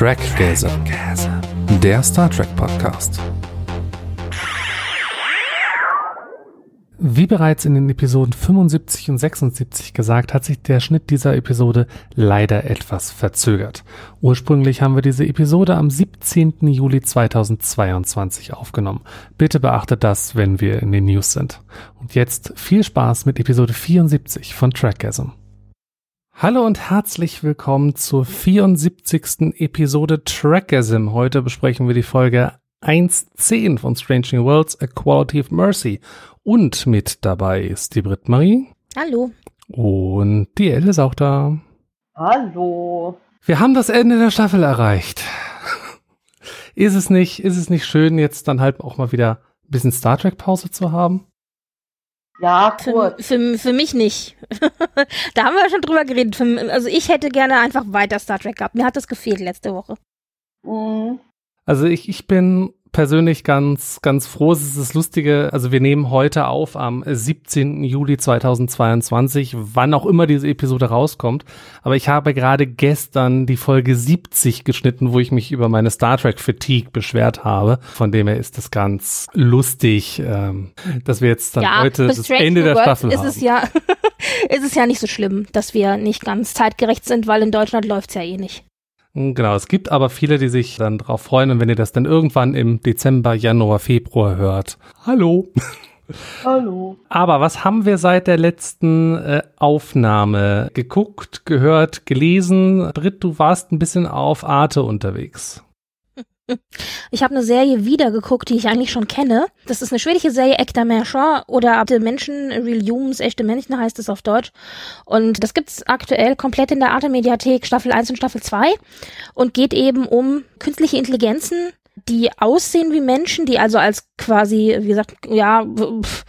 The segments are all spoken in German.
Trackgasm, der Star Trek Podcast. Wie bereits in den Episoden 75 und 76 gesagt, hat sich der Schnitt dieser Episode leider etwas verzögert. Ursprünglich haben wir diese Episode am 17. Juli 2022 aufgenommen. Bitte beachtet das, wenn wir in den News sind. Und jetzt viel Spaß mit Episode 74 von Trackgasm. Hallo und herzlich willkommen zur 74. Episode Trackgasm. Heute besprechen wir die Folge 1.10 von Strange Worlds, A Quality of Mercy. Und mit dabei ist die Brit Marie. Hallo. Und die Elle ist auch da. Hallo. Wir haben das Ende der Staffel erreicht. ist es nicht, ist es nicht schön, jetzt dann halt auch mal wieder ein bisschen Star Trek Pause zu haben? Ja, kurz. Für, für, für mich nicht. da haben wir schon drüber geredet. Für, also ich hätte gerne einfach weiter Star Trek gehabt. Mir hat das gefehlt letzte Woche. Mhm. Also ich, ich bin persönlich ganz, ganz froh. Es ist das Lustige, also wir nehmen heute auf am 17. Juli 2022, wann auch immer diese Episode rauskommt. Aber ich habe gerade gestern die Folge 70 geschnitten, wo ich mich über meine Star Trek Fatigue beschwert habe. Von dem her ist es ganz lustig, ähm, dass wir jetzt dann ja, heute das Ende der Staffel ist haben. Es ja, ist es ja nicht so schlimm, dass wir nicht ganz zeitgerecht sind, weil in Deutschland läuft's ja eh nicht. Genau, es gibt aber viele, die sich dann drauf freuen und wenn ihr das dann irgendwann im Dezember, Januar, Februar hört. Hallo. Hallo. Aber was haben wir seit der letzten äh, Aufnahme geguckt, gehört, gelesen? Britt, du warst ein bisschen auf Arte unterwegs. Ich habe eine Serie wiedergeguckt, die ich eigentlich schon kenne. Das ist eine schwedische Serie, Ekta Människor oder Menschen, Real Humans, echte Menschen heißt es auf Deutsch. Und das gibt's aktuell komplett in der Arte Mediathek, Staffel 1 und Staffel 2 und geht eben um künstliche Intelligenzen, die aussehen wie Menschen, die also als quasi, wie gesagt, ja, pff,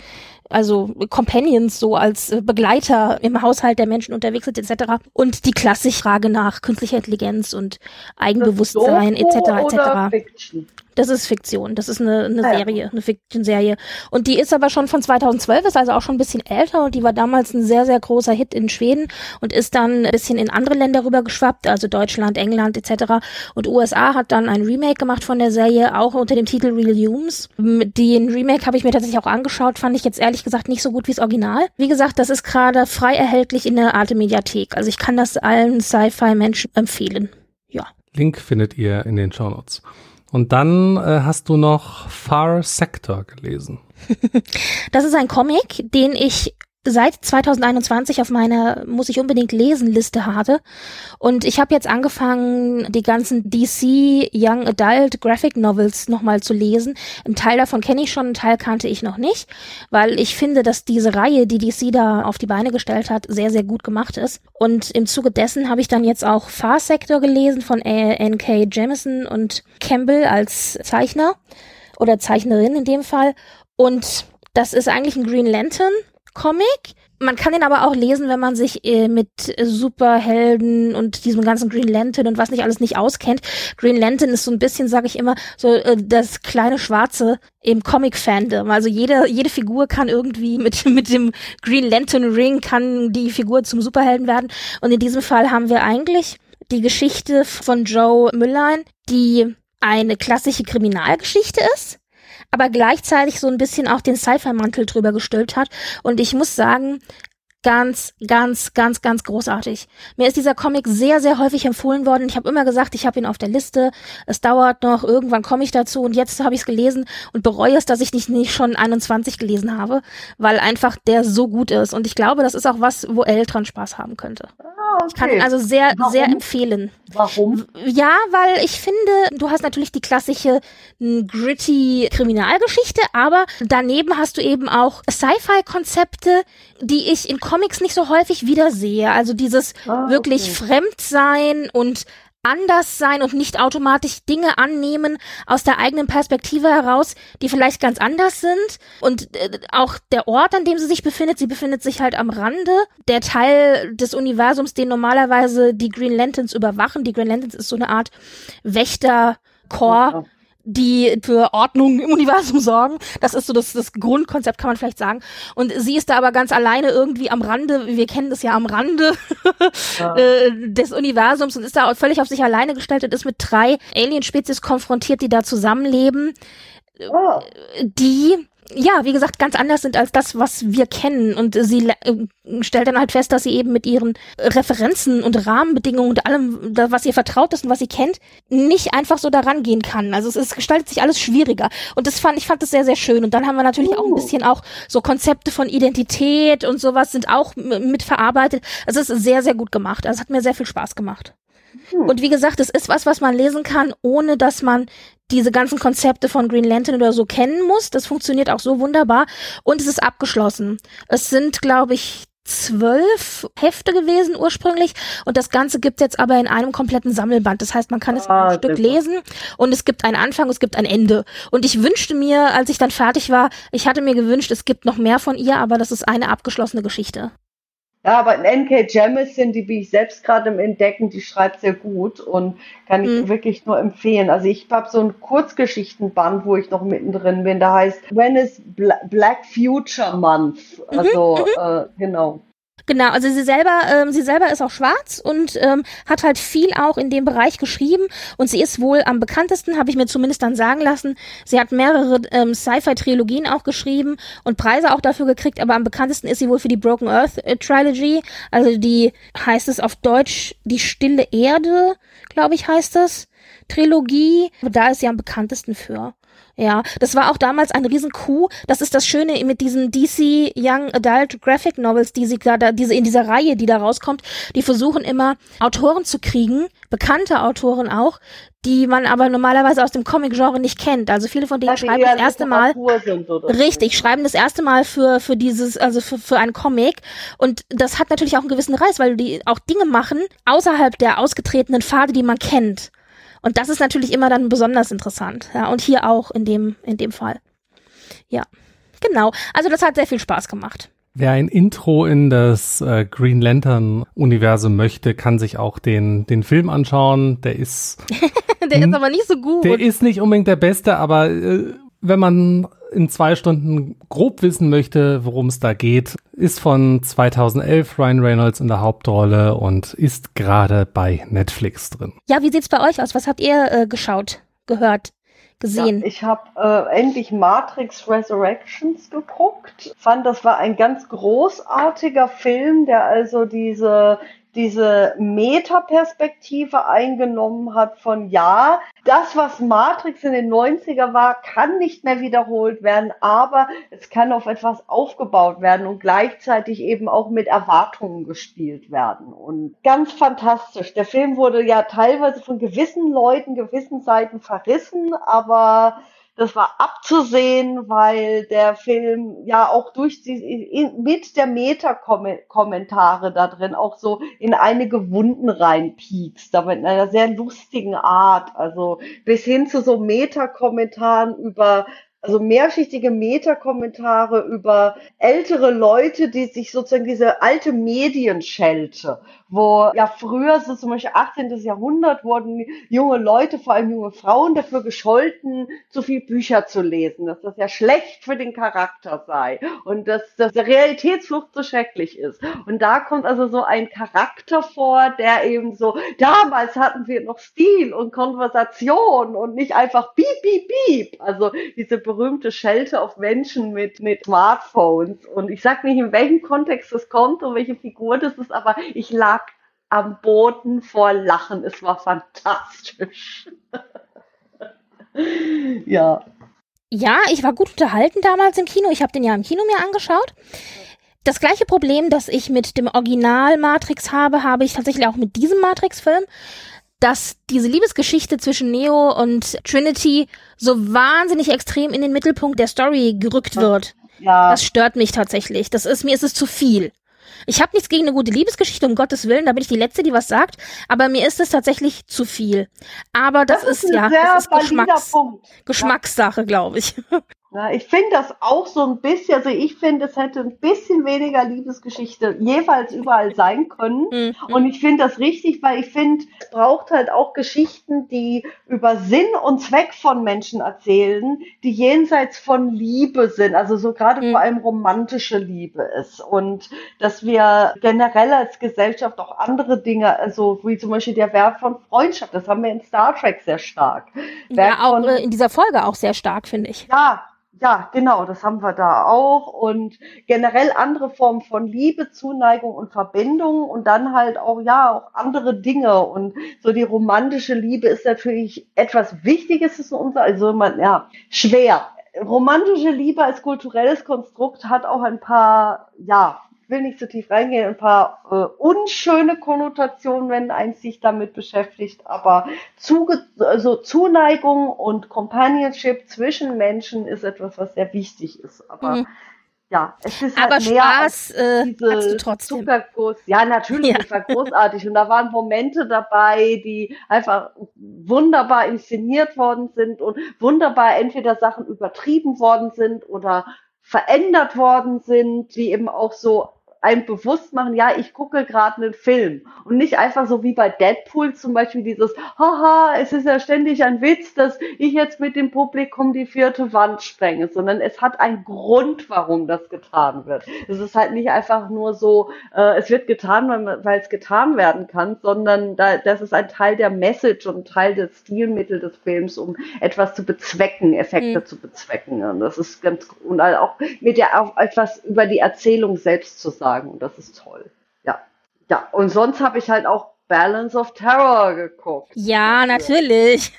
also Companions so als äh, Begleiter im Haushalt der Menschen unterwegs sind etc. Und die klassische Frage nach künstlicher Intelligenz und Eigenbewusstsein etc. etc. Das ist Fiktion. Das ist eine, eine ja. Serie, eine Fiction-Serie. Und die ist aber schon von 2012, ist also auch schon ein bisschen älter und die war damals ein sehr, sehr großer Hit in Schweden und ist dann ein bisschen in andere Länder rüber geschwappt, also Deutschland, England etc. Und USA hat dann ein Remake gemacht von der Serie, auch unter dem Titel Real Humans. Den Remake habe ich mir tatsächlich auch angeschaut, fand ich jetzt ehrlich gesagt nicht so gut wie das Original. Wie gesagt, das ist gerade frei erhältlich in der Arte Mediathek. Also ich kann das allen Sci-Fi-Menschen empfehlen. Ja. Link findet ihr in den Show Notes. Und dann äh, hast du noch Far Sector gelesen. das ist ein Comic, den ich seit 2021 auf meiner muss ich unbedingt lesen Liste hatte und ich habe jetzt angefangen die ganzen DC Young Adult Graphic Novels nochmal zu lesen. Ein Teil davon kenne ich schon, ein Teil kannte ich noch nicht, weil ich finde, dass diese Reihe, die DC da auf die Beine gestellt hat, sehr sehr gut gemacht ist und im Zuge dessen habe ich dann jetzt auch Far Sector gelesen von N.K. Jemison und Campbell als Zeichner oder Zeichnerin in dem Fall und das ist eigentlich ein Green Lantern Comic. Man kann ihn aber auch lesen, wenn man sich äh, mit Superhelden und diesem ganzen Green Lantern und was nicht alles nicht auskennt. Green Lantern ist so ein bisschen, sage ich immer, so äh, das kleine Schwarze im Comic-Fandom. Also jede, jede Figur kann irgendwie mit, mit dem Green Lantern Ring kann die Figur zum Superhelden werden. Und in diesem Fall haben wir eigentlich die Geschichte von Joe Müllein, die eine klassische Kriminalgeschichte ist aber gleichzeitig so ein bisschen auch den Sci-Fi-Mantel drüber gestülpt hat. Und ich muss sagen, ganz, ganz, ganz, ganz großartig. Mir ist dieser Comic sehr, sehr häufig empfohlen worden. Ich habe immer gesagt, ich habe ihn auf der Liste. Es dauert noch, irgendwann komme ich dazu. Und jetzt habe ich es gelesen und bereue es, dass ich nicht, nicht schon 21 gelesen habe, weil einfach der so gut ist. Und ich glaube, das ist auch was, wo Elle dran Spaß haben könnte. Ah, okay. Ich kann ihn also sehr, Warum? sehr empfehlen. Warum? Ja, weil ich finde, du hast natürlich die klassische gritty Kriminalgeschichte, aber daneben hast du eben auch Sci-Fi-Konzepte, die ich in Comics nicht so häufig wiedersehe. Also dieses ah, wirklich okay. Fremdsein und anders sein und nicht automatisch Dinge annehmen aus der eigenen Perspektive heraus, die vielleicht ganz anders sind. Und äh, auch der Ort, an dem sie sich befindet, sie befindet sich halt am Rande. Der Teil des Universums, den normalerweise die Green Lanterns überwachen. Die Green Lanterns ist so eine Art Wächter-Core. Die für Ordnung im Universum sorgen. Das ist so das, das Grundkonzept, kann man vielleicht sagen. Und sie ist da aber ganz alleine irgendwie am Rande, wir kennen das ja am Rande ja. Äh, des Universums und ist da völlig auf sich alleine gestellt und ist mit drei Alien-Spezies konfrontiert, die da zusammenleben. Oh. Die ja, wie gesagt, ganz anders sind als das, was wir kennen. Und sie äh, stellt dann halt fest, dass sie eben mit ihren Referenzen und Rahmenbedingungen und allem, was ihr vertraut ist und was sie kennt, nicht einfach so daran gehen kann. Also es, es gestaltet sich alles schwieriger. Und das fand, ich fand das sehr, sehr schön. Und dann haben wir natürlich uh. auch ein oh. bisschen auch so Konzepte von Identität und sowas sind auch mitverarbeitet. Also es ist sehr, sehr gut gemacht. Also es hat mir sehr viel Spaß gemacht. Hm. Und wie gesagt, es ist was, was man lesen kann, ohne dass man diese ganzen Konzepte von Green Lantern oder so kennen muss. Das funktioniert auch so wunderbar. Und es ist abgeschlossen. Es sind, glaube ich, zwölf Hefte gewesen ursprünglich und das Ganze gibt jetzt aber in einem kompletten Sammelband. Das heißt, man kann es ah, ein Stück lesen und es gibt einen Anfang, es gibt ein Ende. Und ich wünschte mir, als ich dann fertig war, ich hatte mir gewünscht, es gibt noch mehr von ihr, aber das ist eine abgeschlossene Geschichte. Ja, aber N.K. Jemisin, die bin ich selbst gerade im Entdecken, die schreibt sehr gut und kann ich mhm. wirklich nur empfehlen. Also ich habe so ein Kurzgeschichtenband, wo ich noch mittendrin bin, da heißt When is Black Future Month. Mhm, also mhm. äh, genau. Genau, also sie selber, ähm, sie selber ist auch schwarz und ähm, hat halt viel auch in dem Bereich geschrieben und sie ist wohl am bekanntesten, habe ich mir zumindest dann sagen lassen. Sie hat mehrere ähm, Sci-Fi-Trilogien auch geschrieben und Preise auch dafür gekriegt, aber am bekanntesten ist sie wohl für die Broken Earth äh, Trilogy, also die heißt es auf Deutsch die Stille Erde, glaube ich heißt es. Trilogie, da ist sie am bekanntesten für. Ja, das war auch damals ein Riesen-Coup. Das ist das Schöne mit diesen DC Young Adult Graphic Novels, die sie da, diese in dieser Reihe, die da rauskommt, die versuchen immer Autoren zu kriegen, bekannte Autoren auch, die man aber normalerweise aus dem Comic-Genre nicht kennt. Also viele von denen schreiben das erste Mal richtig, schreiben das erste Mal für für dieses also für für ein Comic und das hat natürlich auch einen gewissen Reiz, weil die auch Dinge machen außerhalb der ausgetretenen Pfade, die man kennt. Und das ist natürlich immer dann besonders interessant. Ja, und hier auch in dem, in dem Fall. Ja, genau. Also das hat sehr viel Spaß gemacht. Wer ein Intro in das äh, Green Lantern Universum möchte, kann sich auch den, den Film anschauen. Der ist. der ist aber nicht so gut. Der ist nicht unbedingt der beste, aber äh, wenn man in zwei Stunden grob wissen möchte, worum es da geht, ist von 2011 Ryan Reynolds in der Hauptrolle und ist gerade bei Netflix drin. Ja, wie sieht's bei euch aus? Was habt ihr äh, geschaut, gehört? Gesehen. Ja, ich habe äh, endlich Matrix Resurrections geguckt. Fand, das war ein ganz großartiger Film, der also diese diese Metaperspektive eingenommen hat von ja, das, was Matrix in den 90er war, kann nicht mehr wiederholt werden, aber es kann auf etwas aufgebaut werden und gleichzeitig eben auch mit Erwartungen gespielt werden. Und ganz fantastisch. Der Film wurde ja teilweise von gewissen Leuten, gewissen Seiten verrissen, aber das war abzusehen, weil der Film ja auch durch die, mit der Meta-Kommentare da drin auch so in einige Wunden reinpiekst, aber in einer sehr lustigen Art. Also bis hin zu so Meta-Kommentaren über also mehrschichtige Meta-Kommentare über ältere Leute, die sich sozusagen diese alte Medienschelte, wo ja früher, so zum Beispiel 18. Jahrhundert, wurden junge Leute, vor allem junge Frauen, dafür gescholten, zu viel Bücher zu lesen, dass das ja schlecht für den Charakter sei und dass, dass der Realitätsflucht so schrecklich ist. Und da kommt also so ein Charakter vor, der eben so, damals hatten wir noch Stil und Konversation und nicht einfach piep, piep, piep. Also diese berühmte Schelte auf Menschen mit, mit Smartphones. Und ich sag nicht, in welchem Kontext das kommt und welche Figur das ist, aber ich lag am Boden vor Lachen. Es war fantastisch. ja. Ja, ich war gut unterhalten damals im Kino. Ich habe den ja im Kino mir angeschaut. Das gleiche Problem, das ich mit dem Original Matrix habe, habe ich tatsächlich auch mit diesem Matrix-Film dass diese Liebesgeschichte zwischen Neo und Trinity so wahnsinnig extrem in den Mittelpunkt der Story gerückt wird. Ja. Das stört mich tatsächlich. Das ist mir ist es zu viel. Ich habe nichts gegen eine gute Liebesgeschichte, um Gottes Willen, da bin ich die Letzte, die was sagt, aber mir ist es tatsächlich zu viel. Aber das, das ist, ist ja, das ist Geschmacks Geschmackssache, glaube ich. Ja, ich finde das auch so ein bisschen, also ich finde, es hätte ein bisschen weniger Liebesgeschichte jeweils überall sein können. Mhm. Und ich finde das richtig, weil ich finde, es braucht halt auch Geschichten, die über Sinn und Zweck von Menschen erzählen, die jenseits von Liebe sind, also so gerade mhm. vor allem romantische Liebe ist. Und dass wir generell als Gesellschaft auch andere Dinge, also wie zum Beispiel der Wert von Freundschaft, das haben wir in Star Trek sehr stark. Wert ja, auch in dieser Folge auch sehr stark, finde ich. Ja, ja, genau, das haben wir da auch. Und generell andere Formen von Liebe, Zuneigung und Verbindung und dann halt auch, ja, auch andere Dinge. Und so die romantische Liebe ist natürlich etwas Wichtiges in unser, also man, ja, schwer. Romantische Liebe als kulturelles Konstrukt hat auch ein paar, ja, will nicht so tief reingehen, ein paar äh, unschöne Konnotationen, wenn eins sich damit beschäftigt, aber Zuge also Zuneigung und Companionship zwischen Menschen ist etwas, was sehr wichtig ist. Aber mhm. ja, es ist aber halt mehr Spaß äh, diese trotzdem. Zuckerguss. Ja, natürlich, ja. es war großartig und da waren Momente dabei, die einfach wunderbar inszeniert worden sind und wunderbar entweder Sachen übertrieben worden sind oder verändert worden sind, wie eben auch so einem bewusst machen, ja, ich gucke gerade einen Film und nicht einfach so wie bei Deadpool zum Beispiel dieses, haha, es ist ja ständig ein Witz, dass ich jetzt mit dem Publikum die vierte Wand sprenge, sondern es hat einen Grund, warum das getan wird. Es ist halt nicht einfach nur so, äh, es wird getan, weil es getan werden kann, sondern da, das ist ein Teil der Message und Teil des Stilmittels des Films, um etwas zu bezwecken, Effekte mhm. zu bezwecken. Und das ist ganz, und auch mit der auch etwas über die Erzählung selbst zu sagen sagen und das ist toll. Ja. Ja, und sonst habe ich halt auch Balance of Terror geguckt. Ja, natürlich.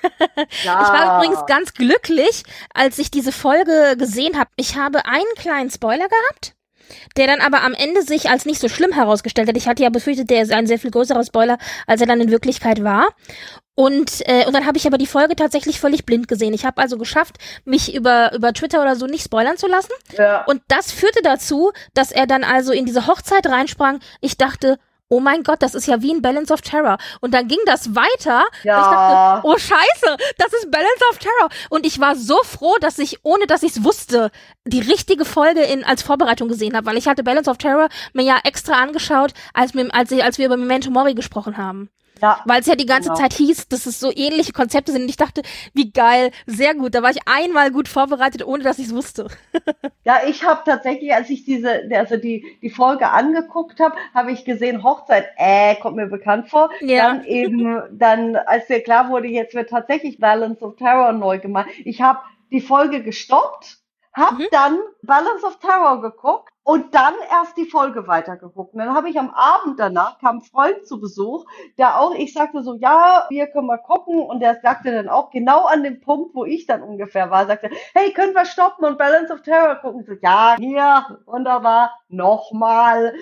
Ja. Ich war übrigens ganz glücklich, als ich diese Folge gesehen habe. Ich habe einen kleinen Spoiler gehabt der dann aber am Ende sich als nicht so schlimm herausgestellt hat. Ich hatte ja befürchtet, der ist ein sehr viel größerer Spoiler, als er dann in Wirklichkeit war. Und, äh, und dann habe ich aber die Folge tatsächlich völlig blind gesehen. Ich habe also geschafft, mich über, über Twitter oder so nicht spoilern zu lassen. Ja. Und das führte dazu, dass er dann also in diese Hochzeit reinsprang. Ich dachte, oh mein Gott, das ist ja wie ein Balance of Terror. Und dann ging das weiter. Ja. Ich dachte, oh scheiße, das ist Balance of Terror. Und ich war so froh, dass ich, ohne dass ich es wusste, die richtige Folge in, als Vorbereitung gesehen habe, weil ich hatte Balance of Terror mir ja extra angeschaut, als, wir, als, ich, als wir über Memento Mori gesprochen haben. Ja, Weil es ja die ganze genau. Zeit hieß, dass es so ähnliche Konzepte sind. Und ich dachte, wie geil, sehr gut. Da war ich einmal gut vorbereitet, ohne dass ich es wusste. ja, ich habe tatsächlich, als ich diese, also die, die Folge angeguckt habe, habe ich gesehen, Hochzeit, äh, kommt mir bekannt vor. Ja. Dann eben, dann, als mir klar wurde, jetzt wird tatsächlich Balance of Terror neu gemacht. Ich habe die Folge gestoppt, hab mhm. dann Balance of Terror geguckt und dann erst die Folge weitergeguckt. Und dann habe ich am Abend danach, kam ein Freund zu Besuch, der auch, ich sagte so, ja, wir können mal gucken. Und der sagte dann auch genau an dem Punkt, wo ich dann ungefähr war, sagte, hey, können wir stoppen und Balance of Terror gucken? so, ja, hier, wunderbar, nochmal.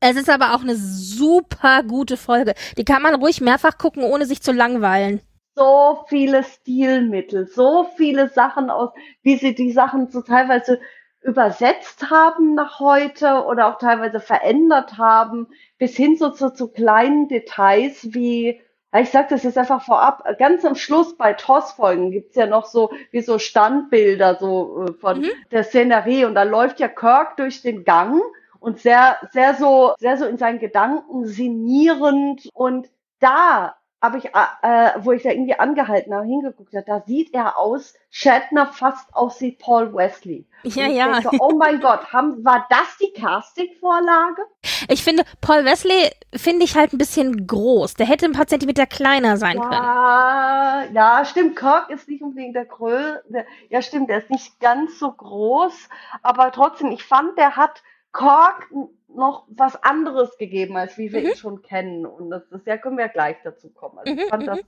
Es ist aber auch eine super gute Folge. Die kann man ruhig mehrfach gucken, ohne sich zu langweilen so viele Stilmittel, so viele Sachen aus, wie sie die Sachen so teilweise übersetzt haben nach heute oder auch teilweise verändert haben, bis hin so zu, zu kleinen Details wie, ich sag das jetzt einfach vorab, ganz am Schluss bei TOS-Folgen gibt's ja noch so wie so Standbilder so äh, von mhm. der Szenerie und da läuft ja Kirk durch den Gang und sehr, sehr so, sehr so in seinen Gedanken sinnierend und da habe ich, äh, wo ich da irgendwie angehalten habe, hingeguckt habe, da sieht er aus, Shatner fast aussieht Paul Wesley. Ja, ja. Denke, oh mein Gott, haben, war das die Casting-Vorlage? Ich finde, Paul Wesley finde ich halt ein bisschen groß. Der hätte ein paar Zentimeter kleiner sein ja, können. Ja, stimmt. Kirk ist nicht unbedingt der Größte. Ja, stimmt, der ist nicht ganz so groß. Aber trotzdem, ich fand, der hat Kork noch was anderes gegeben, als wie wir mhm. ihn schon kennen. Und das ist ja, können wir gleich dazu kommen. Also ich mhm, fand das, mhm.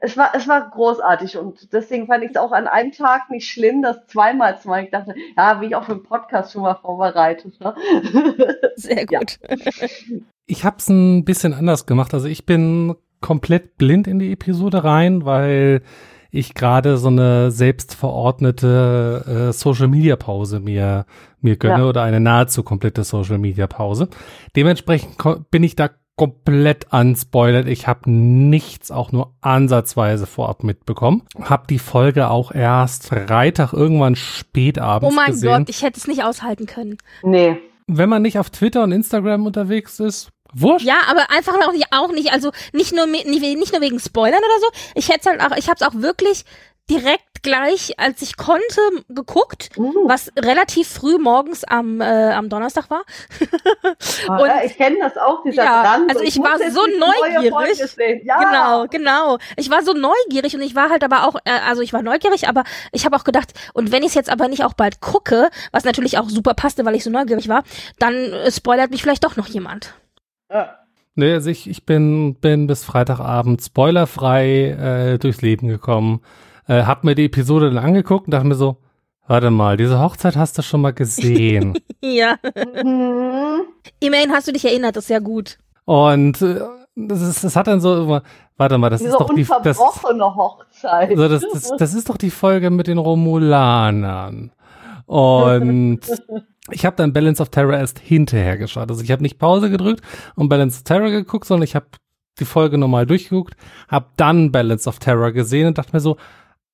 es war, es war großartig und deswegen fand ich es auch an einem Tag nicht schlimm, das zweimal zu machen. Ich dachte, ja, wie ich auch für den Podcast schon mal vorbereitet. Ne? Sehr gut. Ja. Ich habe es ein bisschen anders gemacht. Also ich bin komplett blind in die Episode rein, weil ich gerade so eine selbstverordnete äh, Social Media Pause mir mir gönne Ja. oder eine nahezu komplette Social Media Pause. Dementsprechend bin ich da komplett unspoilert. Ich habe nichts auch nur ansatzweise vorab mitbekommen. Hab die Folge auch erst Freitag irgendwann spät abends Oh mein gesehen. Gott, ich hätte es nicht aushalten können. Nee. Wenn man nicht auf Twitter und Instagram unterwegs ist, wurscht. Ja, aber einfach auch nicht, auch nicht, also nicht nur nicht, nicht nur wegen Spoilern oder so. Ich hätte halt auch, ich habe es auch wirklich direkt gleich, als ich konnte, geguckt, Uh, was relativ früh morgens am äh, am Donnerstag war. ah, und- ja, ich kenne das auch, dieser Ja, also so, ich muss war so neugierig. Ja. Genau, genau. Ich war so neugierig und ich war halt aber auch, äh, also ich war neugierig, aber ich habe auch gedacht, und wenn ich es jetzt aber nicht auch bald gucke, was natürlich auch super passte, weil ich so neugierig war, dann äh, spoilert mich vielleicht doch noch jemand. Ja. Nee, also ich, ich bin, bin bis Freitagabend spoilerfrei äh, durchs Leben gekommen. Äh, hab mir die Episode dann angeguckt und dachte mir so, warte mal, diese Hochzeit hast du schon mal gesehen. Ja. Mhm. Immerhin hast du dich erinnert, das ist ja gut. und äh, das, ist, das hat dann so immer, warte mal, das Diese ist doch die, das, unverbrochene Hochzeit. also das, das, das ist doch die Folge mit den Romulanern. Und ich habe dann Balance of Terror erst hinterher geschaut. Also ich habe nicht Pause gedrückt und Balance of Terror geguckt, sondern ich habe die Folge nochmal durchgeguckt, habe dann Balance of Terror gesehen und dachte mir so,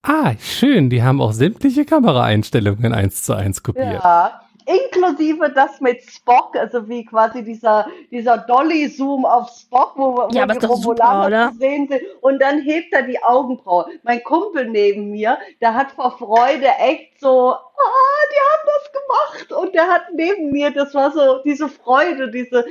ah, schön, die haben auch sämtliche Kameraeinstellungen eins zu eins kopiert. Ja, inklusive das mit Spock, also wie quasi dieser, dieser Dolly-Zoom auf Spock, wo, wo Ja, die Romulaner zu sehen sind. Und dann hebt er die Augenbraue. Mein Kumpel neben mir, der hat vor Freude echt so, ah, die haben das gemacht. Und der hat neben mir, das war so diese Freude, diese,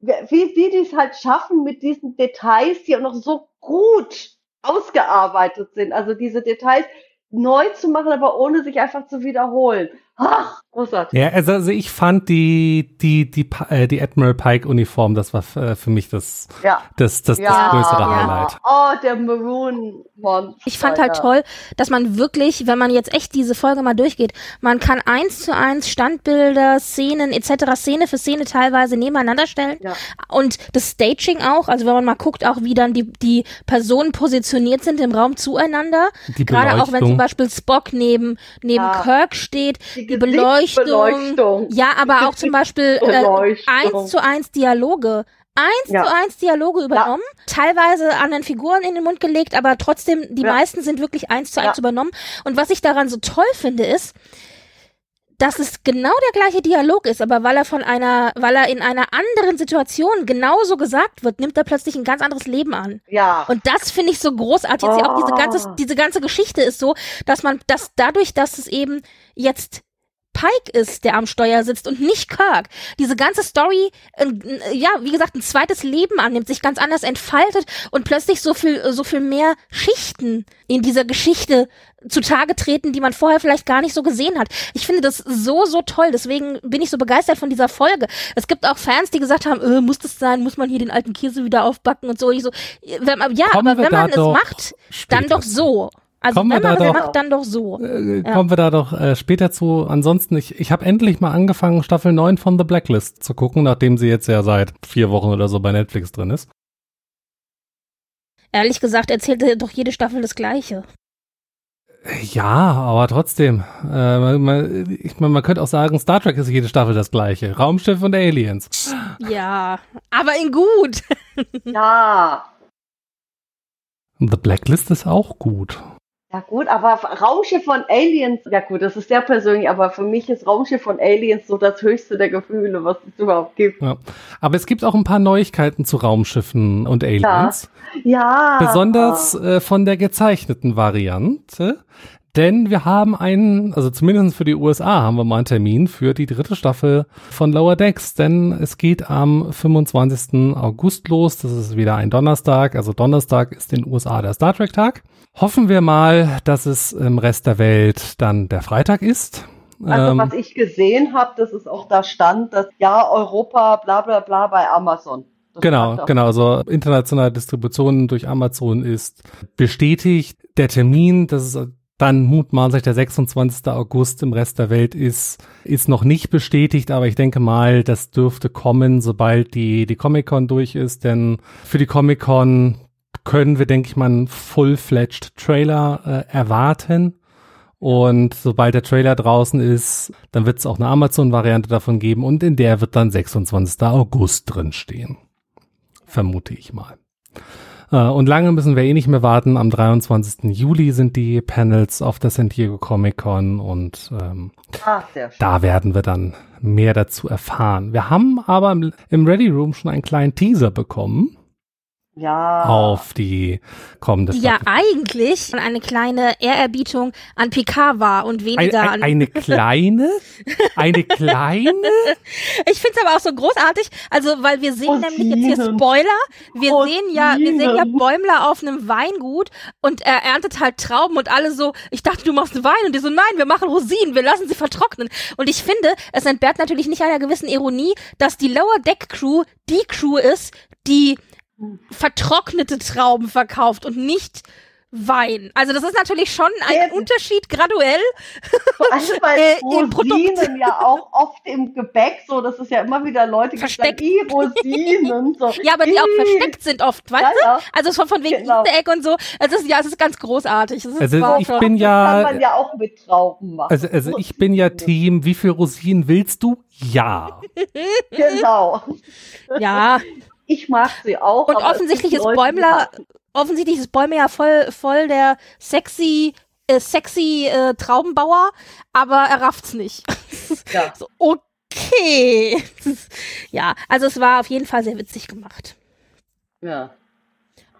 wie sie dies halt schaffen mit diesen Details, die auch noch so gut ausgearbeitet sind. Also diese Details neu zu machen, aber ohne sich einfach zu wiederholen. Ach, großartig. Ja, also, also ich fand die, die, die, äh, die Admiral Pike Uniform, das war äh, für mich das, Ja. das, das, Ja, das größere ja. Highlight. Oh, der Maroon Monster. Ich fand halt ja. toll, dass man wirklich, wenn man jetzt echt diese Folge mal durchgeht, man kann eins zu eins Standbilder, Szenen etc., Szene für Szene teilweise nebeneinander stellen. Ja. Und das Staging auch, also wenn man mal guckt, auch wie dann die, die Personen positioniert sind im Raum zueinander. Die Gerade auch wenn zum Beispiel Spock neben, neben Ja. Kirk steht, Die die Beleuchtung. Ja, aber auch zum Beispiel äh, eins zu eins Dialoge. Eins Ja. zu eins Dialoge übernommen, teilweise anderen Figuren in den Mund gelegt, aber trotzdem, die Ja. meisten sind wirklich eins zu eins Ja. übernommen. Und was ich daran so toll finde, ist, dass es genau der gleiche Dialog ist, aber weil er von einer, weil er in einer anderen Situation genauso gesagt wird, nimmt er plötzlich ein ganz anderes Leben an. Ja. Und das finde ich so großartig. Jetzt Auch diese ganze, Oh. diese ganze Geschichte ist so, dass man, dass dadurch, dass es eben jetzt Pike ist, der am Steuer sitzt und nicht Kirk. Diese ganze Story, äh, ja, wie gesagt, ein zweites Leben annimmt, sich ganz anders entfaltet und plötzlich so viel, so viel mehr Schichten in dieser Geschichte zutage treten, die man vorher vielleicht gar nicht so gesehen hat. Ich finde das so, so toll. Deswegen bin ich so begeistert von dieser Folge. Es gibt auch Fans, die gesagt haben, äh, muss das sein? Muss man hier den alten Käse wieder aufbacken und so? Ich so, wenn, ja, Kommen aber wenn man doch es macht, dann später doch zu. so. Also Kommen wenn wir man da es doch- macht, dann doch so. Äh, Ja. Kommen wir da doch äh, später zu. Ansonsten, ich, ich habe endlich mal angefangen, Staffel 9 von The Blacklist zu gucken, nachdem sie jetzt ja seit vier Wochen oder so bei Netflix drin ist. Ehrlich gesagt erzählte doch jede Staffel das Gleiche. Ja, aber trotzdem. Äh, man, man, ich mein, man könnte auch sagen, Star Trek ist jede Staffel das gleiche. Raumschiff und Aliens. Ja, aber in gut. Ja. The Blacklist ist auch gut. Ja gut, aber Raumschiff von Aliens, ja gut, das ist sehr persönlich, aber für mich ist Raumschiff von Aliens so das höchste der Gefühle, was es überhaupt gibt. Ja. Aber es gibt auch ein paar Neuigkeiten zu Raumschiffen und Aliens. Ja. Besonders äh, von der gezeichneten Variante. Denn wir haben einen, also zumindest für die USA haben wir mal einen Termin für die dritte Staffel von Lower Decks. Denn es geht am 25. August los. Das ist wieder ein Donnerstag. Also Donnerstag ist in den USA der Star Trek Tag. Hoffen wir mal, dass es im Rest der Welt dann der Freitag ist. Also Ähm, was ich gesehen habe, das ist auch da stand, dass ja Europa bla bla bla bei Amazon. Das Genau, genau. Also internationale Distribution durch Amazon ist bestätigt. Der Termin, das ist dann mutmaßlich der 26. August im Rest der Welt ist, ist noch nicht bestätigt, aber ich denke mal, das dürfte kommen, sobald die, die Comic-Con durch ist, denn für die Comic-Con können wir, denke ich mal, einen full-fledged Trailer äh, erwarten. Und sobald der Trailer draußen ist, dann wird es auch eine Amazon-Variante davon geben und in der wird dann 26. August drinstehen. Vermute ich mal. Äh, und lange müssen wir eh nicht mehr warten. Am 23. Juli sind die Panels auf der San Diego Comic Con und ähm, schön. da werden wir dann mehr dazu erfahren. Wir haben aber im, im Ready Room schon einen kleinen Teaser bekommen Ja. auf die kommende Die ja Staffel. eigentlich eine kleine Ehrerbietung an Picard war und Ein, weniger ein, an. eine kleine? Eine kleine? Ich finde es aber auch so großartig, also weil wir sehen nämlich jetzt hier. Spoiler, wir sehen ja, wir sehen ja. Bäumler auf einem Weingut und er erntet halt Trauben und alle so, ich dachte, du machst Wein und die so, nein, wir machen Rosinen, wir lassen sie vertrocknen. Und ich finde, es entbehrt natürlich nicht einer gewissen Ironie, dass die Lower Deck Crew die Crew ist, die vertrocknete Trauben verkauft und nicht Wein. Also das ist natürlich schon ein Sehr- Unterschied graduell. Allem, weil Äh, im Produkt. Rosinen ja auch oft im Gebäck so, das ist ja immer wieder Leute, die Versteckt. sagen, "Ih, Rosinen. So. Ja, aber die auch versteckt sind oft, weißt Ja, du? ja. Also von, von wegen Genau. Easter Egg und so. Es ist, ja, es ist ganz großartig. Es ist Also war ich schon- bin Das ja- kann man ja auch mit Trauben machen. Also, also ich bin ja Team, wie viel Rosinen willst du? Ja. Genau. ja. Ich mag sie auch. Und offensichtlich ist Leute, Bäumler, offensichtlich ist Bäumler ja voll, voll der sexy, äh, sexy äh, Traubenbauer, aber er rafft's nicht. Ja. so, okay. ja, also es war auf jeden Fall sehr witzig gemacht. Ja.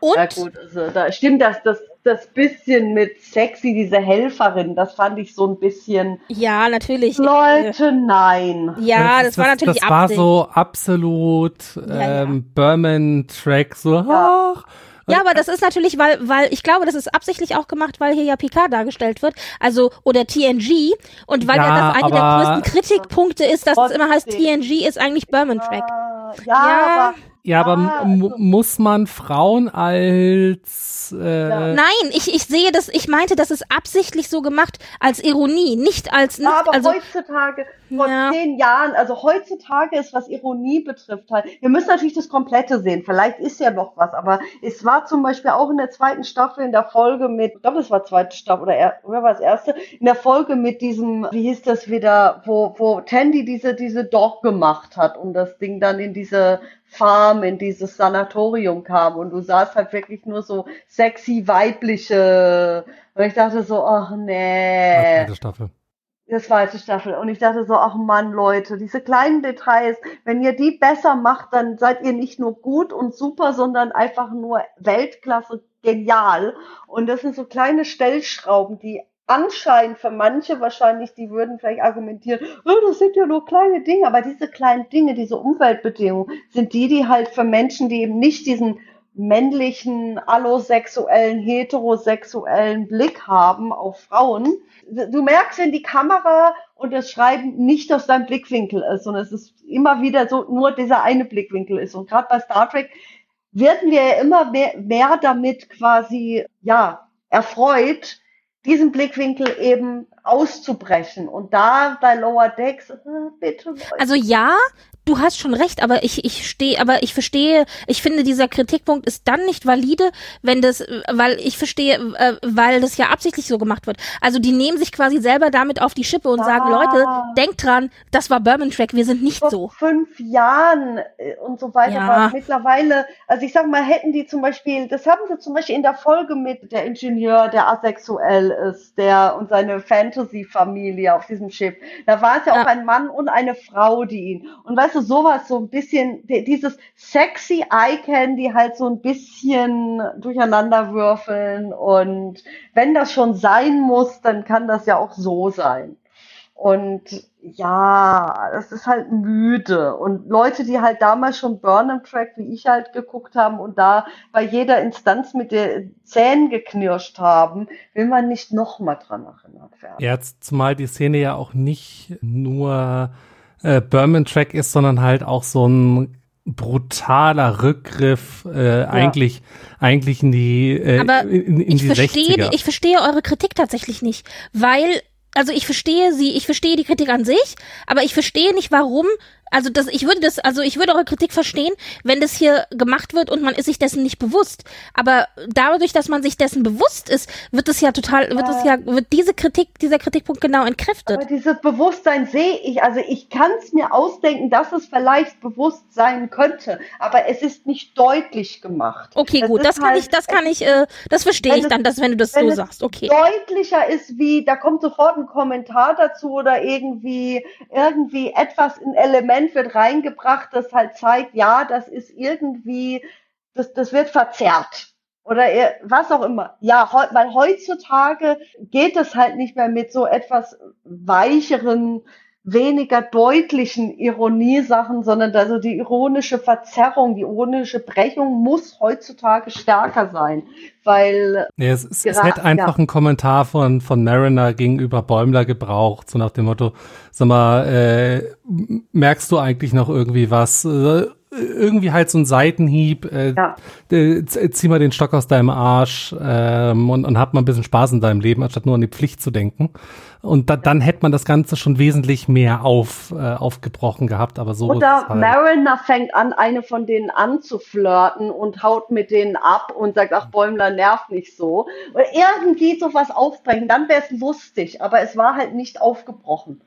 Und Ja gut, also da stimmt das, das, das bisschen mit sexy, diese Helferin, das fand ich so ein bisschen. ja, natürlich. Leute, nein. Ja, das, war natürlich Das war so absolut ja. ähm, Berman-Track, so, Ja. ach. Ja, aber das ist natürlich, weil, weil ich glaube, das ist absichtlich auch gemacht, weil hier ja Picard dargestellt wird, also oder TNG und weil ja, Ja, das eine der größten Kritikpunkte ist, dass es immer heißt. TNG ist eigentlich Berman Track. Ah, ja, Ja. aber Ja, aber Ah, also- muss man Frauen als äh. Nein, ich, ich sehe das, ich meinte, das ist absichtlich so gemacht als Ironie, nicht als, nicht, aber also, heutzutage, vor Ja. zehn Jahren, also heutzutage ist, was Ironie betrifft, halt, wir müssen natürlich das Komplette sehen, vielleicht ist ja noch was, aber es war zum Beispiel auch in der zweiten Staffel in der Folge mit, ich glaube, es war zweite Staffel oder, er, oder war es erste, in der Folge mit diesem, wie hieß das wieder, wo, wo Tandy diese, diese Dog gemacht hat und das Ding dann in diese Farm, in dieses Sanatorium kam und du sahst halt wirklich nur so sexy weibliche, und ich dachte so, ach nee. zweite Staffel. Der zweite Staffel. Und ich dachte so, ach Mann, Leute, diese kleinen Details, wenn ihr die besser macht, dann seid ihr nicht nur gut und super, sondern einfach nur Weltklasse genial. Und das sind so kleine Stellschrauben, die anscheinend für manche wahrscheinlich, die würden vielleicht argumentieren, oh, das sind ja nur kleine Dinge, aber diese kleinen Dinge, diese Umweltbedingungen sind die, die halt für Menschen, die eben nicht diesen männlichen, allosexuellen, heterosexuellen Blick haben auf Frauen. Du merkst, wenn die Kamera und das Schreiben nicht aus deinem Blickwinkel ist und es ist immer wieder so nur dieser eine Blickwinkel ist. Und gerade bei Star Trek werden wir ja immer mehr, mehr damit quasi, ja, erfreut, diesen Blickwinkel eben auszubrechen. Und da bei Lower Decks, äh, bitte. Also ja, du hast schon recht, aber ich, ich stehe, aber ich verstehe, ich finde, dieser Kritikpunkt ist dann nicht valide, wenn das, weil ich verstehe, äh, weil das ja absichtlich so gemacht wird. Also die nehmen sich quasi selber damit auf die Schippe und sagen, Ah. Leute, denkt dran, das war Berman Track, wir sind nicht vor so. fünf Jahren äh, und so weiter Ja. war mittlerweile, also ich sag mal, hätten die zum Beispiel, das haben sie zum Beispiel in der Folge mit der Ingenieur, der asexuell ist, der und seine Fantasy-Familie auf diesem Schiff. Da war es ja, Ja. auch ein Mann und eine Frau, die ihn. Und weißt du, sowas, so ein bisschen, di- dieses sexy Eye-Candy halt so ein bisschen durcheinander würfeln. Und wenn das schon sein muss, dann kann das ja auch so sein. Und ja, das ist halt müde. Und Leute, die halt damals schon Burnham Track, wie ich halt geguckt haben und da bei jeder Instanz mit den Zähnen geknirscht haben, will man nicht nochmal dran erinnert werden. Ja, jetzt, zumal die Szene ja auch nicht nur äh, Berman-Track ist, sondern halt auch so ein brutaler Rückgriff äh, eigentlich eigentlich in die äh, Aber in, in ich die verstehe, 60er. ich verstehe eure Kritik tatsächlich nicht, weil also ich verstehe sie, ich verstehe die Kritik an sich, aber ich verstehe nicht, warum Also das, ich würde das, also ich würde eure Kritik verstehen, wenn das hier gemacht wird und man ist sich dessen nicht bewusst. Aber dadurch, dass man sich dessen bewusst ist, wird es ja total, wird es ja, wird diese Kritik, dieser Kritikpunkt genau entkräftet. Aber dieses Bewusstsein sehe ich, also ich kann es mir ausdenken, dass es vielleicht bewusst sein könnte, aber es ist nicht deutlich gemacht. Okay, Es gut, das kann halt- ich, das kann ich, äh, das verstehe ich dann, dass wenn du das wenn so sagst. Okay. deutlicher ist, wie da kommt sofort ein Kommentar dazu oder irgendwie irgendwie etwas ein Element wird reingebracht, das halt zeigt, ja, das ist irgendwie das das wird verzerrt oder was auch immer. Ja, weil heutzutage geht es halt nicht mehr mit so etwas weicheren weniger deutlichen Ironiesachen, sondern also die ironische Verzerrung, die ironische Brechung muss heutzutage stärker sein, weil Nee, es, es, es hätte einfach ja. ein Kommentar von, von Mariner gegenüber Bäumler gebraucht, so nach dem Motto, sag mal, äh, merkst du eigentlich noch irgendwie was? Äh, irgendwie halt so ein Seitenhieb, äh, Ja. äh, z- zieh mal den Stock aus deinem Arsch ähm, und, und hab mal ein bisschen Spaß in deinem Leben, anstatt nur an die Pflicht zu denken. Und da, dann hätte man das Ganze schon wesentlich mehr auf, äh, aufgebrochen gehabt, aber so Oder halt. Mariner fängt an, eine von denen anzuflirten und haut mit denen ab und sagt, ach, Bäumler nervt nicht so. Oder irgendwie sowas aufbrechen, dann wäre es lustig, aber es war halt nicht aufgebrochen.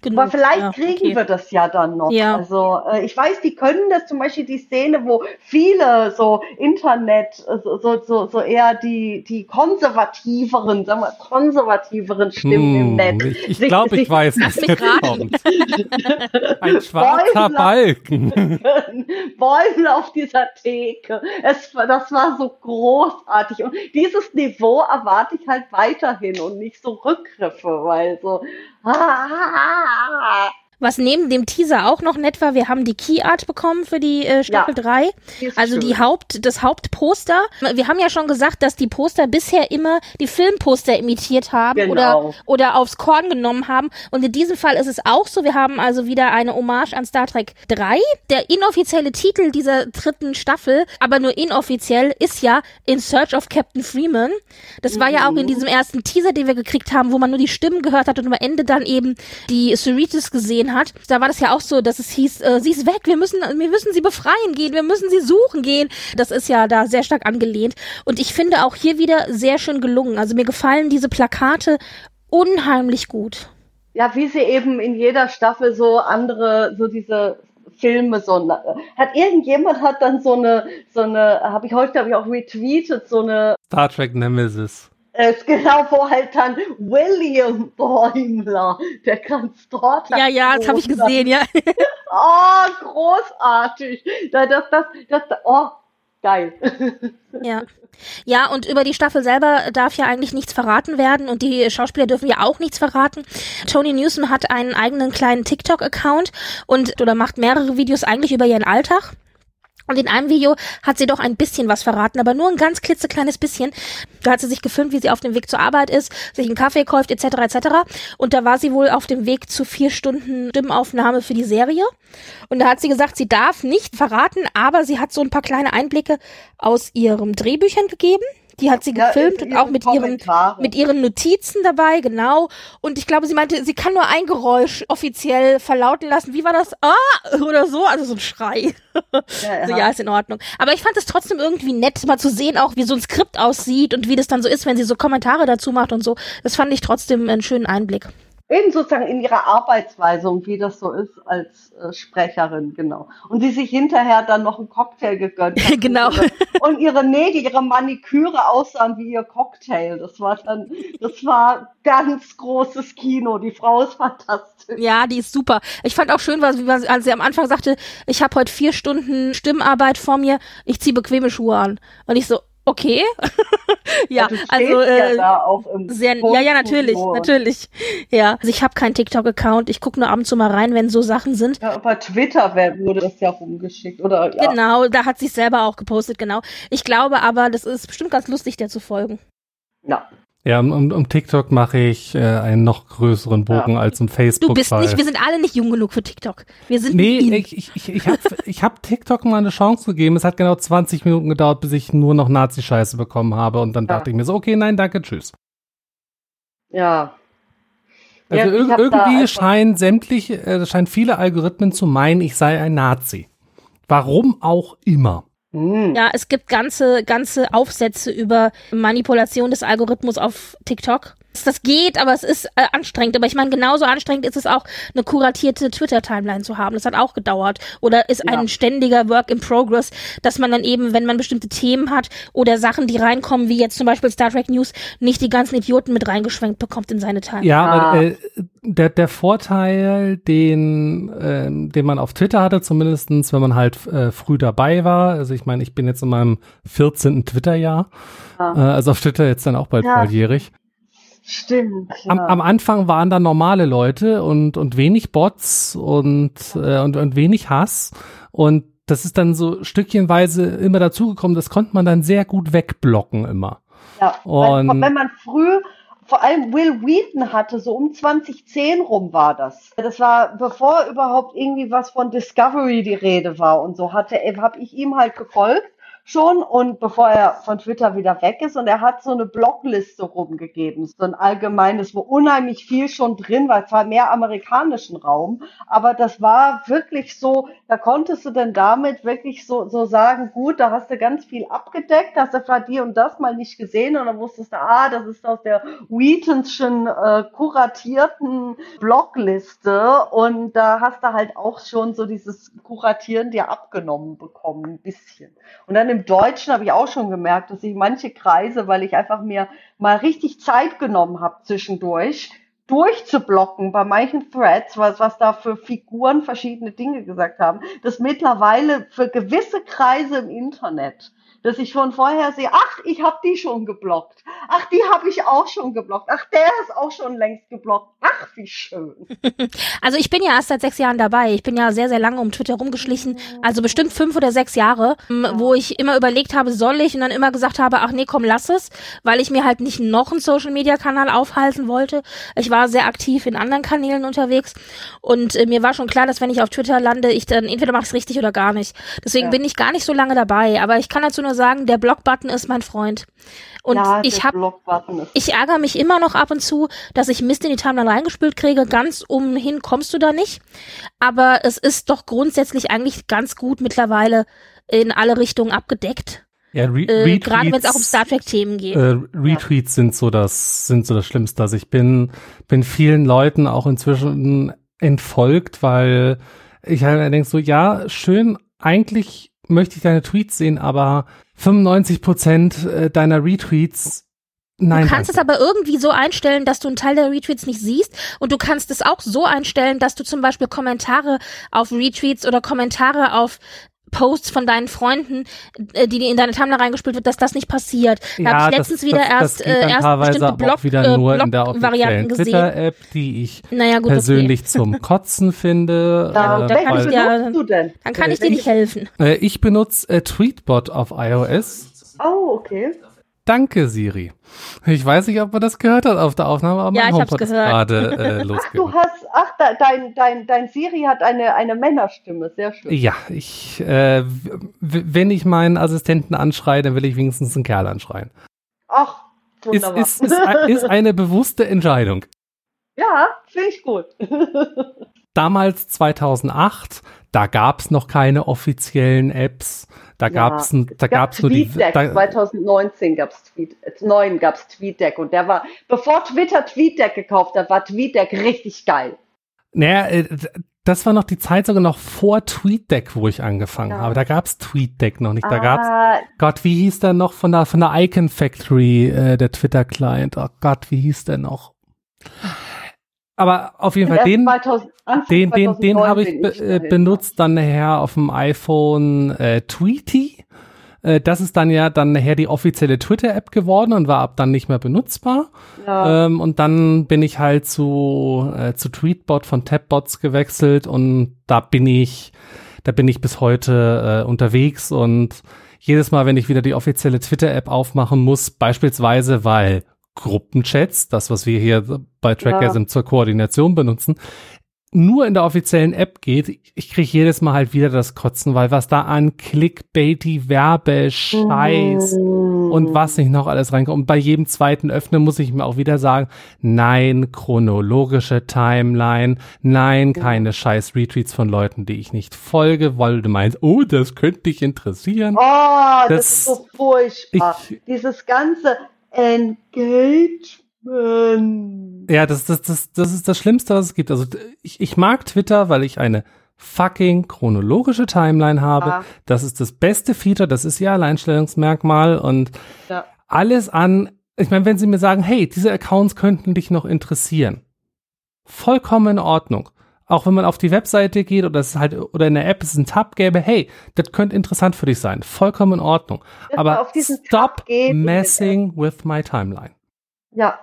Genug. Aber vielleicht ja, kriegen okay. wir das ja dann noch. Ja. Also äh, ich weiß, die können das zum Beispiel die Szene, wo viele so Internet, äh, so, so, so, so eher die, die konservativeren, sagen wir, konservativeren Stimmen im Hm, Netz. ich ich glaube, ich weiß, was jetzt kommt. Ein schwarzer Bäumler. Balken. Bäume auf dieser Theke. Es, war- das war so großartig. Und dieses Niveau erwarte ich halt weiterhin und nicht so Rückgriffe, weil so. Ah, Was neben dem Teaser auch noch nett war, wir haben die Key Art bekommen für die äh, Staffel Ja. 3. die ist Also schön. die Haupt, das Hauptposter. Wir haben ja schon gesagt, dass die Poster bisher immer die Filmposter imitiert haben Genau. oder, oder aufs Korn genommen haben. Und in diesem Fall ist es auch so. Wir haben also wieder eine Hommage an Star Trek 3. Der inoffizielle Titel dieser dritten Staffel, aber nur inoffiziell, ist ja In Search of Captain Freeman. Das war ja auch in Mhm. diesem ersten Teaser, den wir gekriegt haben, wo man nur die Stimmen gehört hat und am Ende dann eben die Cerritos gesehen hat. Da war das ja auch so, dass es hieß, äh, sie ist weg, wir müssen, wir müssen sie befreien gehen, wir müssen sie suchen gehen. Das ist ja da sehr stark angelehnt. Und ich finde auch hier wieder sehr schön gelungen. Also mir gefallen diese Plakate unheimlich gut. Ja, wie sie eben in jeder Staffel so andere, so diese Filme so hat irgendjemand hat dann so eine so eine habe ich heute glaube ich auch retweetet so eine Star Trek Nemesis. Äh, genau wo halt dann William Bäumler der Transporter Ja, ja, das habe ich gesehen, ja. oh großartig das das das, das oh geil Ja. Ja, und über die Staffel selber darf ja eigentlich nichts verraten werden und die Schauspieler dürfen ja auch nichts verraten. Tony Newsom hat einen eigenen kleinen TikTok-Account und oder macht mehrere Videos eigentlich über ihren Alltag. Und in einem Video hat sie doch ein bisschen was verraten, aber nur ein ganz klitzekleines bisschen. Da hat sie sich gefilmt, wie sie auf dem Weg zur Arbeit ist, sich einen Kaffee kauft, etc. etc. Und da war sie wohl auf dem Weg zu vier Stunden Stimmaufnahme für die Serie. Und da hat sie gesagt, sie darf nicht verraten, aber sie hat so ein paar kleine Einblicke aus ihren Drehbüchern gegeben. Die hat sie Ja, gefilmt in und auch mit ihren, mit ihren Notizen dabei, genau. Und ich glaube, sie meinte, sie kann nur ein Geräusch offiziell verlauten lassen. Wie war das? Ah! Oder so, also so ein Schrei. Ja, ja. ja, ist in Ordnung. Aber ich fand es trotzdem irgendwie nett, mal zu sehen, auch wie so ein Skript aussieht und wie das dann so ist, wenn sie so Kommentare dazu macht und so. Das fand ich trotzdem einen schönen Einblick. Eben sozusagen in ihrer Arbeitsweise und wie das so ist als äh, Sprecherin, genau. Und sie sich hinterher dann noch einen Cocktail gegönnt hat. Genau. Und ihre, Nägel, ihre Maniküre aussahen wie ihr Cocktail. Das war dann, das war ganz großes Kino. Die Frau ist fantastisch. Ja, die ist super. Ich fand auch schön, was, wie was- als sie am Anfang sagte, ich habe heute vier Stunden Stimmarbeit vor mir, ich ziehe bequeme Schuhe an. Und ich so, okay. ja, also ja äh, im sehr, ja, ja, natürlich, natürlich. Ja, also ich habe keinen TikTok-Account, ich gucke nur ab und zu mal rein, wenn so Sachen sind. Ja, bei Twitter wurde das ja rumgeschickt, oder? Ja. Genau, da hat sich selber auch gepostet, genau. Ich glaube aber, das ist bestimmt ganz lustig, der zu folgen. ja. Ja, um, um, TikTok mache ich äh, einen noch größeren Bogen Ja. als um Facebook. Du bist nicht, wir sind alle nicht jung genug für TikTok. Wir sind Nee, ich, ich, ich, ich habe ich hab TikTok mal eine Chance gegeben. Es hat genau 20 Minuten gedauert, bis ich nur noch Nazi-Scheiße bekommen habe. Und dann Ja. dachte ich mir so, okay, nein, danke, tschüss. Ja. Also Ja, ir irgendwie scheinen sämtliche, äh, scheinen viele Algorithmen zu meinen, ich sei ein Nazi. Warum auch immer. Hm. Ja, es gibt ganze, ganze Aufsätze über Manipulation des Algorithmus auf TikTok. Das geht, aber es ist äh, anstrengend. Aber ich meine, genauso anstrengend ist es auch, eine kuratierte Twitter-Timeline zu haben. Das hat auch gedauert. Oder ist Ja. ein ständiger Work in Progress, dass man dann eben, wenn man bestimmte Themen hat oder Sachen, die reinkommen, wie jetzt zum Beispiel Star Trek News, nicht die ganzen Idioten mit reingeschwenkt bekommt in seine Timeline. Ja, Ah. aber äh, der, der Vorteil, den, ähm, den man auf Twitter hatte, zumindestens, wenn man halt äh, früh dabei war, also ich meine, ich bin jetzt in meinem 14. Twitter-Jahr, Ja. äh, also auf Twitter jetzt dann auch bald Ja. volljährig. Stimmt. Ja. Am, am Anfang waren da normale Leute und, und wenig Bots und, äh, und, und wenig Hass. Und das ist dann so stückchenweise immer dazugekommen, das konnte man dann sehr gut wegblocken immer. Ja, Und- wenn man früh, vor allem Will Wheaton hatte, so um 2010 rum war das. Das war, bevor überhaupt irgendwie was von Discovery die Rede war und so, hatte, habe ich ihm halt gefolgt schon und bevor er von Twitter wieder weg ist. Und er hat so eine Blogliste rumgegeben, so ein allgemeines, wo unheimlich viel schon drin war, zwar mehr amerikanischen Raum, aber das war wirklich so, da konntest du dann damit wirklich so, so sagen, gut, da hast du ganz viel abgedeckt, hast du vielleicht die und das mal nicht gesehen und dann wusstest du, ah, das ist aus der Wheatonschen äh, kuratierten Blogliste und da hast du halt auch schon so dieses Kuratieren dir abgenommen bekommen, ein bisschen. Und dann im Deutschen habe ich auch schon gemerkt, dass ich manche Kreise, weil ich einfach mir mal richtig Zeit genommen habe zwischendurch, durchzublocken bei manchen Threads, was, was da für Figuren verschiedene Dinge gesagt haben, dass mittlerweile für gewisse Kreise im Internet, dass ich schon vorher sehe, ach, ich habe die schon geblockt. Ach, die habe ich auch schon geblockt. Ach, der ist auch schon längst geblockt. Ach, wie schön. Also ich bin ja erst seit sechs Jahren dabei. Ich bin ja sehr, sehr lange um Twitter rumgeschlichen. Also bestimmt fünf oder sechs Jahre, m, wo ich immer überlegt habe, soll ich? Und dann immer gesagt habe, ach nee, komm, lass es. Weil ich mir halt nicht noch einen Social-Media-Kanal aufhalten wollte. Ich war sehr aktiv in anderen Kanälen unterwegs. Und äh, mir war schon klar, dass wenn ich auf Twitter lande, ich dann entweder mache ich es richtig oder gar nicht. Deswegen Ja. bin ich gar nicht so lange dabei. Aber ich kann dazu nur sagen, der Block-Button ist mein Freund. Und ja, ich habe ich ärgere mich immer noch ab und zu, dass ich Mist in die Timeline reingespült kriege. Ganz umhin kommst du da nicht. Aber es ist doch grundsätzlich eigentlich ganz gut mittlerweile in alle Richtungen abgedeckt. Ja, Re Äh, Gerade wenn es auch um Star Trek-Themen geht. Äh, Retweets sind so das sind so das Schlimmste. Also ich bin bin vielen Leuten auch inzwischen entfolgt, weil ich halt denke so ja schön. Eigentlich möchte ich deine Tweets sehen, aber 95 Prozent äh, deiner Retweets Nein, du kannst danke. es aber irgendwie so einstellen, dass du einen Teil der Retweets nicht siehst und du kannst es auch so einstellen, dass du zum Beispiel Kommentare auf Retweets oder Kommentare auf Posts von deinen Freunden, äh, die dir in deine Timeline reingespielt wird, dass das nicht passiert. Da ja, habe ich letztens wieder das, erst, das geht äh, dann erst bestimmte auch wieder äh, nur in der Blog-Varianten gesehen. Twitter-App, die ich Naja, gut, persönlich zum Kotzen finde. Da, äh, kann ich weil, du denn? Dann kann ich dir nicht helfen. äh, ich benutze äh, Tweetbot auf iOS. Oh, okay. Danke, Siri. Ich weiß nicht, ob man das gehört hat auf der Aufnahme, aber Ja, mein HomePod ist gerade äh, Ach, du losgegangen. hast, ach, da, dein, dein, dein Siri hat eine, eine Männerstimme. Sehr schön. Ja, ich, äh, wenn ich meinen Assistenten anschreie, dann will ich wenigstens einen Kerl anschreien. Ach, Ist, wunderbar. ist, ist, ist eine bewusste Entscheidung. ja, finde ich gut. Damals 2008, da gab's noch keine offiziellen Apps. Da gab's, ein, da gab's nur die, da, 2019 gab's Tweet, äh, 9 gab's TweetDeck und der war, bevor Twitter TweetDeck gekauft hat, war TweetDeck richtig geil. naja, äh, das war noch die Zeit sogar noch vor TweetDeck, wo ich angefangen Ja. habe. Da gab's TweetDeck noch nicht. Da gab's, ah, Gott, wie hieß der noch von der, von der Icon Factory, äh, der Twitter-Client? Oh Gott, wie hieß der noch? Aber auf jeden Fall, den, 2000, Anfang den, den, den 2009 habe ich be äh, dahin. benutzt dann nachher auf dem iPhone äh, Tweety. Äh, das ist dann ja dann nachher die offizielle Twitter-App geworden und war ab dann nicht mehr benutzbar. Ja. Ähm, und dann bin ich halt zu, äh, zu Tweetbot von Tabbots gewechselt und da bin ich, da bin ich bis heute äh, unterwegs und jedes Mal, wenn ich wieder die offizielle Twitter-App aufmachen muss, beispielsweise, weil Gruppenchats, das, was wir hier bei Trackgasm zur Koordination benutzen, nur in der offiziellen App geht, ich kriege jedes Mal halt wieder das Kotzen, weil was da an Clickbaity, Werbescheiß, Mm. und was nicht noch alles reinkommt. Und bei jedem zweiten Öffnen muss ich mir auch wieder sagen, nein, chronologische Timeline, nein, keine scheiß Retweets von Leuten, die ich nicht folge, weil du meinst, oh, das könnte dich interessieren. Oh, das, Das- ist so furchtbar. ich- Dieses ganze Engagement. Ja, das, das, das, das ist das Schlimmste, was es gibt. Also ich, ich mag Twitter, weil ich eine fucking chronologische Timeline habe. Ja. Das ist das beste Feature, das ist ihr Alleinstellungsmerkmal und Ja. alles an, ich meine, wenn sie mir sagen, hey, diese Accounts könnten dich noch interessieren, vollkommen in Ordnung. Auch wenn man auf die Webseite geht oder es halt oder in der App es einen Tab gäbe, hey, das könnte interessant für dich sein, vollkommen in Ordnung. Dass Aber auf diesen Tab stop messing with my timeline. Ja,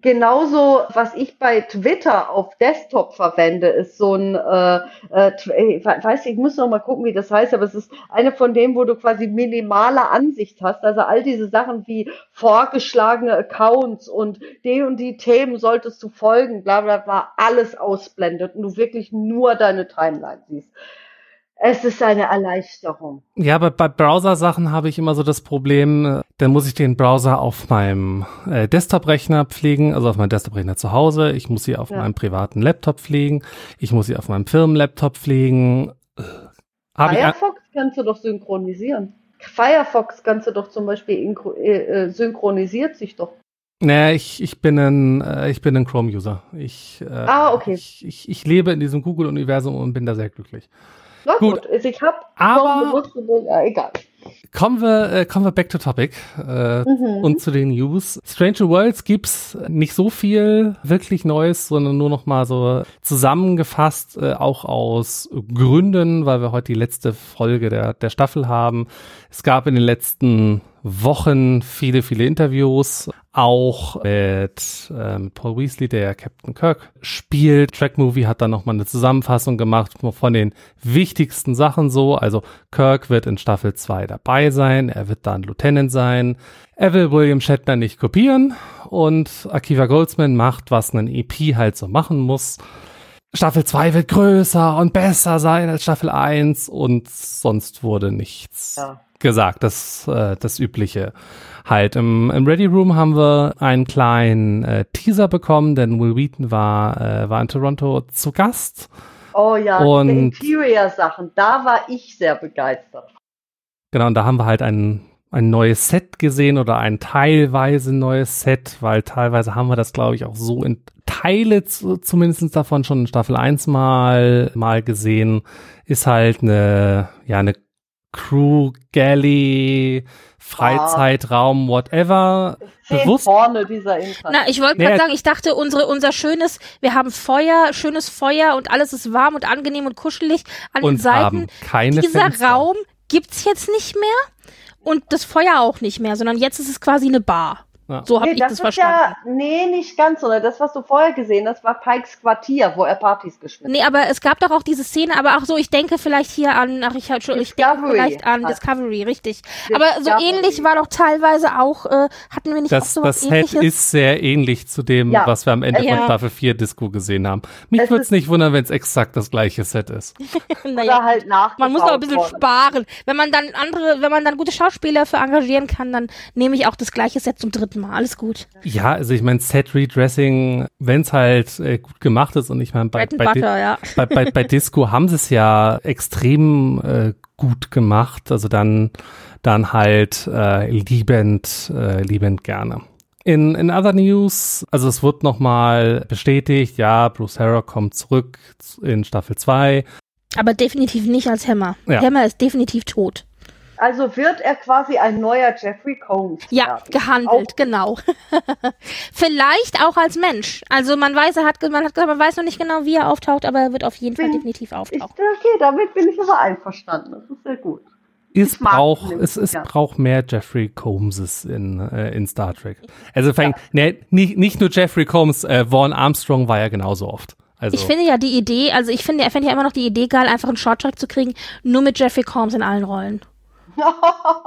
genauso, was ich bei Twitter auf Desktop verwende, ist so ein, äh, äh, weiß ich, ich muss noch mal gucken, wie das heißt, aber es ist eine von denen, wo du quasi minimale Ansicht hast. Also all diese Sachen wie vorgeschlagene Accounts und die und die Themen solltest du folgen, bla bla bla, alles ausblendet und du wirklich nur deine Timeline siehst. Es ist eine Erleichterung. Ja, aber bei Browser-Sachen habe ich immer so das Problem, äh, dann muss ich den Browser auf meinem äh, Desktop-Rechner pflegen, also auf meinem Desktop-Rechner zu Hause. Ich muss sie auf Ja. meinem privaten Laptop pflegen. Ich muss sie auf meinem Firmenlaptop pflegen. Äh, an- Firefox kannst du doch synchronisieren. Firefox kannst du doch zum Beispiel äh, äh, synchronisiert sich doch. naja, ich, ich bin ein, äh, ich bin ein Chrome-User. Ich, äh, Ah, okay. ich, ich, ich lebe in diesem Google-Universum und bin da sehr glücklich. Na Gut. gut, also ich habe Aber- ja, egal. Kommen wir, äh, kommen wir back to topic. Äh, Mhm. Und zu den News. Stranger Worlds gibt's nicht so viel wirklich Neues, sondern nur noch mal so zusammengefasst, äh, auch aus Gründen, weil wir heute die letzte Folge der, der Staffel haben. Es gab in den letzten Wochen viele, viele Interviews, auch mit, äh, Paul Weasley, der Captain Kirk spielt. Track Movie hat dann noch mal eine Zusammenfassung gemacht von den wichtigsten Sachen so. Also Kirk wird in Staffel 2 dabei sein, er wird dann Lieutenant sein. Er will William Shatner nicht kopieren und Akiva Goldsman macht, was ein EP halt so machen muss. Staffel 2 wird größer und besser sein als Staffel 1 und sonst wurde nichts Ja. Gesagt. Das, äh, das Übliche. Halt, im, im Ready Room haben wir einen kleinen äh, Teaser bekommen, denn Will Wheaton war, äh, war in Toronto zu Gast. Oh ja, Und- Interior-Sachen, da war ich sehr begeistert. Genau, und da haben wir halt ein, ein neues Set gesehen oder ein teilweise neues Set, weil teilweise haben wir das, glaube ich, auch so in Teile zu, zumindest davon schon in Staffel 1 mal, mal gesehen. Ist halt eine, ja, eine Crew, Galley, Freizeitraum, whatever. Zehn Bewusst- vorne dieser Inhalt. Na, ich wollte gerade sagen, ich dachte, unsere, unser schönes, wir haben Feuer, schönes Feuer und alles ist warm und angenehm und kuschelig an den Und Seiten. haben keine Dieser Fenster. Raum gibt's jetzt nicht mehr und das Feuer auch nicht mehr, sondern jetzt ist es quasi eine Bar. Ja. So habe nee, ich das das ist verstanden. ja, nee, nicht ganz, sondern das, was du vorher gesehen hast, war Pikes Quartier, wo er Partys geschmissen Nee, aber es gab doch auch diese Szene, aber auch so, ich denke vielleicht hier an, ach, ich, ich denke Discovery. vielleicht an Ah. Discovery, richtig. Aber so Discovery. ähnlich war doch teilweise auch, äh, hatten wir nicht auch Das, sowas das Set ist sehr ähnlich zu dem, Ja. was wir am Ende Ja. von Staffel 4 Disco gesehen haben. Mich würde es nicht wundern, wenn es exakt das gleiche Set ist. Naja, Oder halt nach. Man muss noch ein bisschen sparen. Wenn man dann andere, wenn man dann gute Schauspieler für engagieren kann, dann nehme ich auch das gleiche Set zum dritten Mal. Alles gut. Ja, also ich meine, Set-Redressing, wenn es halt äh, gut gemacht ist und ich meine, bei, bei, Butter, ja. bei, bei, bei Disco haben sie es ja extrem äh, gut gemacht. Also dann, dann halt äh, liebend, äh, liebend gerne. In, in other news, also es wird nochmal bestätigt, ja, Bruce Harrow kommt zurück in Staffel 2. Aber definitiv nicht als Hammer. Ja. Hammer ist definitiv tot. Also wird er quasi ein neuer Jeffrey Combs. Ja, werden. gehandelt, Auch- genau. Vielleicht auch als Mensch. Also man weiß, er hat, man hat gesagt, man weiß noch nicht genau, wie er auftaucht, aber er wird auf jeden Fall Bin- definitiv Ich, auftauchen. okay, damit bin ich aber einverstanden. Das ist sehr gut. Es Ich braucht, es, es ja. braucht mehr Jeffrey Combses in, äh, in Star Trek. Also fängt, nee, nicht, nicht nur Jeffrey Combs, äh, Vaughn Armstrong war ja genauso oft. Also, Ich finde ja die Idee, also ich finde, er fände ja immer noch die Idee geil, einfach einen Shorttrack zu kriegen, nur mit Jeffrey Combs in allen Rollen.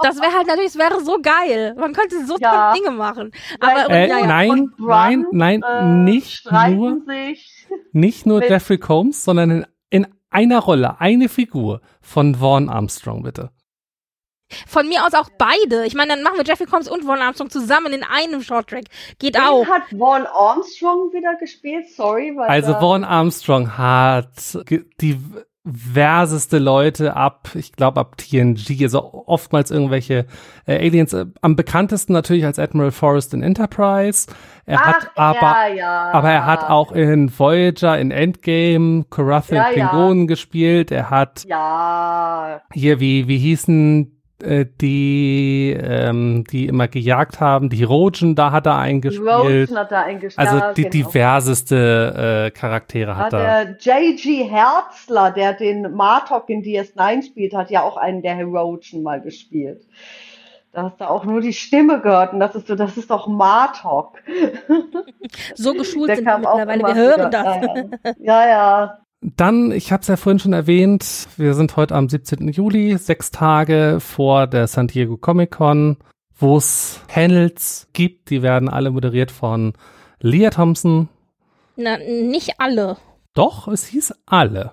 Das wäre halt natürlich, es wäre so geil. Man könnte so Ja. tolle Dinge machen. Aber äh, ja, ja. nein, Und Brun, nein, nein, äh, nicht nur, sich. nicht nur Jeffrey Combs, sondern in, in einer Rolle, eine Figur von Vaughn Armstrong, bitte. Von mir aus auch beide. Ich meine, dann machen wir Jeffrey Combs und Vaughn Armstrong zusammen in einem Shorttrack. Geht Wen auch. hat Vaughn Armstrong wieder gespielt? Sorry, weil Also Vaughn Armstrong hat ge- diverseste Leute ab, ich glaube ab TNG, also oftmals irgendwelche äh, Aliens. Äh, am bekanntesten natürlich als Admiral Forrest in Enterprise. Er Ach, hat aber, ja, ja. aber er hat auch in Voyager, in Endgame, Karathe Ja, ja. Klingonen gespielt. Er hat Ja, hier, wie, wie hießen äh, die, ähm, die immer gejagt haben, die Hirogen, da hat er eingespielt. Rosen hat da eingestellt. Also ja, die genau. diverseste äh, Charaktere hat Hat er. der J.G. Herzler, der den Martok in DS9 spielt, hat ja auch einen der Heroischen mal gespielt. Da hast du auch nur die Stimme gehört und das ist so, das ist doch Martok. So geschult Der sind wir mittlerweile. Wir hören wieder. das. Ja, ja. Dann, ich habe es ja vorhin schon erwähnt, wir sind heute am 17. Juli, sechs Tage vor der San Diego Comic Con, wo es Panels gibt, die werden alle moderiert von Leah Thompson. Na, nicht alle. Doch, es hieß alle.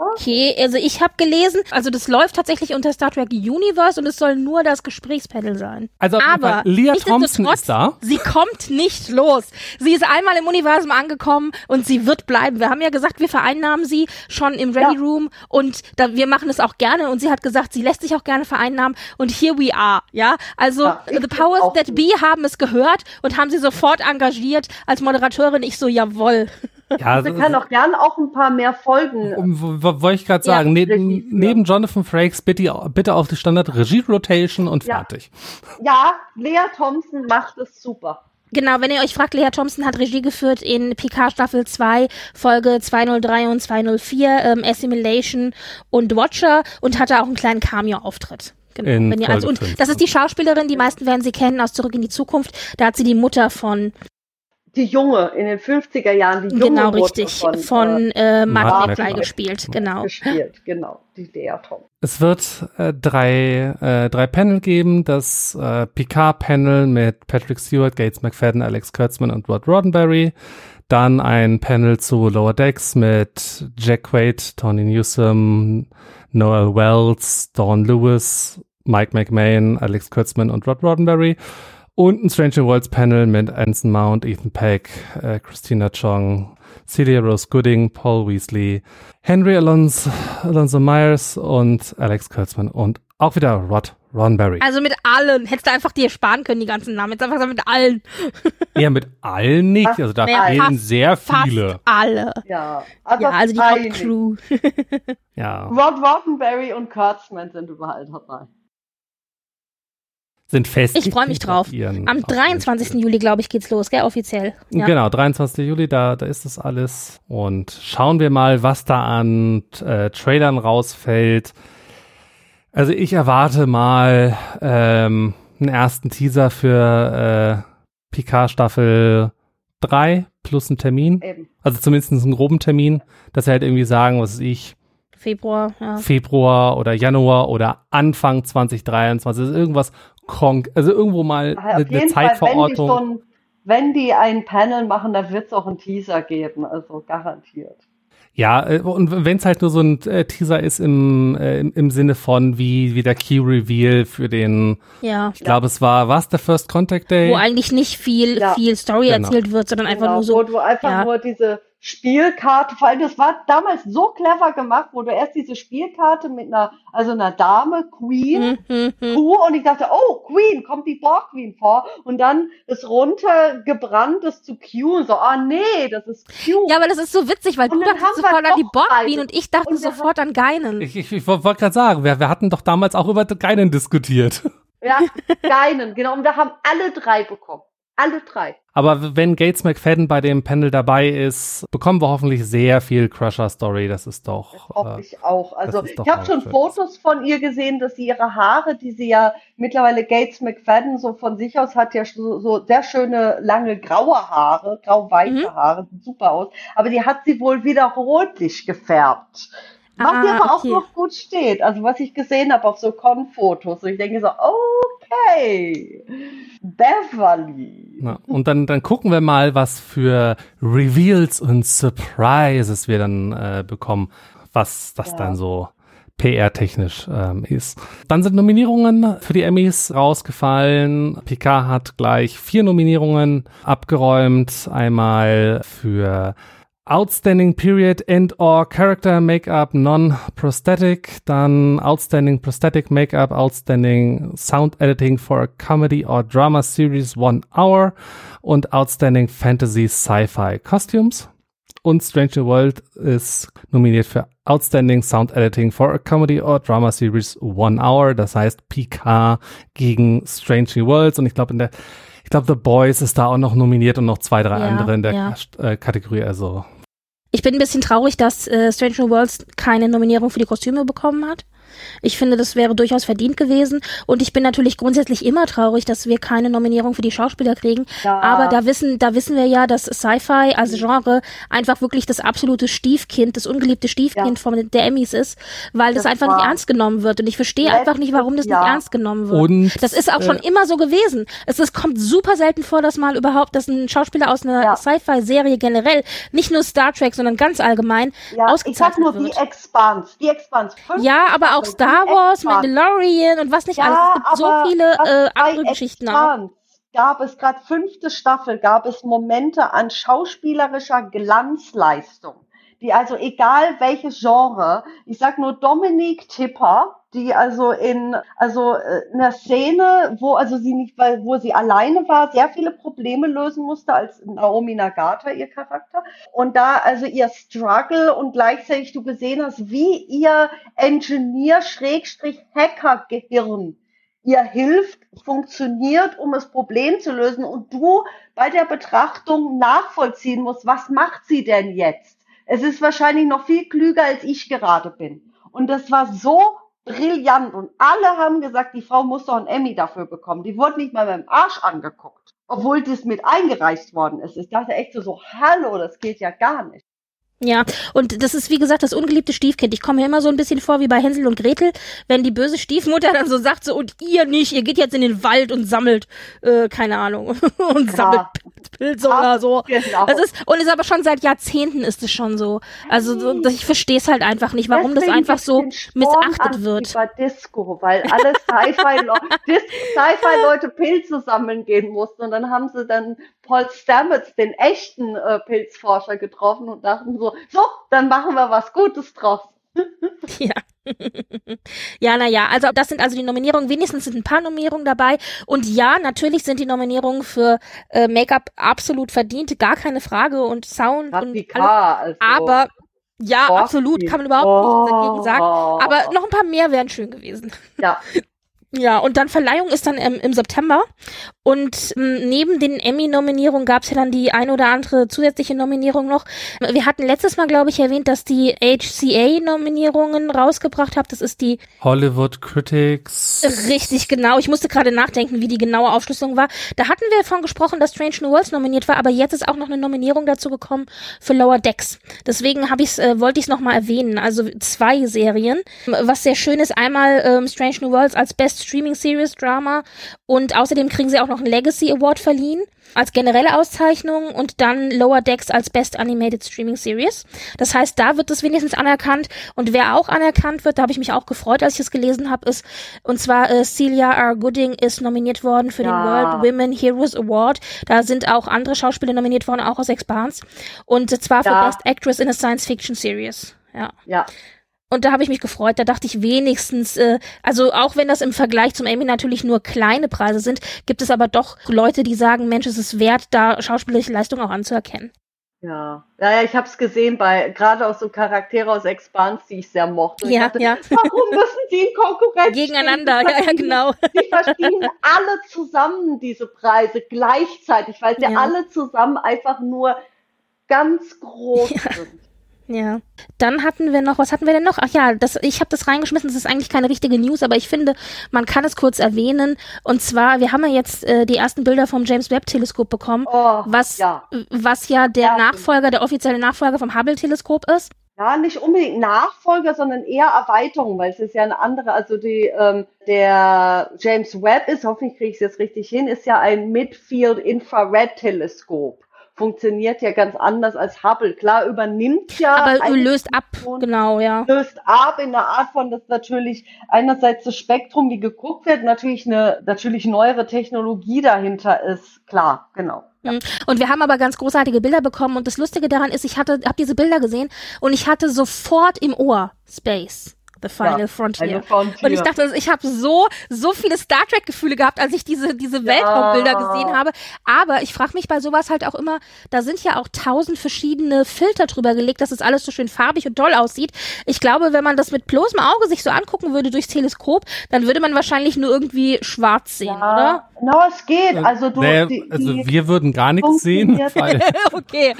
Okay, also ich habe gelesen, also das läuft tatsächlich unter Star Trek Universe und es soll nur das Gesprächspanel sein. Also Aber Fall, Leah Thompson ist da. Sie kommt nicht los. Sie ist einmal im Universum angekommen und sie wird bleiben. Wir haben ja gesagt, wir vereinnahmen sie schon im Ready Ja. Room und da, wir machen es auch gerne und sie hat gesagt, sie lässt sich auch gerne vereinnahmen und here we are, ja? Also Ja, the powers that be haben es gehört und haben sie sofort engagiert als Moderatorin. Ich so, jawoll. Ja, Sie kann auch gern auch ein paar mehr Folgen. Um, wo- wo- Wollte ich gerade Ja, sagen, führen. neben Jonathan Frakes bitte, bitte auf die Standard-Regie-Rotation und Ja. fertig. Ja, Lea Thompson macht es super. Genau, wenn ihr euch fragt, Lea Thompson hat Regie geführt in Picard Staffel 2, Folge 203 und 204, ähm, Assimilation und Watcher und hatte auch einen kleinen Cameo-Auftritt. Genau. Wenn ihr also, und das ist die Schauspielerin, die meisten werden sie kennen aus Zurück in die Zukunft. Da hat sie die Mutter von, Die Junge in den 50er Jahren, die junge genau richtig, von, von, äh, äh, Mark Mark McFly gespielt. Genau. gespielt, genau, die Lea Thompson. Es wird äh, drei, äh, drei Panel geben. Das äh, Picard-Panel mit Patrick Stewart, Gates McFadden, Alex Kurtzman und Rod Roddenberry. Dann ein Panel zu Lower Decks mit Jack Quaid, Tony Newsom, Noel Wells, Dawn Lewis, Mike McMahon, Alex Kurtzman und Rod Roddenberry. Und ein Stranger Worlds Panel mit Anson Mount, Ethan Peck, äh, Christina Chong, Celia Rose Gooding, Paul Weasley, Henry Alonso, Alonso Myers und Alex Kurtzman und auch wieder Rod Roddenberry. Also mit allen. Hättest du einfach dir sparen können, die ganzen Namen. Jetzt einfach mit allen. Eher mit allen nicht, also da Naja, fehlen fast- sehr Fast viele. alle. Ja, aber Ja, also die. Hauptcrew. Ja, Rod Roddenberry und Kurtzman sind überall dabei. Sind fest. Ich freu mich drauf. Am 23. Juli, glaube ich, geht's los, gell, offiziell. Ja. Genau, 23. Juli, da, da ist das alles. Und schauen wir mal, was da an äh, Trailern rausfällt. Also ich erwarte mal ähm, einen ersten Teaser für äh, Picard Staffel 3 plus einen Termin. Eben. Also zumindest einen groben Termin, dass sie halt irgendwie sagen, was ich, Februar, ja. Februar oder Januar oder Anfang 2023. Also irgendwas konk, also irgendwo mal Aber eine, eine jeden Fall, wenn die Zeitverortung. schon, wenn die ein Panel machen, dann wird es auch einen Teaser geben, also garantiert. Ja, äh, und wenn es halt nur so ein äh, Teaser ist im, äh, im, im Sinne von wie, wie der Key Reveal für den, Ja. ich glaube, es war, was der First Contact Day? Wo eigentlich nicht viel, Ja. viel Story Genau. erzählt wird, sondern einfach Genau, nur so. wo du einfach ja. nur diese Spielkarte, vor allem das war damals so clever gemacht, wo du erst diese Spielkarte mit einer, also einer Dame, Queen, Hm, hm, hm. Q und ich dachte, oh, Queen, kommt die Borg Queen vor und dann ist runtergebrannt ist zu Q und so, ah nee, das ist Q. Ja, aber das ist so witzig, weil Und du dachtest sofort an die Borg beide. Queen und ich dachte Und sofort an Geinen. Ich, ich, ich wollte gerade sagen, wir, wir hatten doch damals auch über keinen diskutiert. Ja, keinen, genau, und wir haben alle drei bekommen. Alle drei. Aber wenn Gates McFadden bei dem Panel dabei ist, bekommen wir hoffentlich sehr viel Crusher-Story. Das ist doch. Das hoffe äh, ich auch. Also ich habe auch schon schön. Fotos von ihr gesehen, dass sie ihre Haare, die sie ja mittlerweile Gates McFadden so von sich aus hat, ja so, so sehr schöne lange graue Haare, grau-weiße Mhm. Haare, sieht super aus. Aber die hat sie wohl wieder rotlich gefärbt. Was Ah, ihr aber auch okay. noch gut steht. Also was ich gesehen habe auf so Con-Fotos. Und ich denke so, okay, Beverly. Na, und dann, dann gucken wir mal, was für Reveals und Surprises wir dann äh, bekommen, was das Ja. dann so PR-technisch ähm, ist. Dann sind Nominierungen für die Emmys rausgefallen. Picard hat gleich vier Nominierungen abgeräumt. Einmal für Outstanding Period and or Character Makeup Non-Prosthetic, dann Outstanding Prosthetic Makeup, Outstanding Sound Editing for a Comedy or Drama Series One Hour und Outstanding Fantasy Sci-Fi Costumes. Und Strange New World ist nominiert für Outstanding Sound Editing for a Comedy or Drama Series One Hour. Das heißt PK gegen Strange New Worlds. Und ich glaube, in der, ich glaube, The Boys ist da auch noch nominiert und noch zwei, drei ja, andere in der ja. Äh, Kategorie. Also ich bin ein bisschen traurig, dass äh, Strange New Worlds keine Nominierung für die Kostüme bekommen hat. Ich finde, das wäre durchaus verdient gewesen. Und ich bin natürlich grundsätzlich immer traurig, dass wir keine Nominierung für die Schauspieler kriegen. Ja. Aber da wissen, da wissen wir ja, dass Sci-Fi als Genre einfach wirklich das absolute Stiefkind, das ungeliebte Stiefkind ja. von der Emmys ist, weil das, das einfach nicht ernst genommen wird. Und ich verstehe einfach nicht, warum das ja. nicht ernst genommen wird. Und, das ist auch äh, schon immer so gewesen. Es, es kommt super selten vor, dass mal überhaupt, dass ein Schauspieler aus einer Sci-Fi-Serie generell, nicht nur Star Trek, sondern ganz allgemein ja, ausgezeichnet wird. Ich sag nur die Expanse. Die Expanse. Ja, aber auch Star Wars, Mandalorian und was nicht ja, alles. Es gibt so viele äh, andere Geschichten auch. Gab es gerade fünfte Staffel, gab es Momente an schauspielerischer Glanzleistung, die also egal welches Genre, ich sag nur Dominik Tipper, die also in also äh, einer Szene, wo also sie nicht, weil wo sie alleine war, sehr viele Probleme lösen musste als Naomi Nagata ihr Charakter und da also ihr Struggle und gleichzeitig du gesehen hast, wie ihr Engineer Schrägstrich Hacker Gehirn ihr hilft, funktioniert, um das Problem zu lösen und du bei der Betrachtung nachvollziehen musst, was macht sie denn jetzt? Es ist wahrscheinlich noch viel klüger als ich gerade bin. Und das war so brillant. Und alle haben gesagt, die Frau muss doch einen Emmy dafür bekommen. Die wurde nicht mal mit dem Arsch angeguckt. Obwohl das mit eingereicht worden ist. Ich dachte echt so, so, hallo, das geht ja gar nicht. Ja, und das ist wie gesagt das ungeliebte Stiefkind. Ich komme mir immer so ein bisschen vor wie bei Hänsel und Gretel, wenn die böse Stiefmutter dann so sagt so und ihr nicht, ihr geht jetzt in den Wald und sammelt äh, keine Ahnung und ja. sammelt Pilze ja, oder so. Genau. Das ist und ist aber schon seit Jahrzehnten ist es schon so. Also so, ich verstehe es halt einfach nicht, warum Deswegen das einfach so missachtet wird. Über Disco, weil alle Sci-Fi-Leute Sci Pilze sammeln gehen mussten und dann haben sie dann Paul Stamets, den echten äh, Pilzforscher, getroffen und dachten so, so, dann machen wir was Gutes draus. ja. ja, naja, also das sind also die Nominierungen. Wenigstens sind ein paar Nominierungen dabei. Und ja, natürlich sind die Nominierungen für äh, Make-up absolut verdient, gar keine Frage. Und Sound Radikal, und alles. Also aber ja, absolut, kann man überhaupt oh. nichts dagegen sagen. Aber noch ein paar mehr wären schön gewesen. Ja. Ja, und dann Verleihung ist dann im, im September. Und ähm, neben den Emmy-Nominierungen gab es ja dann die ein oder andere zusätzliche Nominierung noch. Wir hatten letztes Mal, glaube ich, erwähnt, dass die HCA-Nominierungen rausgebracht habt. Das ist die Hollywood Critics. Richtig, genau. Ich musste gerade nachdenken, wie die genaue Aufschlüsselung war. Da hatten wir davon gesprochen, dass Strange New Worlds nominiert war, aber jetzt ist auch noch eine Nominierung dazu gekommen für Lower Decks. Deswegen habe ich's, äh, wollte ich es nochmal erwähnen. Also zwei Serien. Was sehr schön ist, einmal ähm, Strange New Worlds als Best Streaming Series Drama und außerdem kriegen sie auch noch einen Legacy Award verliehen als generelle Auszeichnung und dann Lower Decks als Best Animated Streaming Series. Das heißt, da wird es wenigstens anerkannt und wer auch anerkannt wird, da habe ich mich auch gefreut, als ich es gelesen habe, ist und zwar äh, Celia R. Gooding ist nominiert worden für ja. den World Women Heroes Award. Da sind auch andere Schauspieler nominiert worden, auch aus Expanse und zwar ja. für Best Actress in a Science Fiction Series. Ja. Ja. Und da habe ich mich gefreut. Da dachte ich wenigstens, äh, also auch wenn das im Vergleich zum Emmy natürlich nur kleine Preise sind, gibt es aber doch Leute, die sagen, Mensch, es ist wert, da schauspielerische Leistung auch anzuerkennen. Ja, ja, ja ich habe es gesehen bei gerade auch so Charaktere aus Expans, die ich sehr mochte. Ja, dachte, ja. Warum müssen die in Konkurrenz Gegeneinander, ja, ja, genau. Die verstehen alle zusammen diese Preise gleichzeitig, weil sie ja. alle zusammen einfach nur ganz groß ja. sind. Ja. Dann hatten wir noch, was hatten wir denn noch? Ach ja, das, ich habe das reingeschmissen, das ist eigentlich keine richtige News, aber ich finde, man kann es kurz erwähnen. Und zwar, wir haben ja jetzt äh, die ersten Bilder vom James Webb Teleskop bekommen, oh, was, ja. was ja der ja. Nachfolger, der offizielle Nachfolger vom Hubble Teleskop ist. Ja, nicht unbedingt Nachfolger, sondern eher Erweiterung, weil es ist ja eine andere, also die, ähm, der James Webb ist, hoffentlich kriege ich es jetzt richtig hin, ist ja ein Midfield Infrared Teleskop funktioniert ja ganz anders als Hubble. Klar übernimmt ja. Aber löst ab, genau, ja. Löst ab in der Art von, dass natürlich einerseits das Spektrum, wie geguckt wird, natürlich eine natürlich neuere Technologie dahinter ist. Klar, genau. Ja. Mhm. Und wir haben aber ganz großartige Bilder bekommen und das Lustige daran ist, ich hatte, habe diese Bilder gesehen und ich hatte sofort im Ohr Space. The Final ja, Frontier. Frontier. Und ich dachte, ich habe so so viele Star Trek Gefühle gehabt, als ich diese diese Weltraumbilder ja. gesehen habe. Aber ich frage mich bei sowas halt auch immer, da sind ja auch tausend verschiedene Filter drüber gelegt, dass es alles so schön farbig und toll aussieht. Ich glaube, wenn man das mit bloßem Auge sich so angucken würde durchs Teleskop, dann würde man wahrscheinlich nur irgendwie schwarz sehen, ja. oder? No, es geht. Äh, also du, naja, die, also wir würden gar nichts sehen. okay.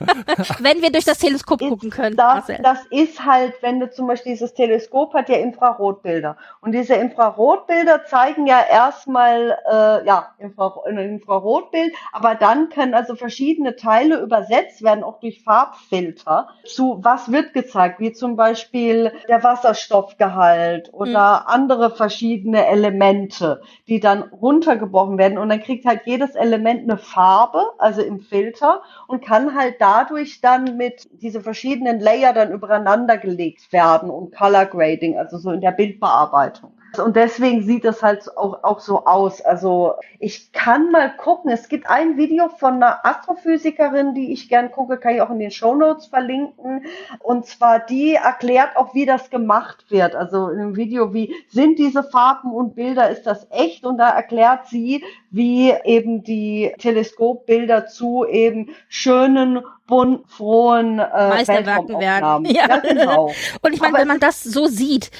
wenn wir durch das Teleskop gucken können. Das, das ist halt, wenn du zum Beispiel dieses Teleskop hat ja Infrarotbilder. Und diese Infrarotbilder zeigen ja erstmal äh, ja, Infra ein Infrarotbild, aber dann können also verschiedene Teile übersetzt werden, auch durch Farbfilter, zu was wird gezeigt, wie zum Beispiel der Wasserstoffgehalt oder mhm. andere verschiedene Elemente, die dann runtergebrochen werden. Und dann kriegt halt jedes Element eine Farbe, also im Filter, und kann halt dadurch dann mit diese verschiedenen Layer dann übereinander gelegt werden und Color Color Grading, also so in der Bildbearbeitung. Und deswegen sieht es halt auch, auch so aus. Also ich kann mal gucken. Es gibt ein Video von einer Astrophysikerin, die ich gern gucke, kann ich auch in den Show Notes verlinken. Und zwar die erklärt auch, wie das gemacht wird. Also in einem Video, wie sind diese Farben und Bilder, ist das echt? Und da erklärt sie, wie eben die Teleskopbilder zu eben schönen bunt, frohen äh, Meisterwerken werden. Ja. ja, genau. Und ich meine, wenn man das so sieht,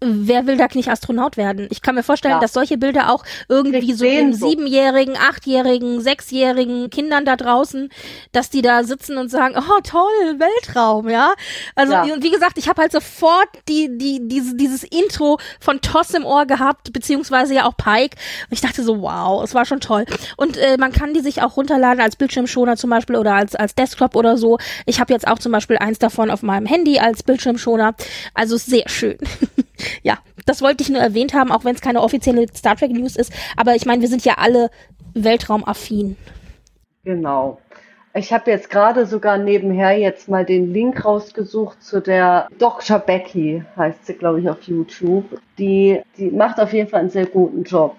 wer will da nicht Astronaut werden? Ich kann mir vorstellen, ja. dass solche Bilder auch irgendwie so den siebenjährigen, achtjährigen, sechsjährigen Kindern da draußen, dass die da sitzen und sagen, oh toll, Weltraum, ja. Also ja. und wie gesagt, ich habe halt sofort die, die, diese, dieses Intro von Toss im Ohr gehabt, beziehungsweise ja auch Pike. Und ich dachte so, wow, es war schon toll. Und äh, man kann die sich auch runterladen als Bildschirmschoner zum Beispiel oder als, als Desktop oder so. Ich habe jetzt auch zum Beispiel eins davon auf meinem Handy als Bildschirmschoner. Also sehr schön. ja, das wollte ich nur erwähnt haben, auch wenn es keine offizielle Star Trek News ist. Aber ich meine, wir sind ja alle weltraumaffin. Genau. Ich habe jetzt gerade sogar nebenher jetzt mal den Link rausgesucht zu der Dr. Becky, heißt sie, glaube ich, auf YouTube. Die, die macht auf jeden Fall einen sehr guten Job.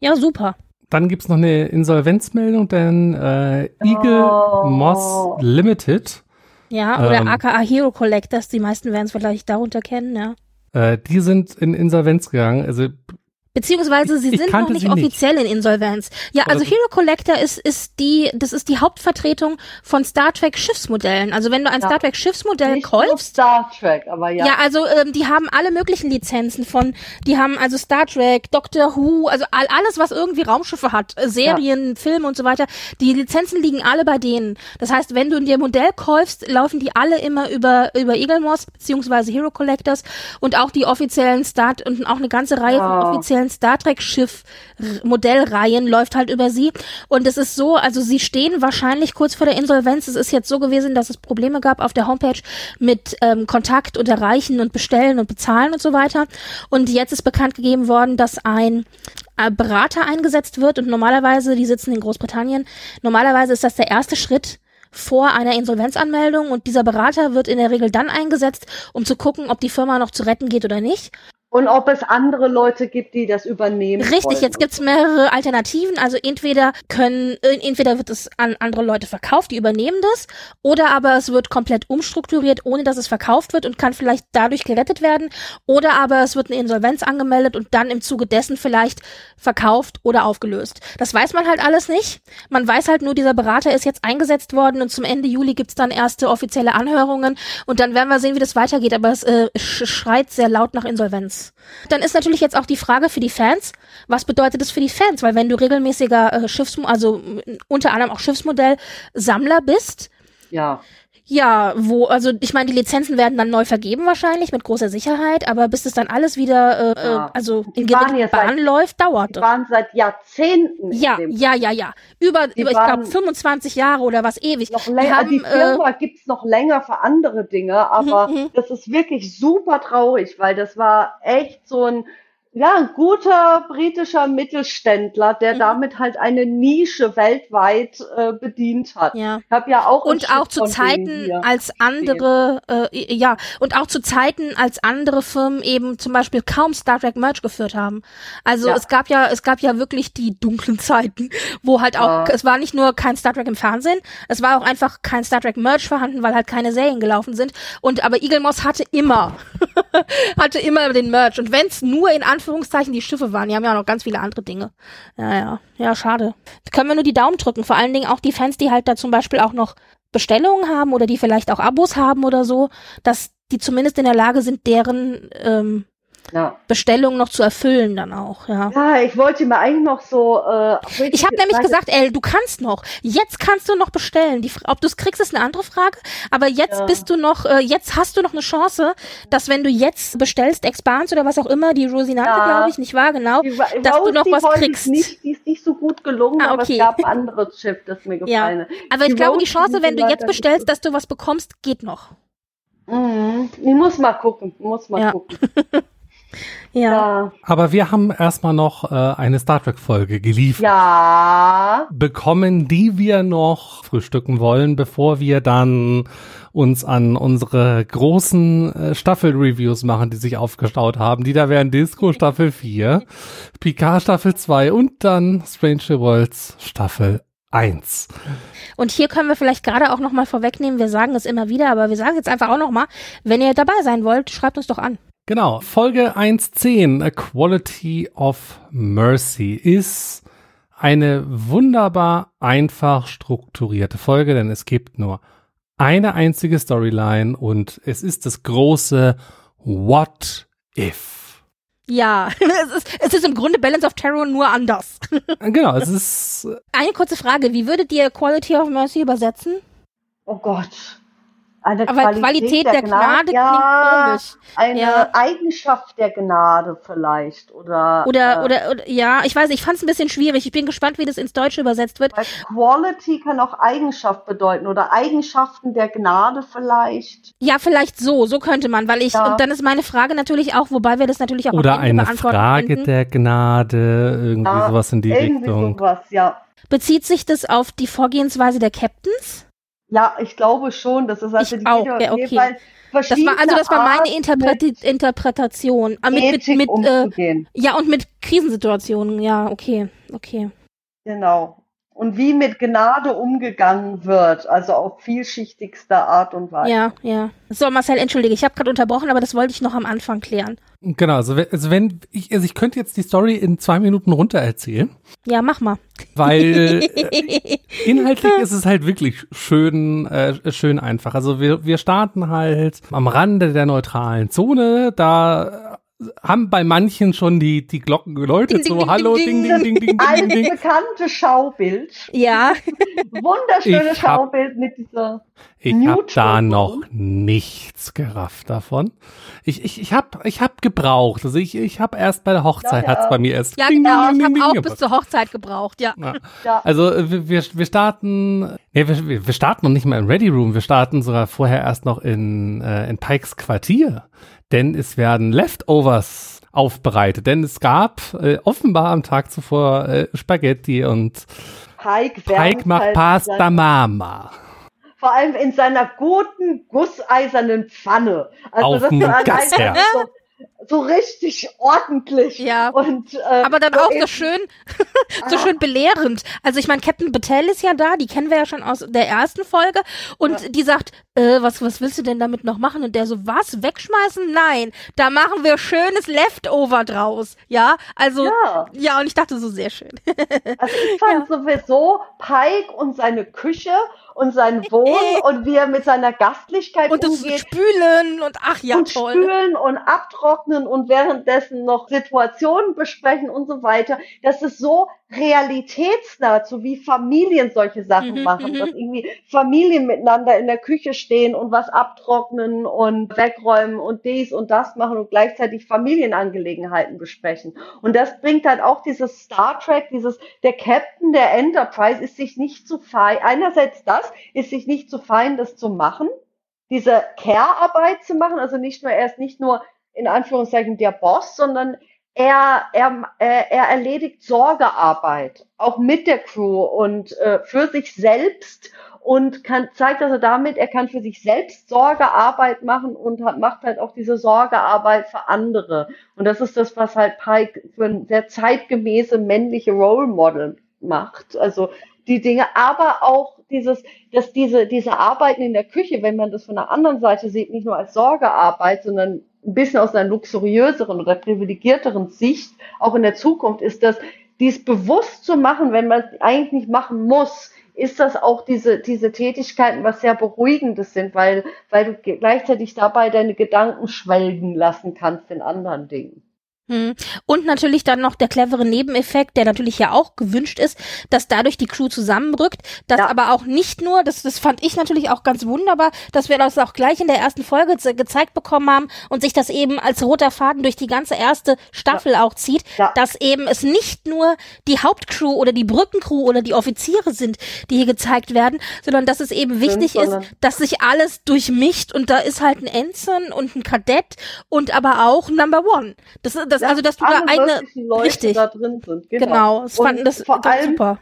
Ja, super. Dann gibt es noch eine Insolvenzmeldung, denn äh, Eagle oh. Moss Limited. Ja, oder ähm, aka Hero Collectors, die meisten werden es vielleicht darunter kennen, ja. Äh, die sind in Insolvenz gegangen. Also Beziehungsweise sie ich, sind noch nicht offiziell nicht. in Insolvenz. Ja, also Hero Collector ist, ist die, das ist die Hauptvertretung von Star Trek Schiffsmodellen. Also wenn du ein ja. Star Trek Schiffsmodell nicht kaufst. Star Trek, aber ja. Ja, also ähm, die haben alle möglichen Lizenzen von, die haben also Star Trek, Doctor Who, also all, alles, was irgendwie Raumschiffe hat, äh, Serien, ja. Filme und so weiter. Die Lizenzen liegen alle bei denen. Das heißt, wenn du dir Modell kaufst, laufen die alle immer über, über Eagle Moss, beziehungsweise Hero Collectors und auch die offiziellen Start und auch eine ganze Reihe oh. von offiziellen neuen Star Trek Schiff Modellreihen läuft halt über sie und es ist so, also sie stehen wahrscheinlich kurz vor der Insolvenz. Es ist jetzt so gewesen, dass es Probleme gab auf der Homepage mit ähm, Kontakt und Erreichen und Bestellen und Bezahlen und so weiter. Und jetzt ist bekannt gegeben worden, dass ein äh, Berater eingesetzt wird und normalerweise, die sitzen in Großbritannien, normalerweise ist das der erste Schritt, vor einer Insolvenzanmeldung und dieser Berater wird in der Regel dann eingesetzt, um zu gucken, ob die Firma noch zu retten geht oder nicht. Und ob es andere Leute gibt, die das übernehmen. Richtig, wollen. jetzt gibt's mehrere Alternativen. Also entweder können, äh, entweder wird es an andere Leute verkauft, die übernehmen das, oder aber es wird komplett umstrukturiert, ohne dass es verkauft wird und kann vielleicht dadurch gerettet werden. Oder aber es wird eine Insolvenz angemeldet und dann im Zuge dessen vielleicht verkauft oder aufgelöst. Das weiß man halt alles nicht. Man weiß halt nur, dieser Berater ist jetzt eingesetzt worden und zum Ende Juli gibt's dann erste offizielle Anhörungen und dann werden wir sehen, wie das weitergeht. Aber es äh, schreit sehr laut nach Insolvenz. Dann ist natürlich jetzt auch die Frage für die Fans, was bedeutet das für die Fans? Weil wenn du regelmäßiger äh, Schiffs, also unter anderem auch Schiffsmodell-Sammler bist, ja. Ja, wo, also ich meine, die Lizenzen werden dann neu vergeben wahrscheinlich mit großer Sicherheit, aber bis das dann alles wieder, äh, ja. Äh, also in geregelten Bahn läuft, dauert. Die waren seit Jahrzehnten. Ja, ja, ja, ja. Über, über ich glaube 25 Jahre oder was ewig. Noch länger, die, haben, die Firma äh, gibt's noch länger für andere Dinge, aber mhm, mhm. das ist wirklich super traurig, weil das war echt so ein ja, ein guter britischer Mittelständler, der Mhm. damit halt eine Nische weltweit äh, bedient hat. Ja. Ich habe ja auch Und auch zu Zeiten, als andere, äh, ja, und auch zu Zeiten, als andere Firmen eben zum Beispiel kaum Star Trek Merch geführt haben. Also Ja. es gab ja, es gab ja wirklich die dunklen Zeiten, wo halt auch, Ja. es war nicht nur kein Star Trek im Fernsehen, es war auch einfach kein Star Trek Merch vorhanden, weil halt keine Serien gelaufen sind. Und aber Eagle Moss hatte immer, hatte immer den Merch. Und wenn es nur in Anführungszeichen die Schiffe waren, die haben ja noch ganz viele andere Dinge. Ja, ja, ja, schade. Da können wir nur die Daumen drücken. Vor allen Dingen auch die Fans, die halt da zum Beispiel auch noch Bestellungen haben oder die vielleicht auch Abos haben oder so, dass die zumindest in der Lage sind, deren ähm, ja. Bestellungen noch zu erfüllen dann auch, ja. ja, ich wollte mir eigentlich noch so. Äh, Ich habe nämlich gesagt, El, du kannst noch. Jetzt kannst du noch bestellen. Die, ob du es kriegst, ist eine andere Frage. Aber jetzt Ja. bist du noch, äh, jetzt hast du noch eine Chance, dass wenn du jetzt bestellst, Expans oder was auch immer, die Rosinante, Ja. glaube ich, nicht wahr? Genau. Die dass du Rose, noch die was kriegst. Nicht, die ist nicht so gut gelungen, Ah, aber okay. es gab ein anderes Schiff, das mir Ja. gefallen hat. Aber ich Die glaube, die Chance, wenn du jetzt bestellst, dass du was bekommst, geht noch. Mhm. Ich muss mal gucken, muss mal Ja. gucken. Ja. Aber wir haben erstmal noch äh, eine Star Trek-Folge geliefert. ja. bekommen, die wir noch frühstücken wollen, bevor wir dann uns an unsere großen äh, Staffel-Reviews machen, die sich aufgestaut haben. Die da wären Disco Staffel 4, Picard Staffel 2 und dann Stranger Worlds Staffel 1. Und hier können wir vielleicht gerade auch noch mal vorwegnehmen, wir sagen es immer wieder, aber wir sagen jetzt einfach auch noch mal, wenn ihr dabei sein wollt, schreibt uns doch an. Genau, Folge 1.10, A Quality of Mercy, ist eine wunderbar einfach strukturierte Folge, denn es gibt nur eine einzige Storyline und es ist das große What If. Ja, es ist, es ist im Grunde Balance of Terror nur anders. Genau, es ist Eine kurze Frage, wie würdet ihr Quality of Mercy übersetzen? Oh Gott. Eine Aber Qualität der Gnade ja, klingt komisch. Eine Ja. Eigenschaft der Gnade vielleicht. Oder, Oder, äh, oder, oder, ja, ich weiß, ich fand es ein bisschen schwierig. Ich bin gespannt, wie das ins Deutsche übersetzt wird. weil Quality kann auch Eigenschaft bedeuten. Oder Eigenschaften der Gnade vielleicht. Ja, vielleicht so, so könnte man, weil ich, Ja. und dann ist meine Frage natürlich auch, wobei wir das natürlich auch am oder Ende eine beantworten Frage könnten. der Gnade, irgendwie Ja, sowas in die Irgendwie Richtung. sowas, ja. Bezieht sich das auf die Vorgehensweise der Captains? Ja, ich glaube schon. Das ist also Ich die auch, Video ja, okay. Das war, also das war meine Interpreti Interpretation. Ah, mit mit, mit, äh, ja, und mit Krisensituationen, ja, okay, okay. Genau. Und wie mit Gnade umgegangen wird, also auf vielschichtigster Art und Weise. Ja, ja. So, Marcel, entschuldige, ich habe gerade unterbrochen, aber das wollte ich noch am Anfang klären. Genau, also wenn, also wenn ich, also ich könnte jetzt die Story in zwei Minuten runter erzählen, Ja, mach mal. weil äh, inhaltlich ist es halt wirklich schön, äh, schön einfach. Also wir, wir starten halt am Rande der neutralen Zone, da haben bei manchen schon die, die Glocken geläutet, Ding, ding, so ding, hallo, ding, ding, ding, ding, ding, ding, Ein bekanntes Schaubild. Ja, Wunderschönes Ich hab- Schaubild mit dieser. Ich habe da noch nichts gerafft davon. Ich, ich, ich habe ich hab gebraucht. Also ich, ich habe erst bei der Hochzeit Ja, ja. hat's bei mir erst. ja, ding, genau. ding, Ich habe auch bis zur Hochzeit gebraucht, ja. Ja. Ja, Also äh, wir, wir starten, nee, wir, wir starten noch nicht mal im Ready Room, wir starten sogar vorher erst noch in, äh, in Pikes Quartier, denn es werden Leftovers aufbereitet, denn es gab äh, offenbar am Tag zuvor äh, Spaghetti und Pike macht halt Pasta Mama. Vor allem in seiner guten, gusseisernen Pfanne. Also Auf das dem war allein so, so richtig ordentlich. Ja. Und, äh, Aber dann so auch so schön, so schön belehrend. Also ich meine, Captain Battelle ist ja da, die kennen wir ja schon aus der ersten Folge. Und die sagt, äh, was, was willst du denn damit noch machen? Und der so, was, wegschmeißen? Nein, da machen wir schönes Leftover draus. Ja, also, ja, Ja, und ich dachte so sehr schön. also ich fand sowieso Pike und seine Küche und sein Wohnen und wie er mit seiner Gastlichkeit Und das umgeht. Spülen und ach ja, und toll. spülen und abtrocknen und währenddessen noch Situationen besprechen und so weiter. Das ist so realitätsnah, so wie Familien solche Sachen Mhm, machen, mhm. dass irgendwie Familien miteinander in der Küche stehen und was abtrocknen und wegräumen und dies und das machen und gleichzeitig Familienangelegenheiten besprechen. Und das bringt halt auch dieses Star Trek, dieses, der Captain der Enterprise ist sich nicht zu fein, einerseits das, ist sich nicht zu fein, das zu machen, diese Care-Arbeit zu machen, also nicht nur, er ist nicht nur in Anführungszeichen der Boss, sondern er, er, er erledigt Sorgearbeit, auch mit der Crew und äh, für sich selbst und kann, zeigt also damit, er kann für sich selbst Sorgearbeit machen und hat, macht halt auch diese Sorgearbeit für andere. Und das ist das, was halt Pike für ein sehr zeitgemäße männliche Role Model macht. Also die Dinge, aber auch dieses, dass diese, diese Arbeiten in der Küche, wenn man das von der anderen Seite sieht, nicht nur als Sorgearbeit, sondern ein bisschen aus einer luxuriöseren oder privilegierteren Sicht, auch in der Zukunft, ist das, dies bewusst zu machen, wenn man es eigentlich nicht machen muss, ist das auch diese, diese Tätigkeiten, was sehr beruhigendes sind, weil, weil du gleichzeitig dabei deine Gedanken schwelgen lassen kannst in anderen Dingen. Hm. Und natürlich dann noch der clevere Nebeneffekt, der natürlich ja auch gewünscht ist, dass dadurch die Crew zusammenrückt, dass ja. aber auch nicht nur, das, das fand ich natürlich auch ganz wunderbar, dass wir das auch gleich in der ersten Folge gezeigt bekommen haben und sich das eben als roter Faden durch die ganze erste Staffel ja. auch zieht, ja. dass eben es nicht nur die Hauptcrew oder die Brückencrew oder die Offiziere sind, die hier gezeigt werden, sondern dass es eben wichtig ist, dass sich alles durchmischt und da ist halt ein Ensign und ein Kadett und aber auch Number One. Das, das das, also dass du da eine Leute richtig da drin sind. Genau, genau das fanden das vor allem super.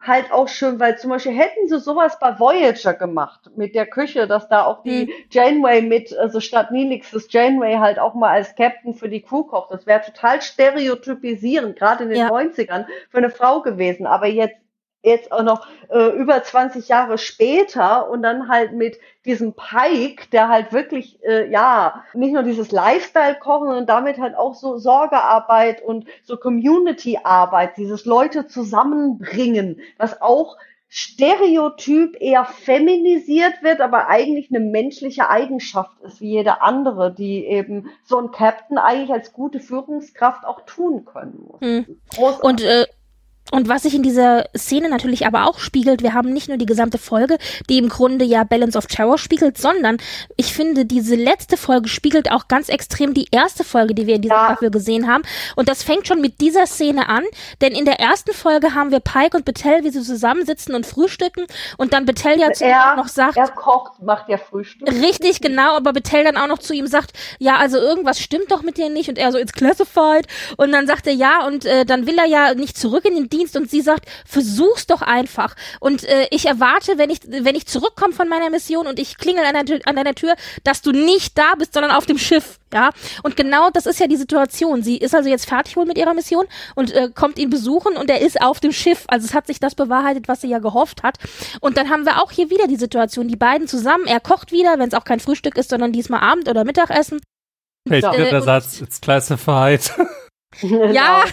Halt auch schön, weil zum Beispiel hätten sie sowas bei Voyager gemacht mit der Küche, dass da auch die hm. Janeway mit, also statt Neelix das Janeway halt auch mal als Captain für die Crew kocht. Das wäre total stereotypisierend, gerade in den ja. 90ern, für eine Frau gewesen. Aber jetzt jetzt auch noch äh, über 20 Jahre später und dann halt mit diesem Pike, der halt wirklich, äh, ja, nicht nur dieses Lifestyle-Kochen, sondern damit halt auch so Sorgearbeit und so Community-Arbeit, dieses Leute zusammenbringen, was auch Stereotyp eher feminisiert wird, aber eigentlich eine menschliche Eigenschaft ist, wie jede andere, die eben so ein Captain eigentlich als gute Führungskraft auch tun können muss. Hm. Und äh, und was sich in dieser Szene natürlich aber auch spiegelt, wir haben nicht nur die gesamte Folge, die im Grunde ja Balance of Terror spiegelt, sondern ich finde, diese letzte Folge spiegelt auch ganz extrem die erste Folge, die wir in dieser ja. Staffel gesehen haben. Und das fängt schon mit dieser Szene an, denn in der ersten Folge haben wir Pike und Betel, wie sie zusammensitzen und frühstücken und dann Betel ja zu ihm auch noch sagt... Er kocht, macht ja Frühstück. Richtig, genau, aber Betel dann auch noch zu ihm sagt, ja, also irgendwas stimmt doch mit dir nicht und er so, it's classified und dann sagt er, ja, und äh, dann will er ja nicht zurück in den Dienst und sie sagt, versuch's doch einfach. Und äh, ich erwarte, wenn ich, wenn ich zurückkomme von meiner Mission und ich klingel an, der, an deiner Tür, dass du nicht da bist, sondern auf dem Schiff. Ja, und genau das ist ja die Situation. Sie ist also jetzt fertig wohl mit ihrer Mission und äh, kommt ihn besuchen und er ist auf dem Schiff. Also es hat sich das bewahrheitet, was sie ja gehofft hat. Und dann haben wir auch hier wieder die Situation, die beiden zusammen. Er kocht wieder, wenn es auch kein Frühstück ist, sondern diesmal Abend oder Mittagessen. Fällt mir äh, der Satz, it's classified. ja,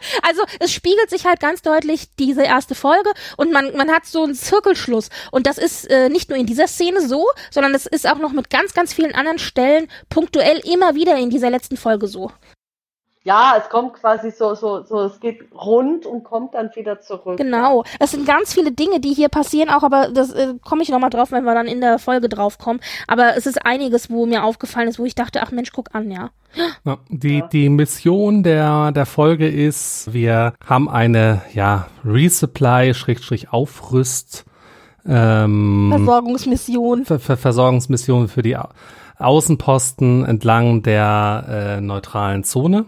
also es spiegelt sich halt ganz deutlich diese erste Folge und man, man hat so einen Zirkelschluss. Und das ist äh, nicht nur in dieser Szene so, sondern es ist auch noch mit ganz, ganz vielen anderen Stellen punktuell immer wieder in dieser letzten Folge so. Ja, es kommt quasi so, so, so, es geht rund und kommt dann wieder zurück. Genau. Es sind ganz viele Dinge, die hier passieren, auch, aber das äh, komme ich nochmal drauf, wenn wir dann in der Folge drauf kommen. Aber es ist einiges, wo mir aufgefallen ist, wo ich dachte, ach Mensch, guck an, ja. ja die, ja. die Mission der, der Folge ist, wir haben eine, ja, Resupply, Schrägstrich, Aufrüst, ähm, Versorgungsmission. Ver Ver Versorgungsmission für die Außenposten entlang der äh, neutralen Zone.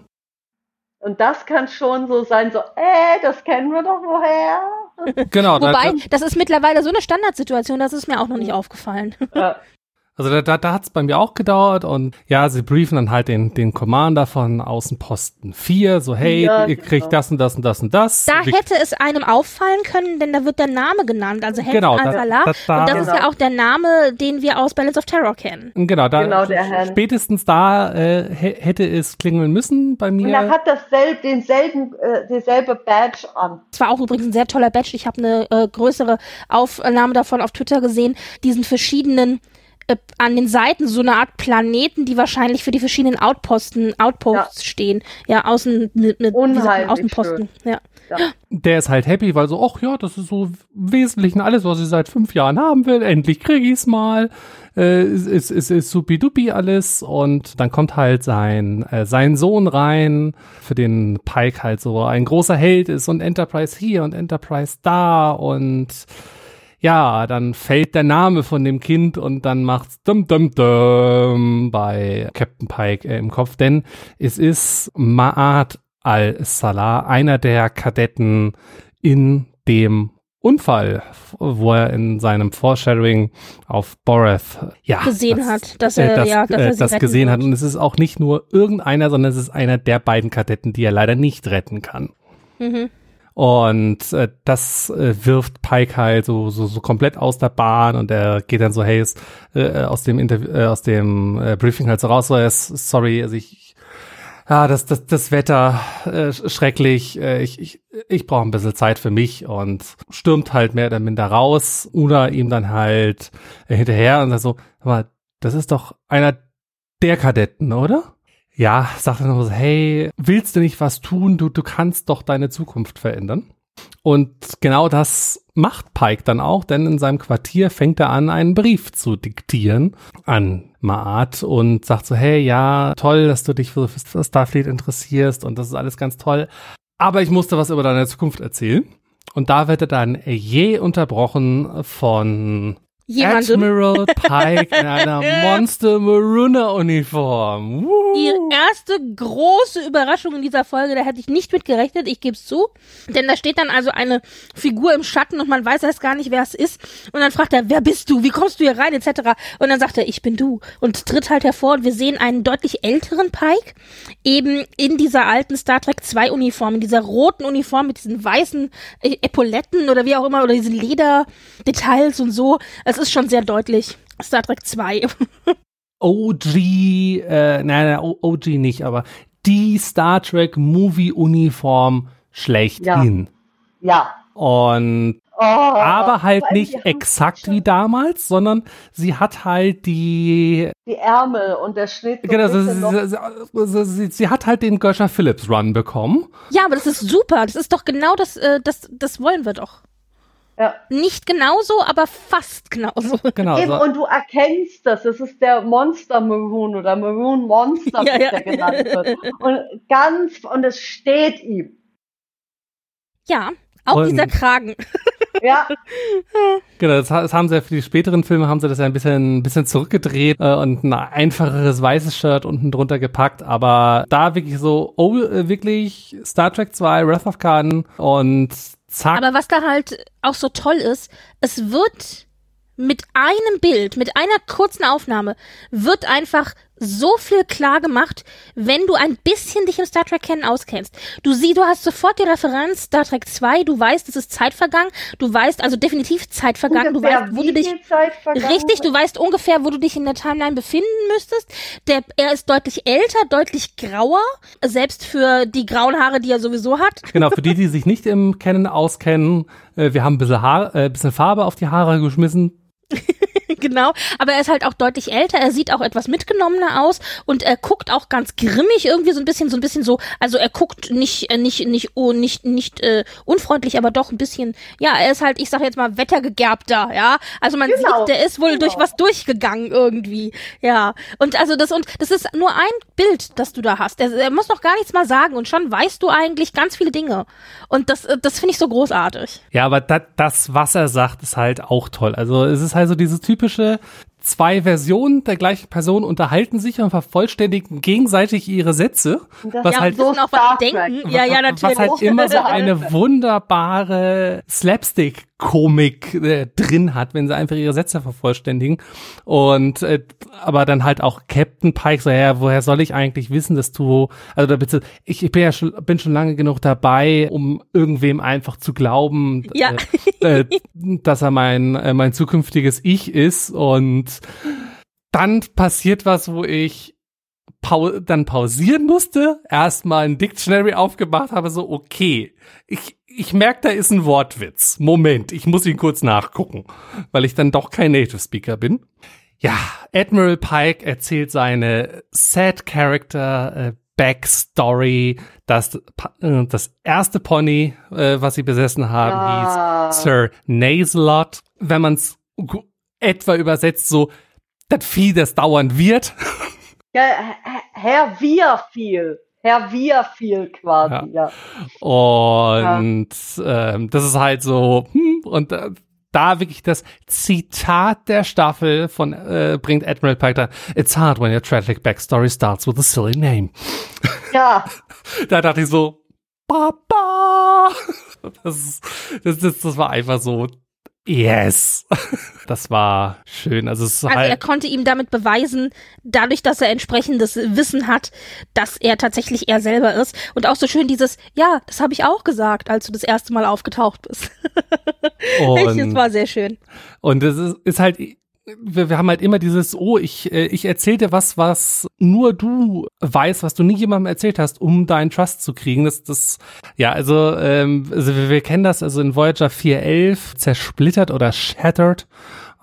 Und das kann schon so sein, so, äh, das kennen wir doch woher. Genau. Wobei, da, das ist mittlerweile so eine Standardsituation, das ist mir auch noch nicht aufgefallen. Ja. Also da, da, da hat es bei mir auch gedauert und ja, sie briefen dann halt den, den Commander von Außenposten 4, so hey, ja, ihr kriegt genau. das und das und das und das. Da Wie, hätte es einem auffallen können, denn da wird der Name genannt, also Henry genau, Al-Salah. Da, da, und das genau. ist ja auch der Name, den wir aus Balance of Terror kennen. Genau, da genau, spätestens da äh, hätte es klingeln müssen bei mir. Und er hat dasselbe, denselben, äh, dieselbe Badge an. Es war auch übrigens ein sehr toller Badge. Ich habe eine äh, größere Aufnahme davon auf Twitter gesehen, diesen verschiedenen äh, an den Seiten so eine Art Planeten, die wahrscheinlich für die verschiedenen Outposten, Outposts ja. stehen. Ja, außen, ne, ne, Außenposten. Ja. ja. Der ist halt happy, weil so, ach ja, das ist so im Wesentlichen alles, was ich seit fünf Jahren haben will. Endlich krieg ich's mal. Äh, ist, ist, ist, ist supi-dupi alles. Und dann kommt halt sein, äh, sein Sohn rein, für den Pike halt so ein großer Held ist und Enterprise hier und Enterprise da und ja, dann fällt der Name von dem Kind und dann macht's dum dum dum bei Captain Pike äh, im Kopf, denn es ist Ma'at al-Salah, einer der Kadetten in dem Unfall, wo er in seinem Foreshadowing auf Borath ja, gesehen das, hat, dass er, äh, das, ja, dass äh, er sie das gesehen hat. wird. Und es ist auch nicht nur irgendeiner, sondern es ist einer der beiden Kadetten, die er leider nicht retten kann. Mhm. Und äh, das äh, wirft Pike halt so, so, so komplett aus der Bahn und er geht dann so, hey, ist, äh, aus dem Interview, äh, aus dem äh, Briefing halt so raus, so, er ist, sorry, also ich, ja, das, das, das Wetter äh, sch- schrecklich, äh, ich, ich, ich brauche ein bisschen Zeit für mich und stürmt halt mehr oder minder raus oder ihm dann halt äh, hinterher und sagt so, aber das ist doch einer der Kadetten, oder? Ja, sagt er noch so, hey, willst du nicht was tun? Du, du kannst doch deine Zukunft verändern. Und genau das macht Pike dann auch, denn in seinem Quartier fängt er an, einen Brief zu diktieren an Maat und sagt so, hey, ja, toll, dass du dich für, für Starfleet interessierst und das ist alles ganz toll. Aber ich musste was über deine Zukunft erzählen. Und da wird er dann je unterbrochen von Jemandem. Admiral Pike in einer Monster Maruna Uniform. Die Woo. erste große Überraschung in dieser Folge, da hätte ich nicht mit gerechnet, ich gebe es zu. Denn da steht dann also eine Figur im Schatten und man weiß erst gar nicht, wer es ist. Und dann fragt er, wer bist du? Wie kommst du hier rein? Etc. Und dann sagt er, ich bin du. Und tritt halt hervor und wir sehen einen deutlich älteren Pike, eben in dieser alten Star Trek 2 Uniform, in dieser roten Uniform mit diesen weißen äh, Epauletten oder wie auch immer, oder diesen Lederdetails und so. Es ist schon sehr deutlich. Star Trek 2. OG, äh, nein, nein, OG nicht, aber die Star Trek Movie Uniform schlechthin. Ja. Und Oh, aber halt nicht exakt wie damals, sondern sie hat halt die Die Ärmel und der Schnitt. so genau, ein sie, sie, sie, hat halt den Göscher Phillips Run bekommen. Ja, aber das ist super. Das ist doch genau das, äh, das, das wollen wir doch. Ja. Nicht genauso, aber fast genauso. Genau. Eben, so. und du erkennst das, das ist der Monster Maroon oder Maroon Monster, Ja, wie ja. der genannt wird. Und ganz, und es steht ihm. Ja, auch Und- dieser Kragen. Ja, Genau, das, das haben sie ja für die späteren Filme haben sie das ja ein bisschen, ein bisschen zurückgedreht äh, und ein einfacheres weißes Shirt unten drunter gepackt, aber da wirklich so, oh, äh, wirklich Star Trek 2, Wrath of Khan und zack. Aber was da halt auch so toll ist, es wird mit einem Bild, mit einer kurzen Aufnahme, wird einfach so viel klar gemacht, wenn du ein bisschen dich im Star Trek kennen auskennst. Du siehst, du hast sofort die Referenz Star Trek 2, du weißt, es ist Zeit vergangen, du weißt also definitiv Zeit vergangen, du weißt, wo du dich Richtig, du weißt ungefähr, wo du dich in der Timeline befinden müsstest. Der, er ist deutlich älter, deutlich grauer, selbst für die grauen Haare, die er sowieso hat. Genau, für die, die sich nicht im Kennen auskennen, äh, wir haben ein bisschen, Haar, äh, bisschen Farbe auf die Haare geschmissen. genau, aber er ist halt auch deutlich älter, er sieht auch etwas mitgenommener aus und er guckt auch ganz grimmig irgendwie so ein bisschen so ein bisschen so, also er guckt nicht äh, nicht nicht oh, nicht nicht äh, unfreundlich, aber doch ein bisschen, ja, er ist halt, ich sag jetzt mal wettergegerbter, ja? Also man Genau, sieht, der ist wohl genau. durch was durchgegangen irgendwie. Ja, und also das und das ist nur ein Bild, das du da hast. Er, er muss noch gar nichts mal sagen und schon weißt du eigentlich ganz viele Dinge. Und das das finde ich so großartig. Ja, aber da, das, was er sagt, ist halt auch toll. Also es ist halt so dieses typische, zwei Versionen der gleichen Person unterhalten sich und vervollständigen gegenseitig ihre Sätze. Das was ja, halt wir müssen auch was denken. Ja, ja, natürlich. Was halt immer so eine wunderbare Slapstick-Komik äh, drin hat, wenn sie einfach ihre Sätze vervollständigen. Und äh, aber dann halt auch Captain Pike so, ja, woher soll ich eigentlich wissen, dass du, also da bitte, ich, ich bin ja schon, bin schon lange genug dabei, um irgendwem einfach zu glauben, Ja. äh, äh, dass er mein, äh, mein zukünftiges Ich ist. Und dann passiert was, wo ich pau dann pausieren musste, erstmal ein Dictionary aufgemacht habe, so, okay, ich, ich merke, da ist ein Wortwitz. Moment, ich muss ihn kurz nachgucken, weil ich dann doch kein Native Speaker bin. Ja, Admiral Pike erzählt seine Sad Character äh, Backstory, dass äh, das erste Pony, äh, was sie besessen haben, Ja. hieß Sir Nazelot. Wenn man es etwa übersetzt, so das Vieh, das dauernd wird. Ja, Herr- Herr Wierfiel. Herr Wierfiel quasi, ja. Und ähm, das ist halt so, hm, und äh, da wirklich das Zitat der Staffel von äh, bringt Admiral Pike da. It's hard when your tragic backstory starts with a silly name. Ja. da dachte ich so, Papa. Das, das, das, das war einfach so Yes. Das war schön. Also, es also halt er konnte ihm damit beweisen, dadurch, dass er entsprechendes Wissen hat, dass er tatsächlich er selber ist. Und auch so schön dieses, ja, das habe ich auch gesagt, als du das erste Mal aufgetaucht bist. Und- das war sehr schön. Und es ist, ist halt, wir, wir haben halt immer dieses, oh, ich, äh, ich erzähl dir was, was nur du weißt, was du nie jemandem erzählt hast, um deinen Trust zu kriegen. Das, das, ja, also, ähm, also wir, wir kennen das, also in Voyager 4.11 zersplittert oder shattered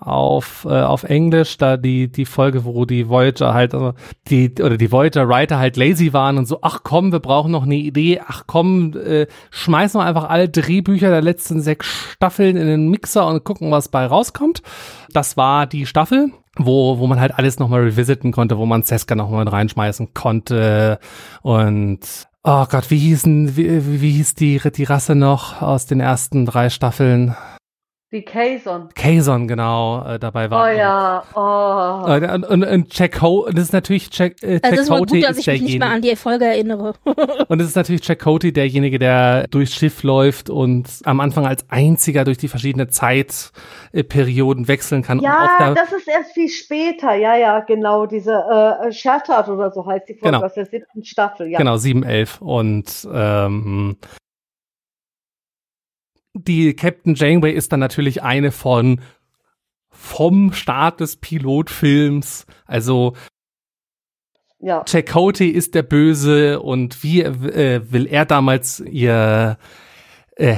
auf, äh, auf Englisch, da die, die Folge, wo die Voyager halt, also die, oder die Voyager-Writer halt lazy waren und so, ach komm, wir brauchen noch eine Idee, ach komm, äh, schmeißen wir einfach alle Drehbücher der letzten sechs Staffeln in den Mixer und gucken, was bei rauskommt. Das war die Staffel, wo, wo man halt alles nochmal revisiten konnte, wo man Seska nochmal reinschmeißen konnte und Oh Gott, wie hießen, wie, wie hieß die, die Rasse noch aus den ersten drei Staffeln? Die Kazon. Kazon, genau, äh, dabei war. Oh ja, oh. Äh, Und, und, und Jack Ho, das ist natürlich Jack, äh, Jack Also es war Cote gut, dass ist ich mich nicht mehr derjenige. an die Folge erinnere. Und es ist natürlich Jack Cote, derjenige, der durchs Schiff läuft und am Anfang als einziger durch die verschiedenen Zeitperioden wechseln kann. Ja, da, das ist erst viel später. Ja, ja, genau. Diese äh, Shattered oder so heißt die Folge Genau. aus der siebten Staffel. Ja. Genau, 7, 11. Und ähm, die Captain Janeway ist dann natürlich eine von vom Start des Pilotfilms. Also ja. Chakotay ist der Böse und wie äh, will er damals ihr äh,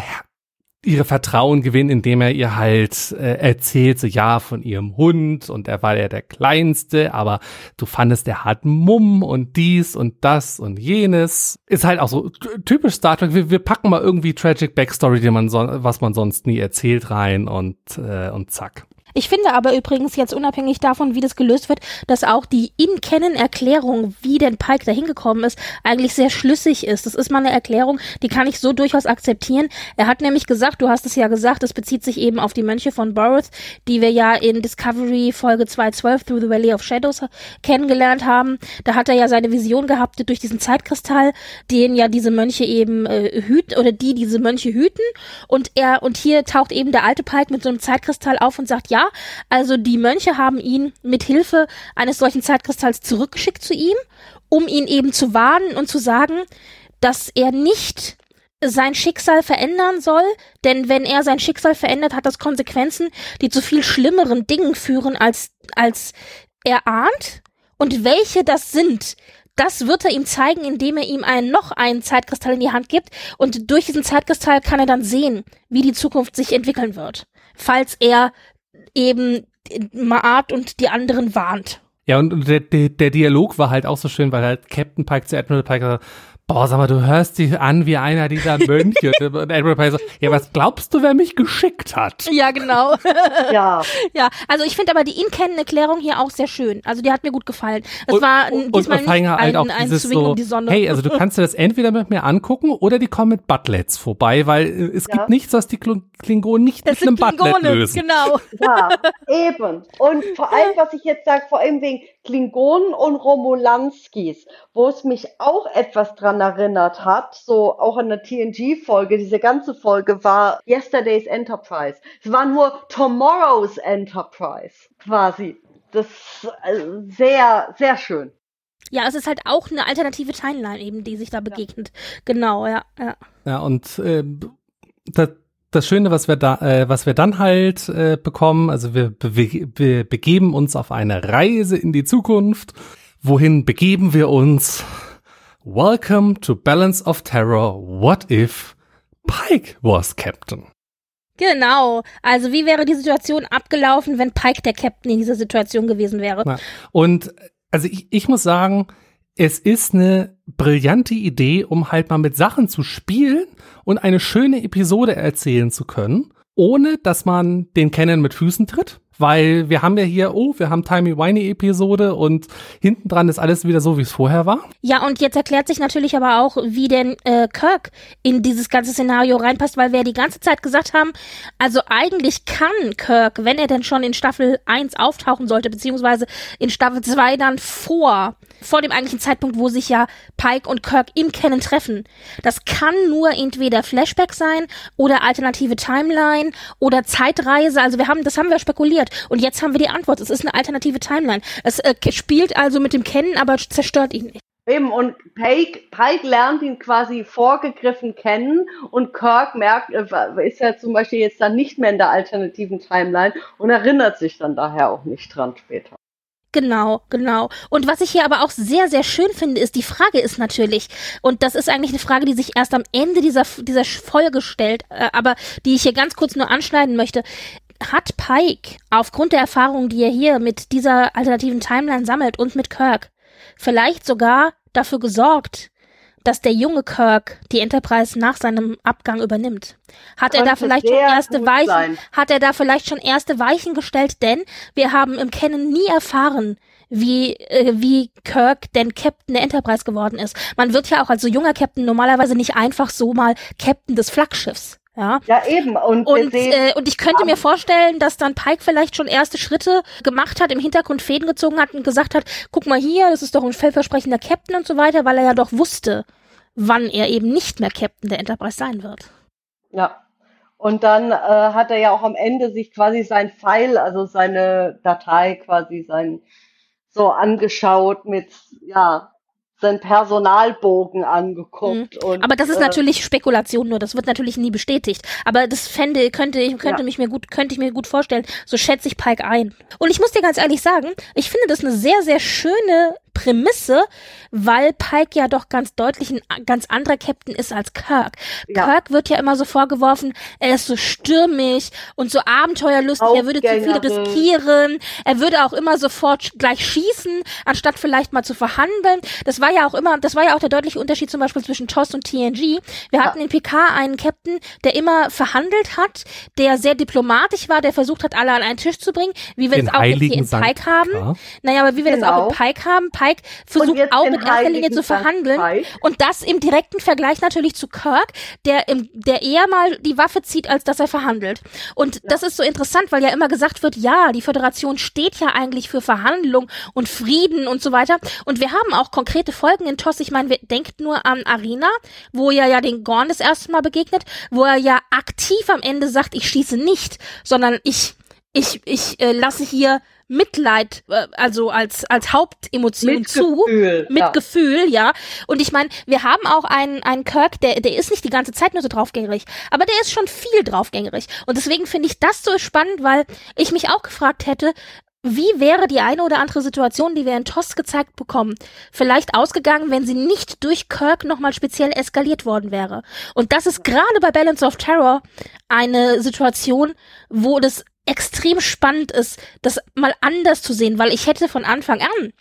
ihre Vertrauen gewinnen, indem er ihr halt äh, erzählt, so ja, von ihrem Hund und er war ja der Kleinste, aber du fandest, er hat Mumm und dies und das und jenes. Ist halt auch so typisch Star Trek, wir, wir packen mal irgendwie Tragic Backstory, die man so, was man sonst nie erzählt, rein und, äh, und zack. Ich finde aber übrigens jetzt unabhängig davon, wie das gelöst wird, dass auch die In-Canon-Erklärung, wie denn Pike da hingekommen ist, eigentlich sehr schlüssig ist. Das ist mal eine Erklärung, die kann ich so durchaus akzeptieren. Er hat nämlich gesagt, du hast es ja gesagt, es bezieht sich eben auf die Mönche von Boreth, die wir ja in Discovery Folge 212 Through the Valley of Shadows kennengelernt haben. Da hat er ja seine Vision gehabt durch diesen Zeitkristall, den ja diese Mönche eben äh, hüten oder die diese Mönche hüten. Und er und hier taucht eben der alte Pike mit so einem Zeitkristall auf und sagt, ja, also die Mönche haben ihn mit Hilfe eines solchen Zeitkristalls zurückgeschickt zu ihm, um ihn eben zu warnen und zu sagen, dass er nicht sein Schicksal verändern soll, denn wenn er sein Schicksal verändert, hat das Konsequenzen, die zu viel schlimmeren Dingen führen, als, als er ahnt. Und welche das sind, das wird er ihm zeigen, indem er ihm einen, noch einen Zeitkristall in die Hand gibt. Und durch diesen Zeitkristall kann er dann sehen, wie die Zukunft sich entwickeln wird. Falls er eben Maat und die anderen warnt. Ja, und der, der, Dialog war halt auch so schön, weil halt Captain Pike zu Admiral Pike boah, sag mal, du hörst dich an wie einer dieser Mönche. und Admiral Pike sagt, ja, was glaubst du, wer mich geschickt hat? Ja, genau. Ja. ja, also ich finde aber die In-Canon-Erklärung hier auch sehr schön. Also die hat mir gut gefallen. Es Und- war und, und, diesmal nicht halt ein, auch ein dieses so, um die Sonne. hey, also du kannst dir das entweder mit mir angucken oder die kommen mit Butlets vorbei, weil äh, es Ja. gibt nichts, was die Kl- Klingonen nicht das mit einem sind Butlet Klingone, lösen. genau. Ja, eben. Und vor allem, was ich jetzt sage, vor allem wegen Klingonen und Romulanskis, wo es mich auch etwas dran erinnert hat, so auch an der TNG-Folge, diese ganze Folge war Yesterday's Enterprise. Es war nur Tomorrow's Enterprise, quasi. Das ist äh, sehr, sehr schön. Ja, es ist halt auch eine alternative Timeline eben, die sich da begegnet. Genau, ja, ja. Ja, und äh, das, Schöne, was wir da, äh, was wir dann halt äh, bekommen, also wir, bewe wir begeben uns auf eine Reise in die Zukunft. Wohin begeben wir uns? Welcome to Balance of Terror. What if Pike was Captain? Genau. Also wie wäre die Situation abgelaufen, wenn Pike der Captain in dieser Situation gewesen wäre? Ja. Und also ich, ich muss sagen, es ist eine brillante Idee, um halt mal mit Sachen zu spielen und eine schöne Episode erzählen zu können, ohne dass man den Canon mit Füßen tritt. Weil wir haben ja hier, oh, wir haben Timey-Wimey-Episode und hinten dran ist alles wieder so, wie es vorher war. Ja, und jetzt erklärt sich natürlich aber auch, wie denn äh, Kirk in dieses ganze Szenario reinpasst, weil wir ja die ganze Zeit gesagt haben, also eigentlich kann Kirk, wenn er denn schon in Staffel 1 auftauchen sollte, beziehungsweise in Staffel 2 dann vor, vor dem eigentlichen Zeitpunkt, wo sich ja Pike und Kirk im Kennen treffen. Das kann nur entweder Flashback sein oder alternative Timeline oder Zeitreise. Also wir haben, das haben wir spekuliert. Und jetzt haben wir die Antwort. Es ist eine alternative Timeline. Es äh, spielt also mit dem Kennen, aber zerstört ihn nicht. Eben, und Pike, Pike lernt ihn quasi vorgegriffen kennen und Kirk merkt, äh, ist ja zum Beispiel jetzt dann nicht mehr in der alternativen Timeline und erinnert sich dann daher auch nicht dran später. Genau, genau. Und was ich hier aber auch sehr, sehr schön finde, ist, die Frage ist natürlich, und das ist eigentlich eine Frage, die sich erst am Ende dieser, dieser Folge stellt, äh, aber die ich hier ganz kurz nur anschneiden möchte. Hat Pike aufgrund der Erfahrung, die er hier mit dieser alternativen Timeline sammelt und mit Kirk, vielleicht sogar dafür gesorgt, dass der junge Kirk die Enterprise nach seinem Abgang übernimmt. Hat er da vielleicht schon erste Weichen, sein. hat er da vielleicht schon erste Weichen gestellt, denn wir haben im Kennen nie erfahren, wie, äh, wie Kirk denn Captain der Enterprise geworden ist. Man wird ja auch als so junger Captain normalerweise nicht einfach so mal Captain des Flaggschiffs. Ja, ja eben. Und, und, äh, und ich könnte mir vorstellen, dass dann Pike vielleicht schon erste Schritte gemacht hat, im Hintergrund Fäden gezogen hat und gesagt hat, guck mal hier, das ist doch ein vielversprechender Captain und so weiter, weil er ja doch wusste, wann er eben nicht mehr Captain der Enterprise sein wird. Ja. Und dann äh, hat er ja auch am Ende sich quasi sein File, also seine Datei quasi sein so angeschaut mit, ja, seinen Personalbogen angeguckt. Mhm. Und, aber das ist äh, natürlich Spekulation nur, das wird natürlich nie bestätigt. Aber das fände, könnte ich, könnte ja. mich mir gut, könnte ich mir gut vorstellen. So schätze ich Pike ein. Und ich muss dir ganz ehrlich sagen, ich finde das eine sehr, sehr schöne Prämisse, weil Pike ja doch ganz deutlich ein ganz anderer Captain ist als Kirk. Ja. Kirk wird ja immer so vorgeworfen, er ist so stürmig und so abenteuerlustig, er würde zu viel riskieren, er würde auch immer sofort gleich schießen, anstatt vielleicht mal zu verhandeln. Das war ja auch immer, das war ja auch der deutliche Unterschied zum Beispiel zwischen TOS und TNG. Wir hatten ja. in PK einen Captain, der immer verhandelt hat, der sehr diplomatisch war, der versucht hat, alle an einen Tisch zu bringen, wie wir es auch jetzt hier in Pike haben. Naja, aber wie wir genau. das auch in Pike haben. Pike Pike versucht auch in erster Linie zu verhandeln. Und das im direkten Vergleich natürlich zu Kirk, der, im, der eher mal die Waffe zieht, als dass er verhandelt. Und ja. das ist so interessant, weil ja immer gesagt wird, ja, die Föderation steht ja eigentlich für Verhandlung und Frieden und so weiter. Und wir haben auch konkrete Folgen in TOS. Ich meine, denkt nur an Arena, wo er ja den Gorn das erste Mal begegnet, wo er ja aktiv am Ende sagt, ich schieße nicht, sondern ich ich, ich äh, lasse hier Mitleid, äh, also als, als Hauptemotion mit zu. Gefühl, mit ja. Gefühl, ja. Und ich meine, wir haben auch einen, einen Kirk, der, der ist nicht die ganze Zeit nur so draufgängerig, aber der ist schon viel draufgängerig. Und deswegen finde ich das so spannend, weil ich mich auch gefragt hätte, wie wäre die eine oder andere Situation, die wir in TOS gezeigt bekommen, vielleicht ausgegangen, wenn sie nicht durch Kirk nochmal speziell eskaliert worden wäre? Und das ist gerade bei Balance of Terror eine Situation, wo das extrem spannend ist, das mal anders zu sehen, weil ich hätte von Anfang an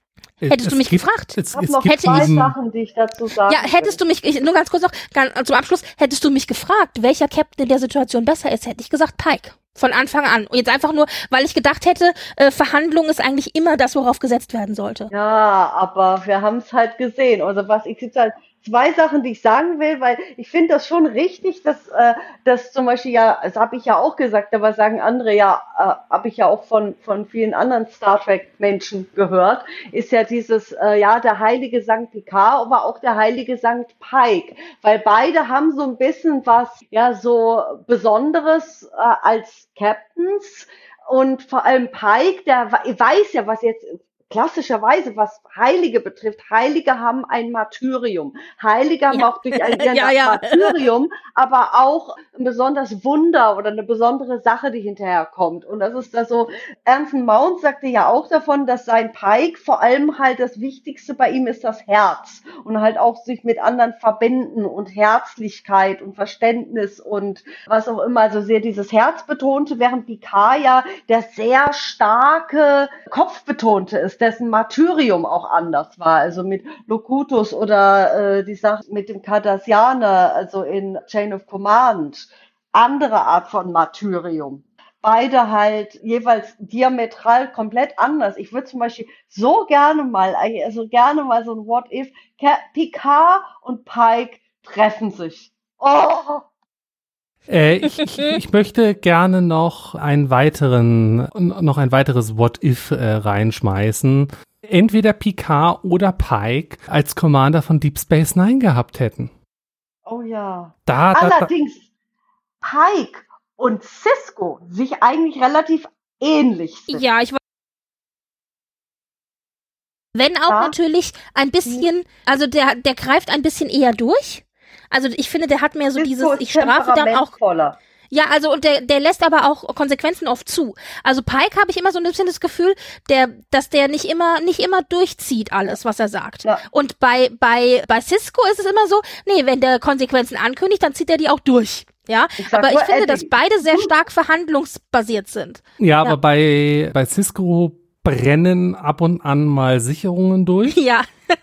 Hättest es du mich gibt, gefragt? Es, es noch hätte zwei Sachen, die ich dazu sagen Ja, hättest will. du mich, ich, nur ganz kurz noch, ganz, zum Abschluss, hättest du mich gefragt, welcher Captain in der Situation besser ist, hätte ich gesagt Pike. Von Anfang an. Und jetzt einfach nur, weil ich gedacht hätte, äh, Verhandlung ist eigentlich immer das, worauf gesetzt werden sollte. Ja, aber wir haben es halt gesehen. Also was ich jetzt halt zwei Sachen, die ich sagen will, weil ich finde das schon richtig, dass äh, das zum Beispiel ja, das habe ich ja auch gesagt, aber sagen andere ja, äh, habe ich ja auch von von vielen anderen Star Trek Menschen gehört, ist ja dieses äh, ja der heilige Sankt Picard, aber auch der heilige Sankt Pike, weil beide haben so ein bisschen was ja so Besonderes äh, als Captains und vor allem Pike, der weiß ja, was jetzt klassischerweise, was Heilige betrifft, Heilige haben ein Martyrium. Heilige haben ja. auch durch ein ja, ja. Martyrium, aber auch ein besonders Wunder oder eine besondere Sache, die hinterher kommt. Und das ist da so, Ernst Mount sagte ja auch davon, dass sein Pike vor allem halt das Wichtigste bei ihm ist das Herz und halt auch sich mit anderen verbinden und Herzlichkeit und Verständnis und was auch immer, also sehr dieses Herz betonte, während Picard ja der sehr starke Kopf betonte ist, dessen Martyrium auch anders war. Also mit Locutus oder äh, die Sache mit dem Cardassianer, also in Chain of Command. Andere Art von Martyrium. beide halt jeweils diametral komplett anders. Ich würde zum Beispiel so gerne mal, also gerne mal so ein What If, Picard und Pike treffen sich. Oh! Äh, ich, ich, ich, möchte gerne noch einen weiteren, noch ein weiteres What If äh, reinschmeißen. Entweder Picard oder Pike als Commander von Deep Space Nine gehabt hätten. Oh ja. Da, da, Allerdings Pike und Cisco sich eigentlich relativ ähnlich sind. Ja, ich wenn auch ja. natürlich ein bisschen, also der, der greift ein bisschen eher durch. Also ich finde, der hat mehr so dieses, ich strafe dann auch. Ja, also und der, der lässt aber auch Konsequenzen oft zu. Also Pike habe ich immer so ein bisschen das Gefühl, der, dass der nicht immer, nicht immer durchzieht alles, was er sagt. Ja. Und bei, bei, bei Cisco ist es immer so, nee, wenn der Konsequenzen ankündigt, dann zieht er die auch durch. Ja, ich aber ich finde, dass beide sehr stark verhandlungsbasiert sind. Ja, ja, aber bei, bei Cisco brennen ab und an mal Sicherungen durch. Ja.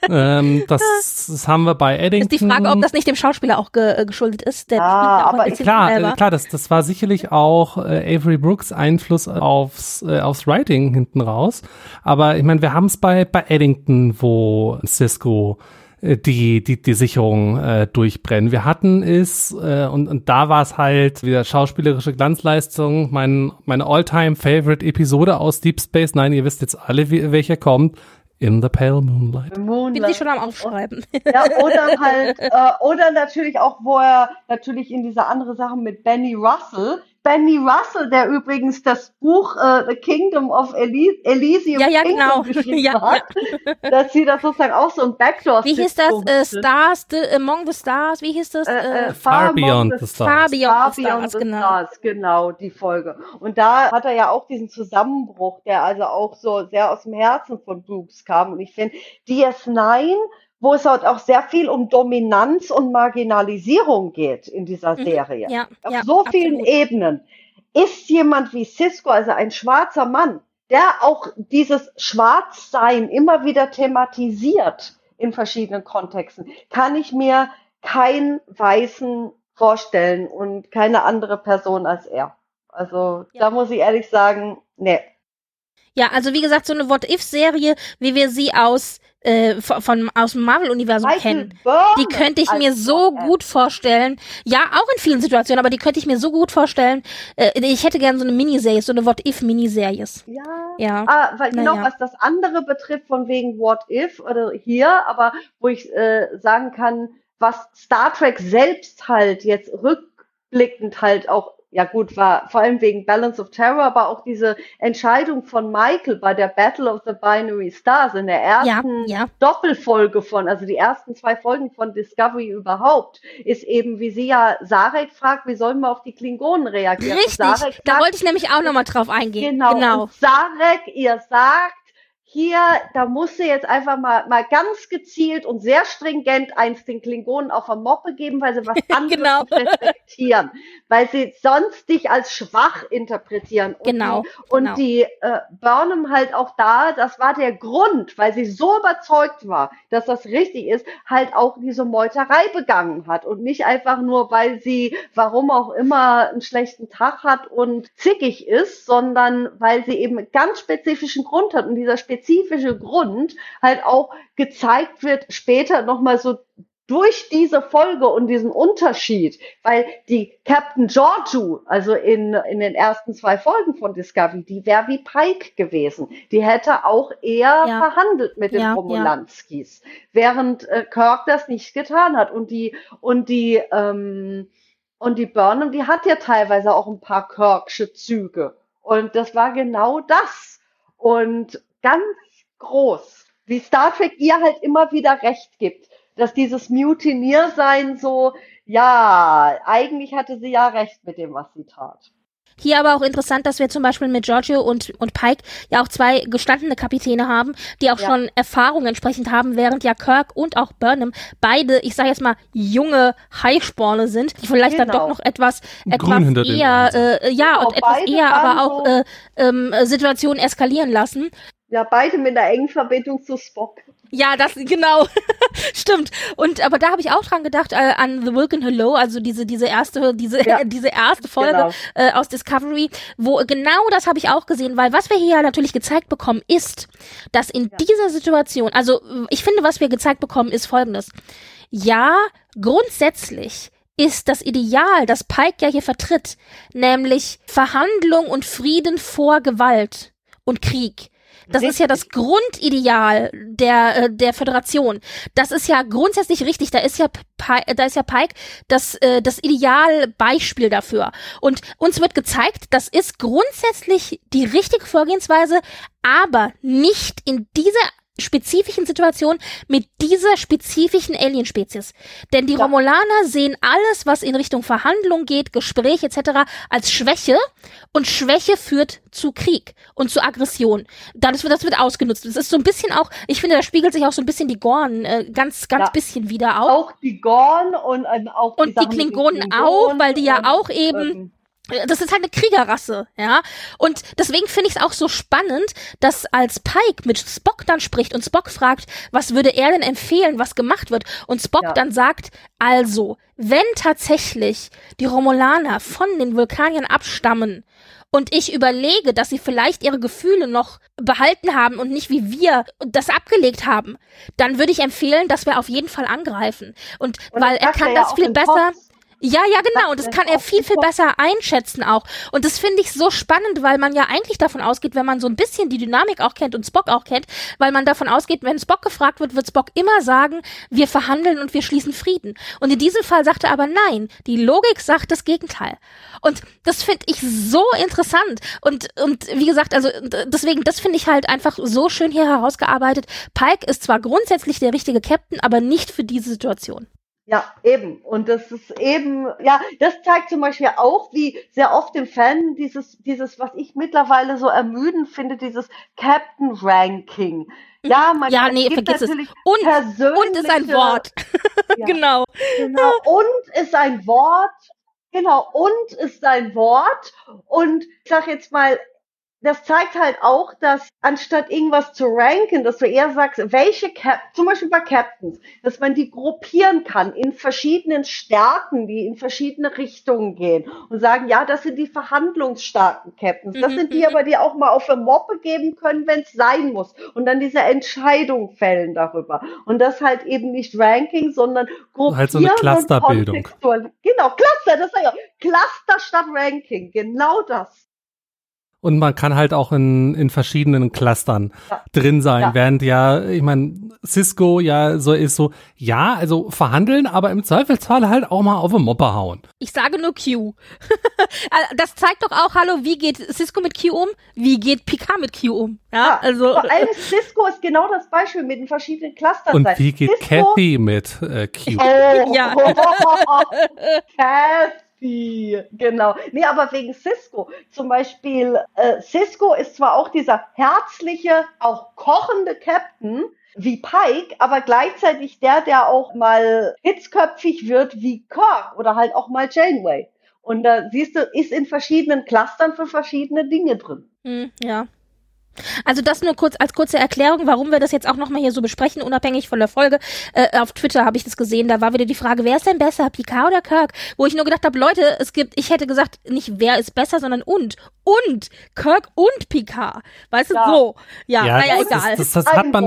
ähm, das, das, haben wir bei Eddington. Ist die Frage, ob das nicht dem Schauspieler auch ge äh, geschuldet ist. Der ah, aber klar, äh, klar, das, das war sicherlich auch äh, Avery Brooks Einfluss aufs, äh, aufs Writing hinten raus. Aber ich meine, wir haben es bei, bei Eddington, wo Cisco die, die, die Sicherung äh, durchbrennen. Wir hatten es, äh, und, und da war es halt wieder schauspielerische Glanzleistung, mein, meine All-Time-Favorite-Episode aus Deep Space Nine, ihr wisst jetzt alle, wie, welcher kommt. In the Pale Moonlight. Moonlight. Bin ich schon am Aufschreiben. Ja, oder halt, äh, oder natürlich auch, wo er natürlich in dieser andere Sache mit Benny Russell, Benny Russell, der übrigens das Buch uh, The Kingdom of Ely Elysium ja, ja, genau. geschrieben ja, hat, ja. dass sie das sozusagen auch so ein Backdoor Wie hieß das? Äh, Stars, the, Among the Stars, wie hieß das? Äh, äh, äh Far, Beyond the, Stars. Far Beyond, Far the, Stars, genau. Stars, genau, die Folge. Und da hat er ja auch diesen Zusammenbruch, der also auch so sehr aus dem Herzen von Brooks kam. Und ich finde, DS9 wo es halt auch sehr viel um Dominanz und Marginalisierung geht in dieser mhm. Serie. Ja, Auf ja, so vielen absolut. Ebenen. Ist jemand wie Cisco, also ein schwarzer Mann, der auch dieses Schwarzsein immer wieder thematisiert in verschiedenen Kontexten, kann ich mir keinen Weißen vorstellen und keine andere Person als er. Also ja. da muss ich ehrlich sagen, nee. Ja, also wie gesagt, so eine What-If-Serie, wie wir sie aus äh, von, aus dem Marvel-Universum kennen. Die könnte ich mir so gut vorstellen. Ja, auch in vielen Situationen, aber die könnte ich mir so gut vorstellen. Äh, ich hätte gerne so eine Miniserie, so eine What-If-Miniserie. Ja. ja. Ah, weil genau, ja. was das andere betrifft, von wegen What If oder hier, aber wo ich äh, sagen kann, was Star Trek selbst halt jetzt rückblickend halt auch ja gut, war vor allem wegen Balance of Terror, aber auch diese Entscheidung von Michael bei der Battle of the Binary Stars in der ersten ja, ja. Doppelfolge von, also die ersten zwei Folgen von Discovery überhaupt, ist eben, wie sie ja Sarek fragt, wie sollen wir auf die Klingonen reagieren? Richtig, Sarek da wollte ich nämlich auch nochmal drauf eingehen. Genau, genau. Sarek ihr sagt, hier, da muss sie jetzt einfach mal, mal ganz gezielt und sehr stringent eins den Klingonen auf der Moppe geben, weil sie was anderes genau. respektieren, weil sie sonst dich als schwach interpretieren. Und genau. Die, und genau. die äh, Burnham halt auch da, das war der Grund, weil sie so überzeugt war, dass das richtig ist, halt auch diese Meuterei begangen hat und nicht einfach nur, weil sie, warum auch immer, einen schlechten Tag hat und zickig ist, sondern weil sie eben einen ganz spezifischen Grund hat und dieser spezifische spezifische Grund halt auch gezeigt wird später nochmal so durch diese Folge und diesen Unterschied, weil die Captain Georgiou, also in, in den ersten zwei Folgen von Discovery, die wäre wie Pike gewesen. Die hätte auch eher ja. verhandelt mit den ja, Romulanskis, ja. während äh, Kirk das nicht getan hat. Und die, und die, ähm, und die Burnham, die hat ja teilweise auch ein paar Kirksche Züge. Und das war genau das. Und ganz groß, wie Star Trek ihr halt immer wieder recht gibt, dass dieses Mutiniersein so, ja, eigentlich hatte sie ja recht mit dem, was sie tat. Hier aber auch interessant, dass wir zum Beispiel mit Giorgio und, und Pike ja auch zwei gestandene Kapitäne haben, die auch ja. schon Erfahrung entsprechend haben, während ja Kirk und auch Burnham beide, ich sage jetzt mal, junge Highsporne sind, die vielleicht genau. dann doch noch etwas, etwas eher, äh, ja, genau, und etwas eher aber auch äh, ähm, Situationen eskalieren lassen. Ja, beide mit einer engen Verbindung zu Spock. Ja, das genau. Stimmt. Und aber da habe ich auch dran gedacht äh, an The Vulcan Hello, also diese diese erste diese ja. diese erste Folge genau. äh, aus Discovery, wo genau das habe ich auch gesehen, weil was wir hier natürlich gezeigt bekommen ist, dass in ja. dieser Situation, also ich finde, was wir gezeigt bekommen, ist Folgendes: Ja, grundsätzlich ist das Ideal, das Pike ja hier vertritt, nämlich Verhandlung und Frieden vor Gewalt und Krieg. Das richtig. ist ja das Grundideal der äh, der Föderation. Das ist ja grundsätzlich richtig. Da ist ja Pike, da ist ja Pike das äh, das Idealbeispiel dafür. Und uns wird gezeigt, das ist grundsätzlich die richtige Vorgehensweise, aber nicht in dieser spezifischen Situation mit dieser spezifischen Alienspezies. Denn die ja. Romulaner sehen alles, was in Richtung Verhandlung geht, Gespräch etc. als Schwäche und Schwäche führt zu Krieg und zu Aggression. Das wird, das wird ausgenutzt. Das ist so ein bisschen auch, ich finde, da spiegelt sich auch so ein bisschen die Gorn äh, ganz, ganz ja. bisschen wieder auf. Auch die Gorn und äh, auch die, und die Klingonen, Klingonen auch, weil die ja auch eben ähm, das ist halt eine Kriegerrasse, ja. Und deswegen finde ich es auch so spannend, dass als Pike mit Spock dann spricht und Spock fragt, was würde er denn empfehlen, was gemacht wird? Und Spock ja. dann sagt, also, wenn tatsächlich die Romulaner von den Vulkaniern abstammen und ich überlege, dass sie vielleicht ihre Gefühle noch behalten haben und nicht wie wir das abgelegt haben, dann würde ich empfehlen, dass wir auf jeden Fall angreifen. Und, und weil er kann das viel besser. Kopf ja, ja, genau. Und das kann er viel, viel besser einschätzen auch. Und das finde ich so spannend, weil man ja eigentlich davon ausgeht, wenn man so ein bisschen die Dynamik auch kennt und Spock auch kennt, weil man davon ausgeht, wenn Spock gefragt wird, wird Spock immer sagen, wir verhandeln und wir schließen Frieden. Und in diesem Fall sagt er aber nein. Die Logik sagt das Gegenteil. Und das finde ich so interessant. Und, und wie gesagt, also deswegen, das finde ich halt einfach so schön hier herausgearbeitet. Pike ist zwar grundsätzlich der richtige Captain, aber nicht für diese Situation. Ja, eben. Und das ist eben, ja, das zeigt zum Beispiel auch, wie sehr oft im Fan dieses, dieses, was ich mittlerweile so ermüdend finde, dieses Captain Ranking. Ja, man ja, nee, vergiss es. Und, und ist ein Wort. ja, genau. Genau. Und ist ein Wort. Genau. Und ist ein Wort. Und ich sag jetzt mal, das zeigt halt auch, dass anstatt irgendwas zu ranken, dass du eher sagst, welche Cap zum Beispiel bei Captains, dass man die gruppieren kann in verschiedenen Stärken, die in verschiedene Richtungen gehen und sagen, ja, das sind die verhandlungsstarken Captains. Das sind die mhm, aber, die auch mal auf eine Moppe geben können, wenn es sein muss und dann diese Entscheidung fällen darüber. Und das halt eben nicht Ranking, sondern gruppieren. Halt so eine Clusterbildung. Genau, Cluster, das ist ja Cluster statt Ranking, genau das. Und man kann halt auch in, in verschiedenen Clustern ja. drin sein, ja. während ja, ich meine, Cisco ja so ist so, ja, also verhandeln, aber im Zweifelsfall halt auch mal auf eine Moppe hauen. Ich sage nur Q. Äh, das zeigt doch auch, hallo, wie geht Cisco mit Q um? Wie geht Picard mit Q um? Ja, ja also. Vor allem Cisco ist genau das Beispiel mit den verschiedenen Clustern. Und wie geht Cisco, Kathy mit äh, Q? Oh, ja. Kathy. Pi, genau. Nee, aber wegen Cisco. Zum Beispiel, äh, Cisco ist zwar auch dieser herzliche, auch kochende Captain, wie Pike, aber gleichzeitig der, der auch mal hitzköpfig wird wie Kirk oder halt auch mal Janeway. Und da siehst du, ist in verschiedenen Clustern für verschiedene Dinge drin. Hm, ja. Also das nur kurz als kurze Erklärung, warum wir das jetzt auch nochmal hier so besprechen, unabhängig von der Folge. Äh, auf Twitter habe ich das gesehen, da war wieder die Frage, wer ist denn besser, Picard oder Kirk? Wo ich nur gedacht habe, Leute, es gibt, ich hätte gesagt, nicht wer ist besser, sondern und. Und Kirk und Picard. Weißt ja. du, so. Ja, ja naja, egal. Das, das, das hat man,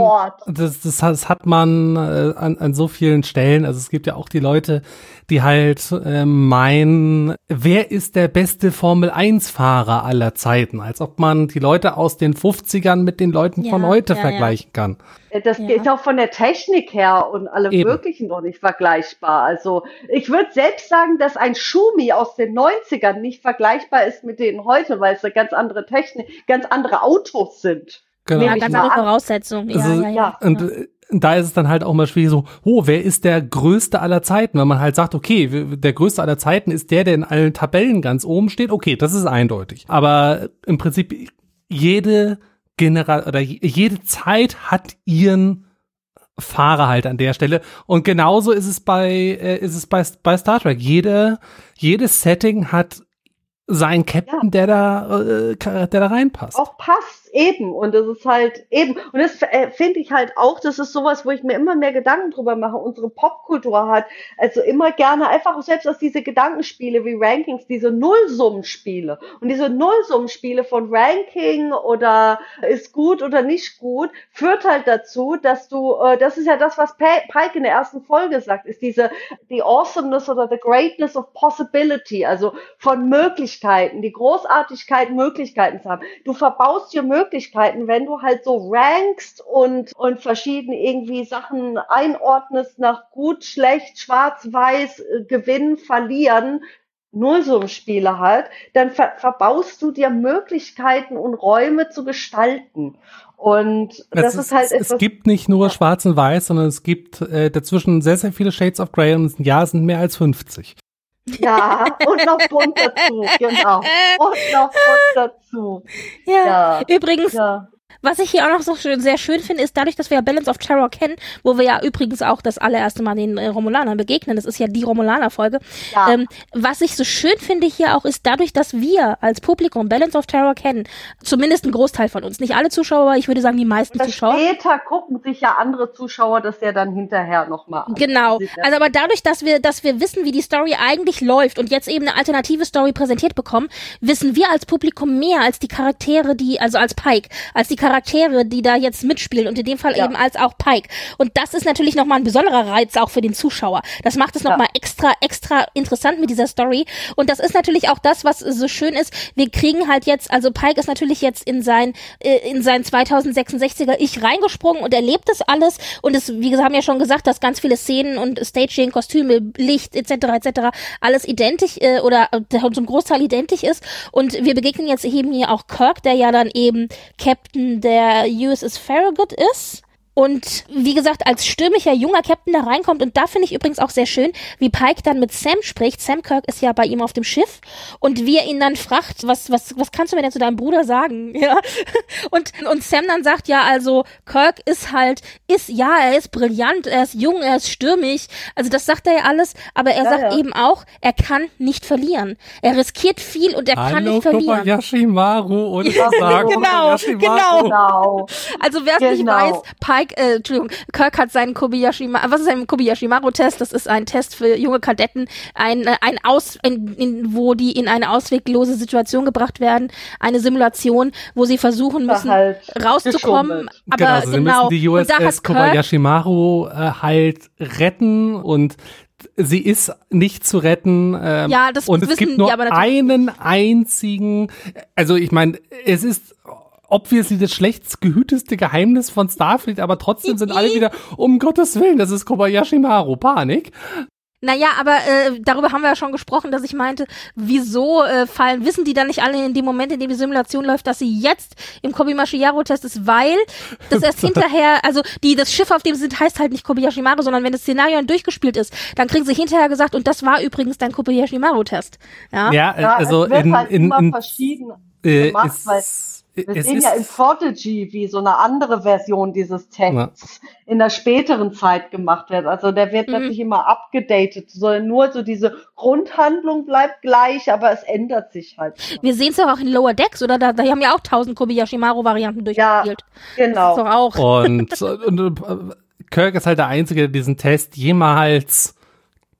das, das, das hat man äh, an, an so vielen Stellen. Also es gibt ja auch die Leute, die halt äh, meinen, wer ist der beste Formel 1 Fahrer aller Zeiten? Als ob man die Leute aus den 50ern mit den Leuten ja, von heute ja, vergleichen ja. kann. Das ja. ist auch von der Technik her und allem Eben. Möglichen noch nicht vergleichbar. Also ich würde selbst sagen, dass ein Schumi aus den 90ern nicht vergleichbar ist mit denen heute, weil es eine ganz andere Technik, ganz andere Autos sind. Genau. Ja, ganz andere Voraussetzungen. Also, ja, ja, ja. Und äh, da ist es dann halt auch mal schwierig so, oh, wer ist der größte aller Zeiten? Wenn man halt sagt, okay, der größte aller Zeiten ist der, der in allen Tabellen ganz oben steht, okay, das ist eindeutig. Aber im Prinzip jede General oder jede Zeit hat ihren Fahrer halt an der Stelle. Und genauso ist es bei, äh, ist es bei, bei Star Trek. Jede, jedes Setting hat seinen Captain, ja. der da, äh, der da reinpasst. Auch passt eben. Und das ist halt eben. Und das äh, finde ich halt auch, das ist sowas, wo ich mir immer mehr Gedanken drüber mache. Unsere Popkultur hat also immer gerne einfach selbst aus diese Gedankenspiele wie Rankings, diese Nullsummenspiele. Und diese Nullsummenspiele von Ranking oder ist gut oder nicht gut, führt halt dazu, dass du, äh, das ist ja das, was Pike in der ersten Folge sagt, ist diese, die Awesomeness oder the greatness of possibility, also von Möglichkeiten, die Großartigkeit, Möglichkeiten zu haben. Du verbaust dir Möglichkeiten, wenn du halt so rankst und, und verschiedene irgendwie Sachen einordnest nach gut, schlecht, schwarz, weiß, äh, gewinnen, verlieren, Nullsummspiele halt, dann ver verbaust du dir Möglichkeiten und Räume zu gestalten. Und das es, ist halt etwas. Es gibt nicht nur Schwarz und Weiß, sondern es gibt äh, dazwischen sehr, sehr viele Shades of Grey und ja, es sind mehr als 50. Ja, und noch bunt dazu, genau. Und noch bunt dazu. Ja, ja. übrigens, ja. Was ich hier auch noch so schön, sehr schön finde, ist dadurch, dass wir ja Balance of Terror kennen, wo wir ja übrigens auch das allererste Mal den äh, Romulanern begegnen. Das ist ja die Romulaner-Folge. Ja. Ähm, was ich so schön finde hier auch, ist dadurch, dass wir als Publikum Balance of Terror kennen, zumindest ein Großteil von uns, nicht alle Zuschauer, aber ich würde sagen die meisten das Zuschauer. Später gucken sich ja andere Zuschauer das ja dann hinterher nochmal an. Genau. Also aber dadurch, dass wir, dass wir wissen, wie die Story eigentlich läuft und jetzt eben eine alternative Story präsentiert bekommen, wissen wir als Publikum mehr als die Charaktere, die, also als Pike, als die Charaktere die da jetzt mitspielen und in dem Fall ja. eben als auch Pike. Und das ist natürlich nochmal ein besonderer Reiz auch für den Zuschauer. Das macht es nochmal ja. extra, extra interessant mit dieser Story. Und das ist natürlich auch das, was so schön ist. Wir kriegen halt jetzt, also Pike ist natürlich jetzt in sein, äh, in sein 2066er Ich reingesprungen und erlebt das alles. Und es, wie gesagt, haben ja schon gesagt, dass ganz viele Szenen und Staging, Kostüme, Licht etc. etc. alles identisch äh, oder äh, zum Großteil identisch ist. Und wir begegnen jetzt eben hier auch Kirk, der ja dann eben Captain der USS Farragut ist und wie gesagt, als stürmischer junger Captain da reinkommt. Und da finde ich übrigens auch sehr schön, wie Pike dann mit Sam spricht. Sam Kirk ist ja bei ihm auf dem Schiff. Und wie er ihn dann fragt, was, was, was kannst du mir denn zu deinem Bruder sagen? Ja. Und, und Sam dann sagt, ja, also Kirk ist halt, ist, ja, er ist brillant, er ist jung, er ist stürmisch. Also das sagt er ja alles. Aber er ja, sagt ja. eben auch, er kann nicht verlieren. Er riskiert viel und er Hallo, kann nicht verlieren. Kobayashi Maru und ja, sagen, genau, genau. genau. Also wer es genau. nicht weiß, Pike Mike, äh, Entschuldigung, Kirk hat seinen Kobayashi, was ist ein Kobayashi-Maru-Test? Das ist ein Test für junge Kadetten, ein, äh, ein Aus, in, in, wo die in eine ausweglose Situation gebracht werden, eine Simulation, wo sie versuchen müssen, halt rauszukommen. Aber genau, also genau. die USS Kobayashi Maru äh, halt retten und sie ist nicht zu retten. Ähm, ja, das und es gibt nur einen einzigen. Also ich meine, es ist obviously das schlechtst gehüteste Geheimnis von Starfleet, aber trotzdem sind alle wieder, um Gottes Willen, das ist Kobayashi Maru, Panik. Naja, aber äh, darüber haben wir ja schon gesprochen, dass ich meinte, wieso äh, fallen, wissen die dann nicht alle in dem Moment, in dem die Simulation läuft, dass sie jetzt im Kobayashi-Maru-Test ist, weil das erst hinterher, also die das Schiff, auf dem sie sind, heißt halt nicht Kobayashi-Maru, sondern wenn das Szenario dann durchgespielt ist, dann kriegen sie hinterher gesagt, und das war übrigens dein Kobayashi-Maru-Test. Ja, ja, ja also in, halt in, in, verschieden äh, gemacht, weil wir es sehen ja in Prodigy, wie so eine andere Version dieses Tests ja. in der späteren Zeit gemacht wird. Also der wird mhm. natürlich immer abgedatet, sondern nur so diese Grundhandlung bleibt gleich, aber es ändert sich halt. Wir sehen es doch auch in Lower Decks, oder? Da, da haben ja auch tausend Kobayashi-Maru-Varianten durchgespielt. Ja, genau. Das ist doch auch. Und, und, und Kirk ist halt der Einzige, der diesen Test jemals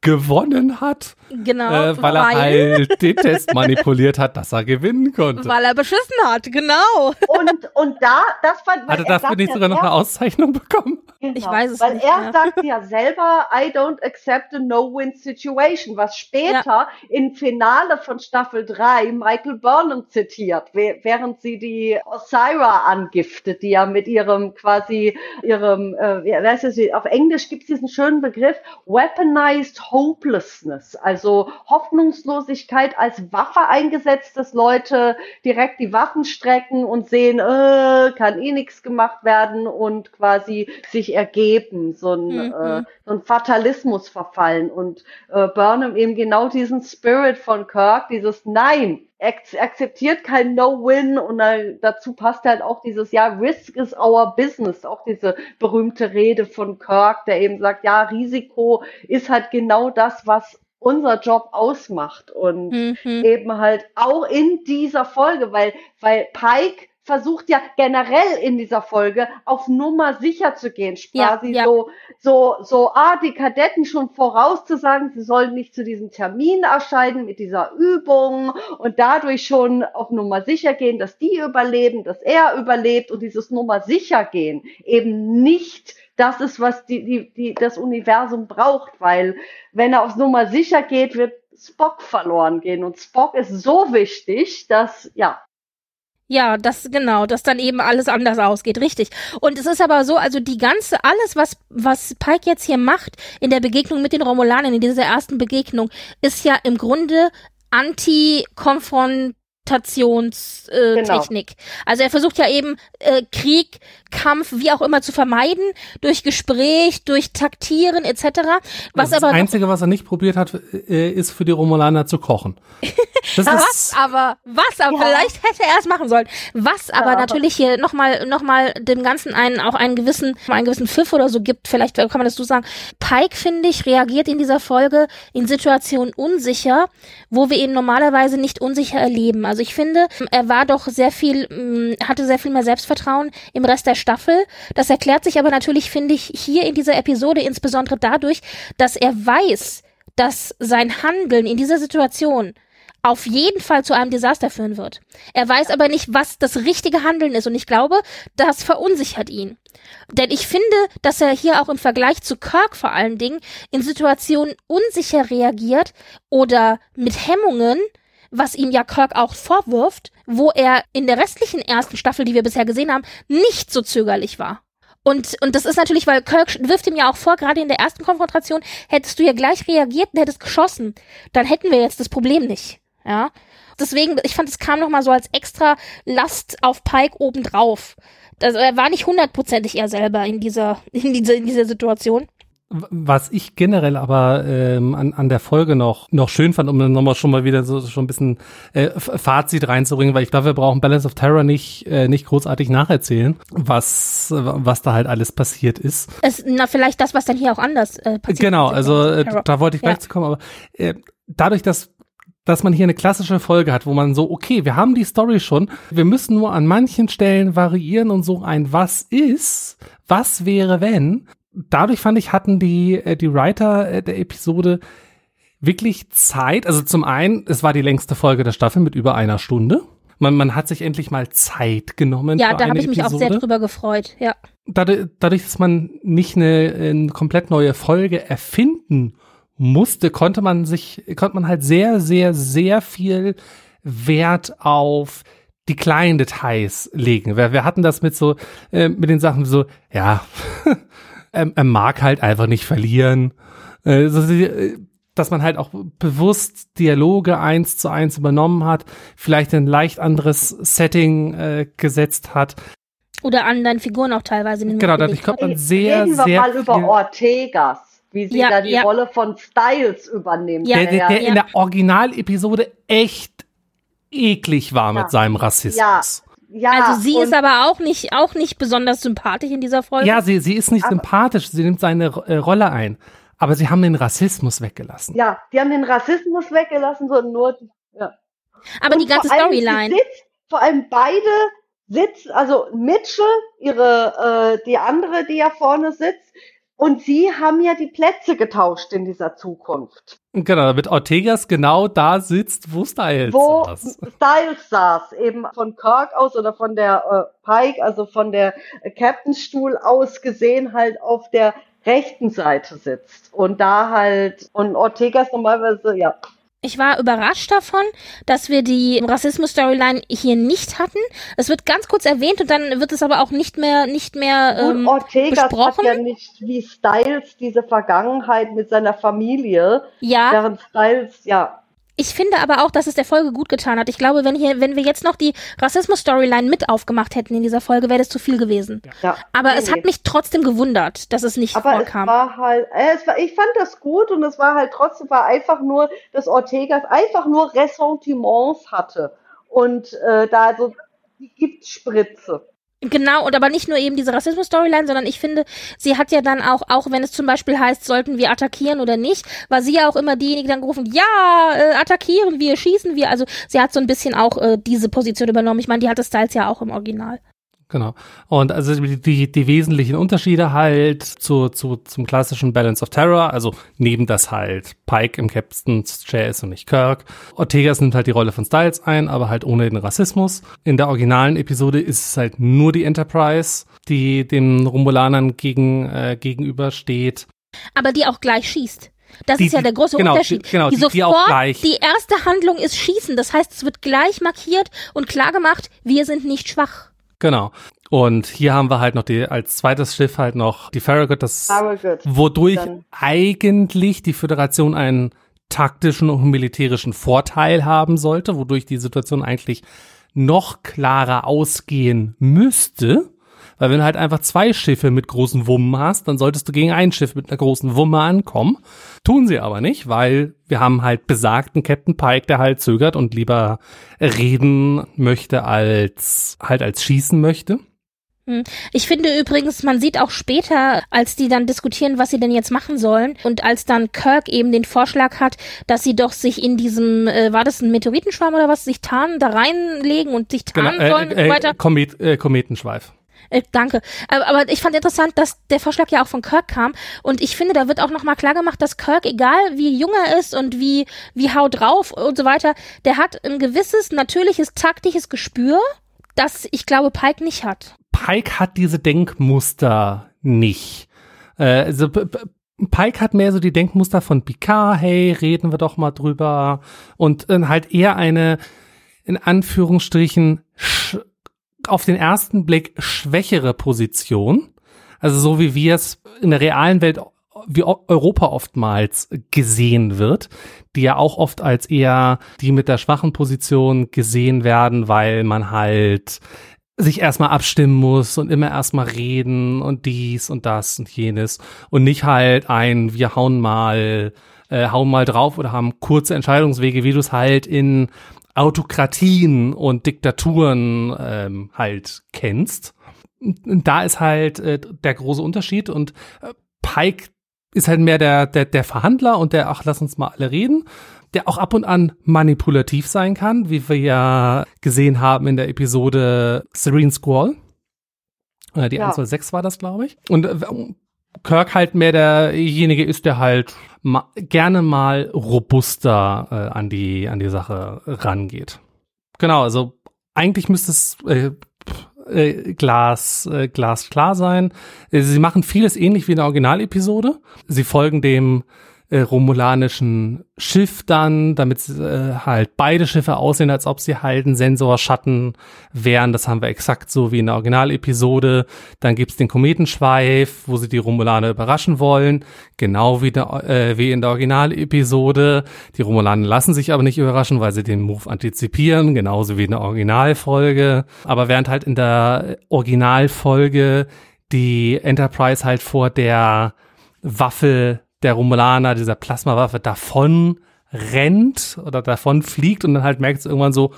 gewonnen hat. Genau. Äh, weil, er halt den Test manipuliert hat, dass er gewinnen konnte. Weil er beschissen hat, genau. Und, und da, das fand Hat er dafür nicht sogar noch eine Auszeichnung bekommen? Genau, ich weiß es weil nicht. Weil er mehr. sagt ja selber, I don't accept a no-win situation, was später ja. im Finale von Staffel 3 Michael Burnham zitiert, während sie die Osira angiftet, die ja mit ihrem quasi, ihrem, äh, wie heißt es, auf Englisch gibt es diesen schönen Begriff, weaponized hopelessness, also Hoffnungslosigkeit als Waffe eingesetzt, dass Leute direkt die Waffen strecken und sehen, äh, kann eh nichts gemacht werden und quasi sich ergeben, so ein, mhm. äh, so ein Fatalismus verfallen. Und äh, Burnham eben genau diesen Spirit von Kirk, dieses Nein, akzeptiert kein No-Win und dazu passt halt auch dieses, ja, Risk is our business, auch diese berühmte Rede von Kirk, der eben sagt, ja, Risiko ist halt genau das, was unser Job ausmacht und mhm. eben halt auch in dieser Folge, weil, weil Pike versucht ja generell in dieser Folge auf Nummer sicher zu gehen. Ja, Quasi ja. so, so, so, ah, die Kadetten schon vorauszusagen, sie sollen nicht zu diesem Termin erscheinen mit dieser Übung und dadurch schon auf Nummer sicher gehen, dass die überleben, dass er überlebt und dieses Nummer sicher gehen eben nicht das ist, was die, die, die, das Universum braucht, weil wenn er auf Nummer sicher geht, wird Spock verloren gehen. Und Spock ist so wichtig, dass, ja, Ja, das genau, dass dann eben alles anders ausgeht, richtig. Und es ist aber so, also die ganze alles was was Pike jetzt hier macht in der Begegnung mit den Romulanern in dieser ersten Begegnung ist ja im Grunde anti Konfrontationstechnik. Genau. Also er versucht ja eben äh, Krieg, Kampf, wie auch immer zu vermeiden durch Gespräch, durch Taktieren etc. Was das aber Einzige, was er nicht probiert hat, äh, ist für die Romulaner zu kochen. Das Was aber, was aber, Ja. vielleicht hätte er es machen sollen. Was aber Ja. natürlich hier nochmal, noch mal dem Ganzen einen, auch einen gewissen, einen gewissen Pfiff oder so gibt, vielleicht kann man das so sagen. Pike, finde ich, reagiert in dieser Folge in Situationen unsicher, wo wir ihn normalerweise nicht unsicher erleben. Also ich finde, er war doch sehr viel, mh, hatte sehr viel mehr Selbstvertrauen im Rest der Staffel. Das erklärt sich aber natürlich, finde ich, hier in dieser Episode insbesondere dadurch, dass er weiß, dass sein Handeln in dieser Situation auf jeden Fall zu einem Desaster führen wird. Er weiß aber nicht, was das richtige Handeln ist und ich glaube, das verunsichert ihn. Denn ich finde, dass er hier auch im Vergleich zu Kirk vor allen Dingen in Situationen unsicher reagiert oder mit Hemmungen, was ihm ja Kirk auch vorwirft, wo er in der restlichen ersten Staffel, die wir bisher gesehen haben, nicht so zögerlich war. Und, und das ist natürlich, weil Kirk wirft ihm ja auch vor, gerade in der ersten Konfrontation, hättest du ja gleich reagiert und hättest geschossen, dann hätten wir jetzt das Problem nicht. Ja. Deswegen, ich fand, es kam noch mal so als extra Last auf Pike obendrauf. Also er war nicht hundertprozentig er selber in dieser, in dieser, in dieser Situation. Was ich generell aber ähm, an, an der Folge noch, noch schön fand, um dann nochmal schon mal wieder so schon ein bisschen äh, Fazit reinzubringen, weil ich glaube, wir brauchen Balance of Terror nicht, äh, nicht großartig nacherzählen, was, was da halt alles passiert ist. Es, na, vielleicht das, was dann hier auch anders äh, passiert. Genau, also äh, da wollte ich gleich Ja. zu kommen, aber äh, dadurch, dass dass man hier eine klassische Folge hat, wo man so, okay, wir haben die Story schon, wir müssen nur an manchen Stellen variieren und so ein Was ist, was wäre wenn. Dadurch fand ich, hatten die, äh, die Writer äh, der Episode wirklich Zeit. Also zum einen, es war die längste Folge der Staffel mit über einer Stunde. Man, man hat sich endlich mal Zeit genommen. Ja, da habe ich mich auch Episode sehr drüber gefreut. Ja. dadurch, dadurch, dass man nicht eine, eine komplett neue Folge erfinden musste, konnte man sich, konnte man halt sehr, sehr, sehr viel Wert auf die kleinen Details legen. Wir, wir hatten das mit so, äh, mit den Sachen so, ja, er, er mag halt einfach nicht verlieren. Äh, äh, dass man halt auch bewusst Dialoge eins zu eins übernommen hat, vielleicht ein leicht anderes Setting äh, gesetzt hat. Oder anderen Figuren auch teilweise. in den Genau, dadurch kommt man sehr, Reden wir sehr mal viel, über Ortegas, wie sie Ja, da die ja. Rolle von Styles übernimmt. Ja, der, der, der ja. in der Originalepisode echt eklig war Ja. mit seinem Rassismus. Ja. Ja, Also sie ist aber auch nicht, auch nicht besonders sympathisch in dieser Folge. Ja, sie, sie ist nicht Aber- sympathisch, sie nimmt seine äh, Rolle ein. Aber sie haben den Rassismus weggelassen. ja, die haben den Rassismus weggelassen, sondern nur die, ja. aber die Und ganze vor allem, sie Storyline. Sitzt, vor allem beide sitzt, also Mitchell, ihre, äh, die andere, die ja vorne sitzt, und sie haben ja die Plätze getauscht in dieser Zukunft. Genau, damit Ortegas genau da sitzt, wo Styles Wo saß. Styles saß, eben von Kirk aus oder von der äh, Pike, also von der äh, Captainstuhl aus gesehen, halt auf der rechten Seite sitzt. Und da halt, und Ortegas normalerweise, ja, Ich war überrascht davon, dass wir die Rassismus-Storyline hier nicht hatten. Es wird ganz kurz erwähnt und dann wird es aber auch nicht mehr, nicht mehr Gut, ähm, Ortegas hat besprochen. ja nicht wie Styles diese Vergangenheit mit seiner Familie, ja. während Styles, ja, Ich finde aber auch, dass es der Folge gut getan hat. Ich glaube, wenn hier, wenn wir jetzt noch die Rassismus-Storyline mit aufgemacht hätten in dieser Folge, wäre das zu viel gewesen. ja. Aber Nee, es nee. hat mich trotzdem gewundert, dass es nicht Aber es vorkam. war halt, äh, es war, ich fand das gut und es war halt trotzdem war einfach nur, dass Ortegas einfach nur Ressentiments hatte und äh, da so die Giftspritze. Genau, und aber nicht nur eben diese Rassismus-Storyline, sondern ich finde, sie hat ja dann auch, auch wenn es zum Beispiel heißt, sollten wir attackieren oder nicht, war sie ja auch immer diejenige, die dann gerufen, ja, äh, attackieren wir, schießen wir. Also sie hat so ein bisschen auch äh, diese Position übernommen. Ich meine, die hatte Styles ja auch im Original. Genau. Und also die, die wesentlichen Unterschiede halt zu, zu, zum klassischen Balance of Terror, also neben das halt Pike im Captain's Chair ist und nicht Kirk. Ortegas nimmt halt die Rolle von Styles ein, aber halt ohne den Rassismus. In der originalen Episode ist es halt nur die Enterprise, die den Romulanern gegen, äh, gegenübersteht. Aber die auch gleich schießt. Das die, ist ja der große genau, Unterschied. Die, genau, die, die, sofort, die, die erste Handlung ist Schießen. Das heißt, es wird gleich markiert und klar gemacht, wir sind nicht schwach. Genau. Und hier haben wir halt noch die, als zweites Schiff halt noch die Farragut, das, Farragut. wodurch Dann. eigentlich die Föderation einen taktischen und militärischen Vorteil haben sollte, wodurch die Situation eigentlich noch klarer ausgehen müsste. Weil wenn du halt einfach zwei Schiffe mit großen Wummen hast, dann solltest du gegen ein Schiff mit einer großen Wumme ankommen. Tun sie aber nicht, weil wir haben halt besagten Captain Pike, der halt zögert und lieber reden möchte als halt als schießen möchte. Hm. Ich finde übrigens, man sieht auch später, als die dann diskutieren, was sie denn jetzt machen sollen, und als dann Kirk eben den Vorschlag hat, dass sie doch sich in diesem, äh, war das ein Meteoritenschwarm oder was, sich tarnen, da reinlegen und sich tarnen genau, äh, sollen äh, und weiter. Komet, äh, Kometenschweif. Äh, danke. Aber, aber ich fand interessant, dass der Vorschlag ja auch von Kirk kam. Und ich finde, da wird auch nochmal klar gemacht, dass Kirk, egal wie jung er ist und wie, wie haut drauf und so weiter, der hat ein gewisses, natürliches, taktisches Gespür, das ich glaube Pike nicht hat. Pike hat diese Denkmuster nicht. Äh, also Pike hat mehr so die Denkmuster von Picard, hey, reden wir doch mal drüber. Und äh, halt eher eine, in Anführungsstrichen, auf den ersten Blick schwächere Position. Also so wie wir es in der realen Welt wie Europa oftmals gesehen wird, die ja auch oft als eher die mit der schwachen Position gesehen werden, weil man halt sich erstmal abstimmen muss und immer erstmal reden und dies und das und jenes und nicht halt ein, wir hauen mal, äh, hauen mal drauf oder haben kurze Entscheidungswege, wie du es halt in Autokratien und Diktaturen ähm, halt kennst. Und da ist halt äh, der große Unterschied und äh, Pike ist halt mehr der, der, der Verhandler und der, ach, lass uns mal alle reden, der auch ab und an manipulativ sein kann, wie wir ja gesehen haben in der Episode Serene Squall. Oder die ja. 106 war das, glaube ich. Und äh, Kirk halt mehr derjenige ist, der halt ma gerne mal robuster äh, an die an die Sache rangeht. Genau, also eigentlich müsste es äh, äh, Glas, äh, Glas klar sein. Äh, sie machen vieles ähnlich wie in der Originalepisode. Sie folgen dem äh, romulanischen Schiff dann, damit äh, halt beide Schiffe aussehen, als ob sie halt ein Sensorschatten wären. Das haben wir exakt so wie in der Originalepisode. Dann gibt's den Kometenschweif, wo sie die Romulaner überraschen wollen. Genau wie, der, äh, wie in der Originalepisode. Die Romulaner lassen sich aber nicht überraschen, weil sie den Move antizipieren, genauso wie in der Originalfolge. Aber während halt in der Originalfolge die Enterprise halt vor der Waffe der Romulaner, dieser Plasmawaffe, davon rennt oder davon fliegt und dann halt merkt es irgendwann so,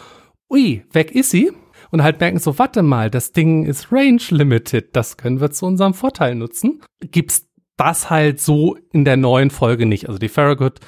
ui, weg ist sie. Und halt merken so, warte mal, das Ding ist range limited, das können wir zu unserem Vorteil nutzen. Gibt's das halt so in der neuen Folge nicht. Also die Farragut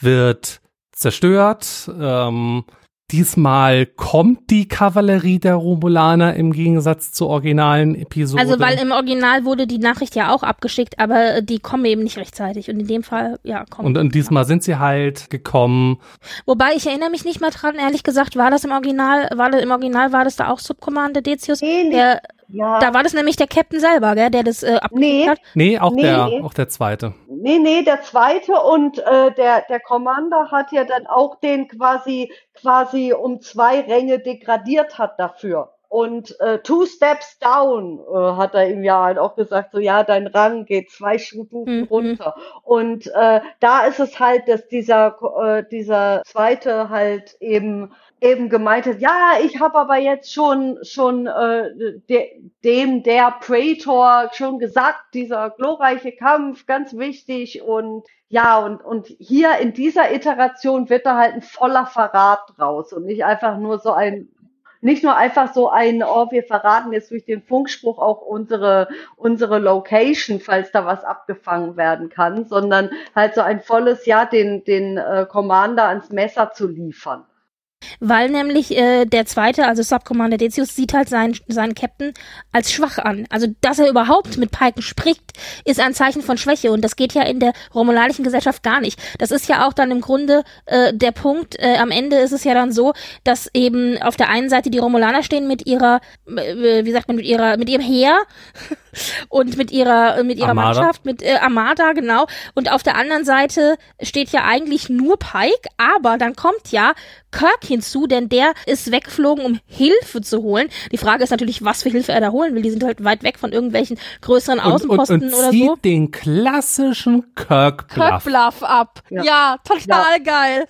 wird zerstört, ähm, Diesmal kommt die Kavallerie der Romulaner im Gegensatz zur originalen Episode. Also weil im Original wurde die Nachricht ja auch abgeschickt, aber die kommen eben nicht rechtzeitig und in dem Fall ja kommen. Und, und diesmal sind sie halt gekommen. Wobei ich erinnere mich nicht mehr dran, ehrlich gesagt, war das im Original, war das im Original war das da auch Subcommander Decius? Nee, nee. Der, ja. Da war das nämlich der Captain selber, gell, der das äh, nee. hat. Nee, auch nee. der, auch der zweite. Nee, nee, der zweite und äh, der der Commander hat ja dann auch den quasi quasi um zwei Ränge degradiert hat dafür. Und äh, two steps down äh, hat er ihm ja halt auch gesagt, so ja, dein Rang geht zwei Stufen mhm. runter. Und äh, da ist es halt, dass dieser äh, dieser zweite halt eben eben gemeint hat, ja, ich habe aber jetzt schon schon äh, de, dem der Praetor schon gesagt, dieser glorreiche Kampf, ganz wichtig und ja, und, und hier in dieser Iteration wird da halt ein voller Verrat draus und nicht einfach nur so ein nicht nur einfach so ein, oh, wir verraten jetzt durch den Funkspruch auch unsere, unsere Location, falls da was abgefangen werden kann, sondern halt so ein volles Jahr den, den äh, Commander ans Messer zu liefern. Weil nämlich äh, der zweite, also Subcommander Decius, sieht halt seinen, seinen Captain als schwach an. Also, dass er überhaupt mit Piken spricht, ist ein Zeichen von Schwäche. Und das geht ja in der romulanischen Gesellschaft gar nicht. Das ist ja auch dann im Grunde äh, der Punkt. Äh, am Ende ist es ja dann so, dass eben auf der einen Seite die Romulaner stehen mit ihrer, äh, wie sagt man, mit ihrer, mit ihrem Heer und mit ihrer, mit ihrer Armada. Mannschaft, mit äh, Armada, genau. Und auf der anderen Seite steht ja eigentlich nur Pike, aber dann kommt ja Kirk hinzu, denn der ist weggeflogen, um Hilfe zu holen. Die Frage ist natürlich, was für Hilfe er da holen will. Die sind halt weit weg von irgendwelchen größeren Außenposten und, und, und oder zieht so. den klassischen Kirk Kirk Bluff. Ab. Ja, Ja. total geil.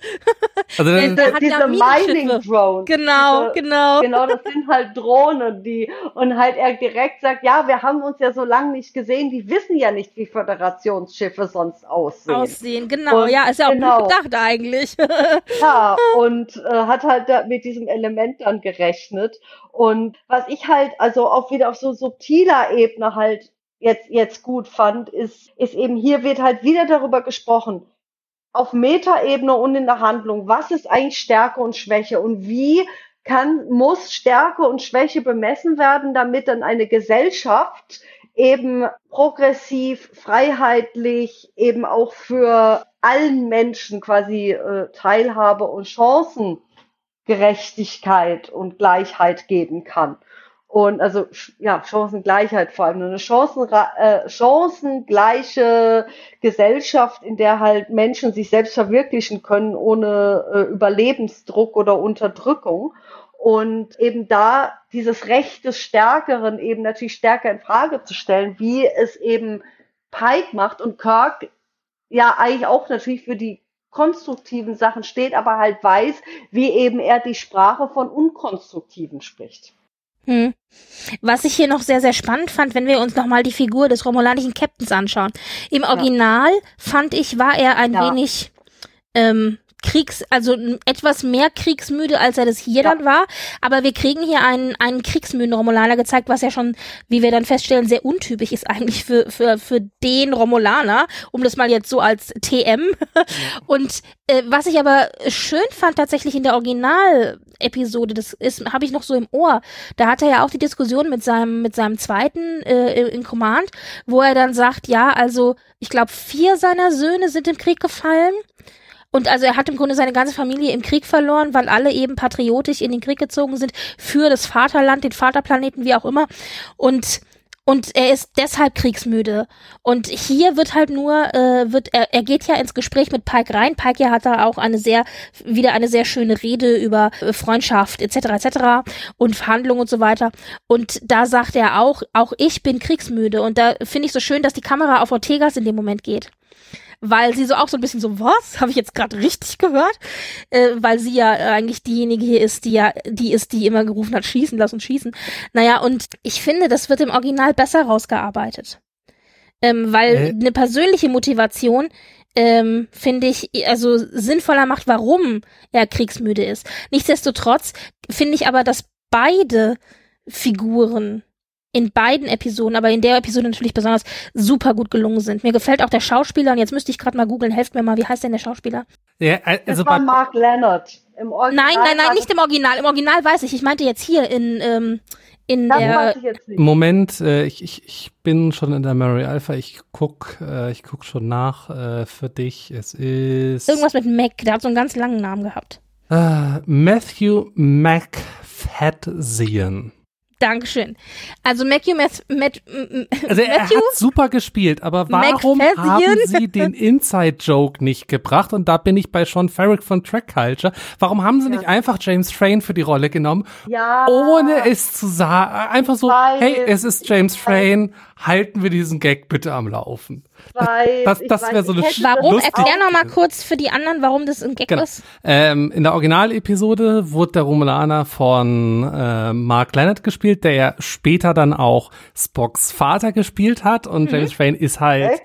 Also, Äh, der Diese, hat diese ja Minenschiffe. Mining Drones. Genau, diese, genau. Genau, das sind halt Drohnen, die, und halt er direkt sagt, ja, wir haben uns ja so lange nicht gesehen, die wissen ja nicht, wie Föderationsschiffe sonst aussehen. Aussehen, genau. Und- ja, ist ja auch genau. gut gedacht eigentlich. Ja, und äh, hat halt mit diesem Element dann gerechnet. Und was ich halt, also auch wieder auf so subtiler Ebene halt jetzt, jetzt gut fand, ist, ist eben hier wird halt wieder darüber gesprochen, auf Metaebene und in der Handlung, was ist eigentlich Stärke und Schwäche und wie kann, muss Stärke und Schwäche bemessen werden, damit dann eine Gesellschaft eben progressiv, freiheitlich, eben auch für allen Menschen quasi äh, Teilhabe und Chancengerechtigkeit und Gleichheit geben kann. Und also ja, Chancengleichheit vor allem. Eine Chancen, äh, chancengleiche Gesellschaft, in der halt Menschen sich selbst verwirklichen können ohne äh, Überlebensdruck oder Unterdrückung. Und eben da dieses Recht des Stärkeren eben natürlich stärker in Frage zu stellen, wie es eben Pike macht und Kirk ja eigentlich auch natürlich für die konstruktiven Sachen steht, aber halt weiß, wie eben er die Sprache von Unkonstruktiven spricht. Hm. Was ich hier noch sehr, sehr spannend fand, wenn wir uns nochmal die Figur des romulanischen Captains anschauen. Im Original fand ich, war er ein Ja. wenig ähm, Kriegs, also etwas mehr kriegsmüde, als er das hier Ja. dann war. Aber wir kriegen hier einen, einen kriegsmüden Romulaner gezeigt, was ja schon, wie wir dann feststellen, sehr untypisch ist eigentlich für, für, für den Romulaner, um das mal jetzt so als TM. Und äh, was ich aber schön fand tatsächlich in der Original-Episode, das ist, habe ich noch so im Ohr. Da hat er ja auch die Diskussion mit seinem mit seinem zweiten äh, in Command, wo er dann sagt, ja, also ich glaube vier seiner Söhne sind im Krieg gefallen. Und also er hat im Grunde seine ganze Familie im Krieg verloren, weil alle eben patriotisch in den Krieg gezogen sind für das Vaterland, den Vaterplaneten, wie auch immer. Und und er ist deshalb kriegsmüde. Und hier wird halt nur, äh, wird er, er geht ja ins Gespräch mit Pike rein. Pike ja hat da auch eine sehr, wieder eine sehr schöne Rede über äh, Freundschaft etc. etc. und Verhandlungen und so weiter. Und da sagt er auch, auch ich bin kriegsmüde. Und da finde ich so schön, dass die Kamera auf Ortegas in dem Moment geht weil sie so auch so ein bisschen so, was? Habe ich jetzt gerade richtig gehört? Äh, weil sie ja eigentlich diejenige hier ist, die ja, die ist, die immer gerufen hat, schießen, lass uns schießen. Naja, und ich finde, das wird im Original besser rausgearbeitet. Ähm, weil Äh. eine persönliche Motivation ähm, finde ich, also sinnvoller macht, warum er kriegsmüde ist. Nichtsdestotrotz finde ich aber, dass beide Figuren in beiden Episoden, aber in der Episode natürlich besonders super gut gelungen sind. Mir gefällt auch der Schauspieler und jetzt müsste ich gerade mal googeln, helft mir mal, wie heißt denn der Schauspieler? ja, Das also war bei, Mark Leonard. Im Original Nein, nein, war nein, nicht das- im Original. Im Original weiß ich. Ich meinte jetzt hier in ähm, in Das der weiß ich jetzt nicht. Moment, äh, ich, ich, ich bin schon in der Mary Alpha. Ich guck, äh, ich guck schon nach äh, für dich. Es ist irgendwas mit Mac. Der hat so einen ganz langen Namen gehabt. äh, Matthew McFadzean. Dankeschön. Also Matthew Matt, m- m- Also er Matthew? hat super gespielt, aber warum haben sie den Inside-Joke nicht gebracht? Und da bin ich bei Sean Ferrick von Track Culture. Warum haben sie nicht einfach James Frayne für die Rolle genommen, Ja. ohne es zu sagen? Einfach so, Weil- hey, es ist James Frayne, halten wir diesen Gag bitte am Laufen. Weil das- das weiß, wär so eine das Warum? Erklär noch mal kurz für die anderen, warum das ein Gag Genau. ist. Ähm, in der Originalepisode wurde der Romulaner von äh, Mark Leonard gespielt, der ja später dann auch Spocks Vater gespielt hat. Und James Frayne ist halt Echt?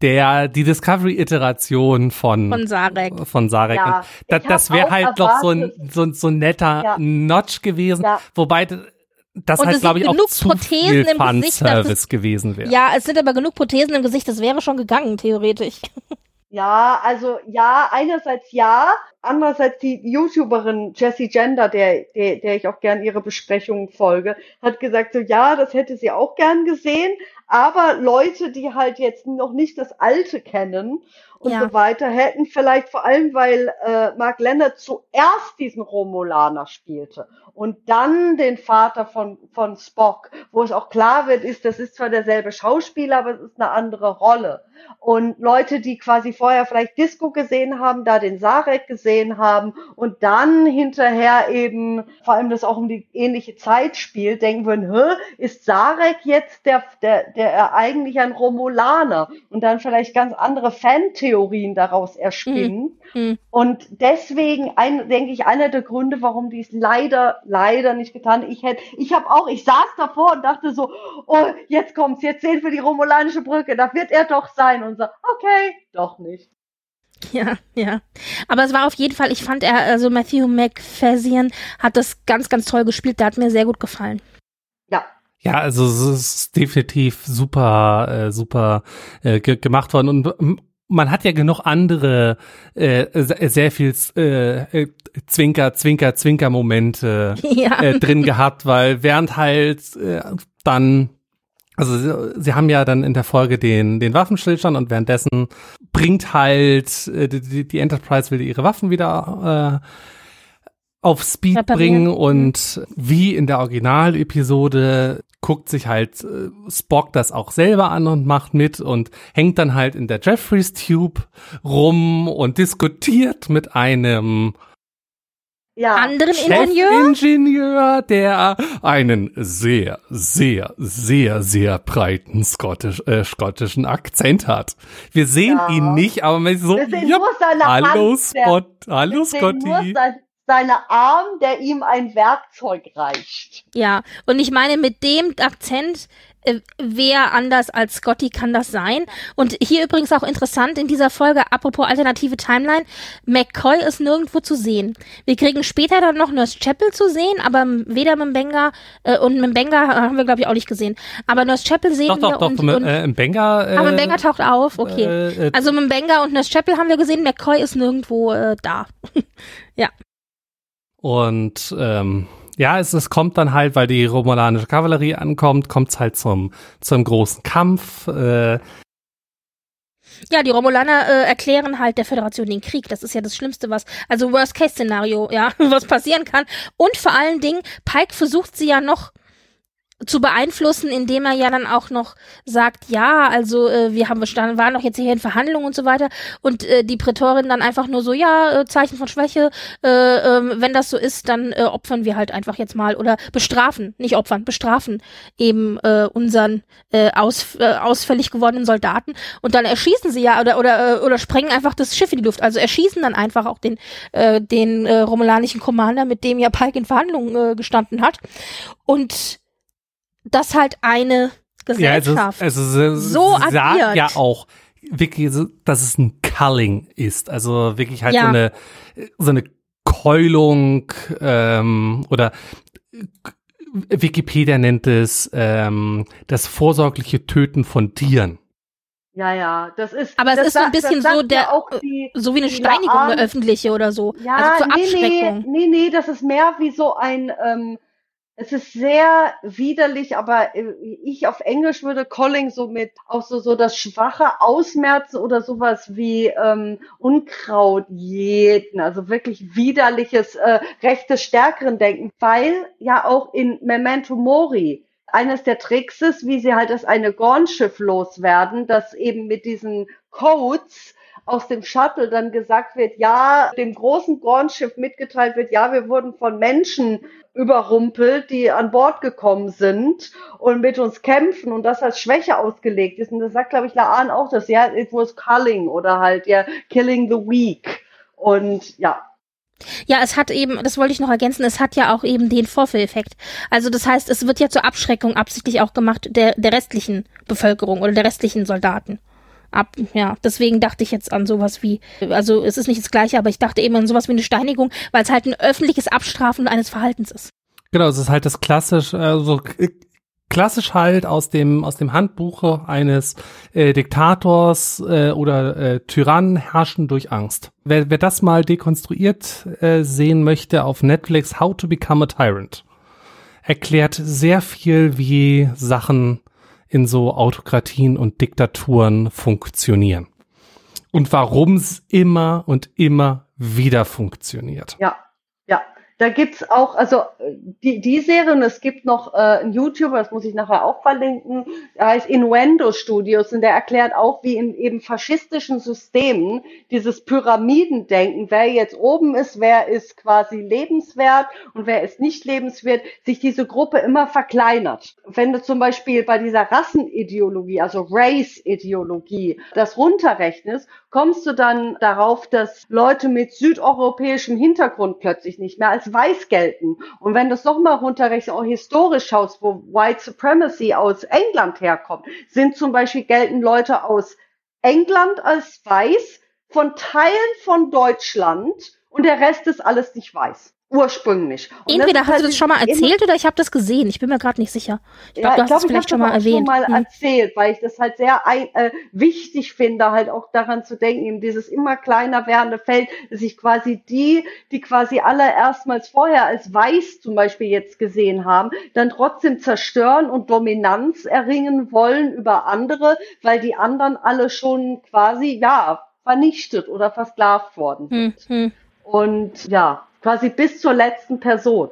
der die Discovery-Iteration von Von Sarek. Von Sarek. Ja, da, das wäre halt doch so ein, so, ein- so ein netter Ja. Notch gewesen, Ja. wobei das Und halt, glaube ich, sind auch genug zu Prothesen viel im Gesicht, dass es- Fanservice gewesen wäre. Ja, es sind aber genug Prothesen im Gesicht, das wäre schon gegangen, theoretisch. Ja, also ja, einerseits ja, andererseits die YouTuberin Jessie Gender, der, der, der ich auch gern ihre Besprechungen folge, hat gesagt so, ja, das hätte sie auch gern gesehen, aber Leute, die halt jetzt noch nicht das Alte kennen und Ja. so weiter, hätten vielleicht vor allem, weil äh, Mark Leonard zuerst diesen Romulaner spielte und dann den Vater von, von Spock, wo es auch klar wird, ist, das ist zwar derselbe Schauspieler, aber es ist eine andere Rolle. Und Leute, die quasi vorher vielleicht Disco gesehen haben, da den Sarek gesehen haben und dann hinterher eben, vor allem das auch um die ähnliche Zeit spielt, denken würden, Hä, ist Sarek jetzt der, der, der eigentlich ein Romulaner? Und dann vielleicht ganz andere Fantheorien daraus erspinnen. Mhm. Und deswegen, ein, denke ich, einer der Gründe, warum die es leider, leider nicht getan. Ich hätte, ich habe auch, ich saß davor und dachte so, oh, jetzt kommt's, jetzt sehen wir die Romulanische Brücke, da wird er doch sein. Und so, okay, doch nicht. Ja, ja. Aber es war auf jeden Fall, ich fand er, also Matthew McFadden hat das ganz, ganz toll gespielt. Der hat mir sehr gut gefallen. Ja, Ja, also es ist definitiv super, äh, super äh, ge gemacht worden und ähm, man hat ja genug andere äh, se- sehr viel äh, äh, Zwinker, Zwinker, Zwinker Momente Ja. äh, drin gehabt, weil während halt äh, dann also sie, sie haben ja dann in der Folge den den Waffenstillstand und währenddessen bringt halt äh, die, die- die Enterprise will ihre Waffen wieder äh, auf Speed Reparieren. bringen und wie in der Originalepisode guckt sich halt äh, Spock das auch selber an und macht mit und hängt dann halt in der Jeffreys Tube rum und diskutiert mit einem ja. Anderen Ingenieur? Chefingenieur, der einen sehr, sehr, sehr, sehr breiten skottisch, äh, schottischen Akzent hat. Wir sehen Ja. ihn nicht, aber man ist so, Wir sehen ja, nur seine hallo Spot, hallo Scotty. Sein, seine Arm, der ihm ein Werkzeug reicht. Ja, und ich meine, mit dem Akzent, äh, wer anders als Scotty kann das sein? Und hier übrigens auch interessant in dieser Folge, apropos alternative Timeline, McCoy ist nirgendwo zu sehen. Wir kriegen später dann noch Nurse Chapel zu sehen, aber weder Mbenga äh, und Mbenga haben wir, glaube ich, auch nicht gesehen. Aber Nurse Chapel sehen Doch, wir doch, doch, und, im, und äh, im Benga. Äh, aber Mbenga taucht auf, okay. Äh, äh, Also Mbenga und Nurse Chapel haben wir gesehen, McCoy ist nirgendwo äh, da. Und ähm, ja, es, es kommt dann halt, weil die romulanische Kavallerie ankommt, kommt es halt zum, zum großen Kampf. Äh, Ja, die Romulaner äh, erklären halt der Föderation den Krieg. Das ist ja das Schlimmste, was, also Worst-Case-Szenario, ja, was passieren kann. Und vor allen Dingen, Pike versucht sie ja noch zu beeinflussen, indem er ja dann auch noch sagt, ja, also äh, wir haben bestanden, waren doch jetzt hier in Verhandlungen und so weiter. Und äh, die Prätorin dann einfach nur so, ja, äh, Zeichen von Schwäche, äh, ähm, wenn das so ist, dann äh, opfern wir halt einfach jetzt mal oder bestrafen, nicht opfern, bestrafen eben äh, unseren äh, aus, äh, ausfällig gewordenen Soldaten. Und dann erschießen sie ja oder oder äh, oder sprengen einfach das Schiff in die Luft, also erschießen dann einfach auch den äh, den äh, romulanischen Commander, mit dem ja Pike in Verhandlungen äh, gestanden hat. Und das halt eine ja, es ist, Gesellschaft. es ist, es so sagt agiert. ja auch wirklich, dass es ein Culling ist. Also wirklich halt Ja. so eine so eine Keulung ähm, oder Wikipedia nennt es ähm, das vorsorgliche Töten von Tieren. Ja, ja, das ist. Aber es das ist so ein bisschen so ja der- auch die, so wie eine Steinigung, Laan- eine öffentliche oder so. Ja, also zur nee, Abschreckung. nee, nee, nee, das ist mehr wie so ein, ähm, es ist sehr widerlich, aber äh, ich auf Englisch würde Calling so mit auch so, so das schwache Ausmerzen oder sowas wie ähm, Unkraut jäten, also wirklich widerliches, äh, rechtes Stärkeren denken, weil ja auch in Memento Mori eines der Tricks ist, wie sie halt das eine Gorn-Schiff loswerden, dass eben mit diesen Codes aus dem Shuttle dann gesagt wird, ja, dem großen Gorn-Schiff mitgeteilt wird, ja, wir wurden von Menschen überrumpelt, die an Bord gekommen sind und mit uns kämpfen und das als Schwäche ausgelegt ist. Und das sagt, glaube ich, Laan auch, dass ja, it was culling oder halt ja, killing the weak. Und ja, Ja, es hat eben, das wollte ich noch ergänzen, es hat ja auch eben den Vorführeffekt. Also das heißt, es wird ja zur Abschreckung absichtlich auch gemacht der, der restlichen Bevölkerung oder der restlichen Soldaten. Ab, ja, deswegen dachte ich jetzt an sowas wie, also es ist nicht das gleiche, aber ich dachte eben an sowas wie eine Steinigung, weil es halt ein öffentliches Abstrafen eines Verhaltens ist. Genau, es ist halt das klassisch, also klassisch halt aus dem aus dem Handbuch eines äh, Diktators äh, oder äh, Tyrannen herrschen durch Angst. Wer, wer das mal dekonstruiert äh, sehen möchte auf Netflix, How to Become a Tyrant, erklärt sehr viel, wie Sachen in so Autokratien und Diktaturen funktionieren. Und warum es immer und immer wieder funktioniert. Ja. Da gibt's auch, also die, die Serie, und es gibt noch äh, einen YouTuber, das muss ich nachher auch verlinken, der heißt Innuendo Studios und der erklärt auch, wie in eben faschistischen Systemen dieses Pyramidendenken, wer jetzt oben ist, wer ist quasi lebenswert und wer ist nicht lebenswert, sich diese Gruppe immer verkleinert. Wenn du zum Beispiel bei dieser Rassenideologie, also Race-Ideologie, das runterrechnest, kommst du dann darauf, dass Leute mit südeuropäischem Hintergrund plötzlich nicht mehr als weiß gelten. Und wenn du es nochmal runterrechnest, auch historisch schaust, wo White Supremacy aus England herkommt, sind zum Beispiel gelten Leute aus England als weiß, von Teilen von Deutschland und der Rest ist alles nicht weiß ursprünglich. Und Entweder hast halt du das schon mal erzählt oder ich habe das gesehen. Ich bin mir gerade nicht sicher. Ich glaube, ja, du hast es vielleicht schon mal erwähnt. Ich habe mal hm. erzählt, weil ich das halt sehr äh, wichtig finde, halt auch daran zu denken, eben dieses immer kleiner werdende Feld, dass sich quasi die, die quasi alle erstmals vorher als weiß zum Beispiel jetzt gesehen haben, dann trotzdem zerstören und Dominanz erringen wollen über andere, weil die anderen alle schon quasi, ja, vernichtet oder versklavt worden sind. Hm, hm. Und ja, quasi bis zur letzten Person.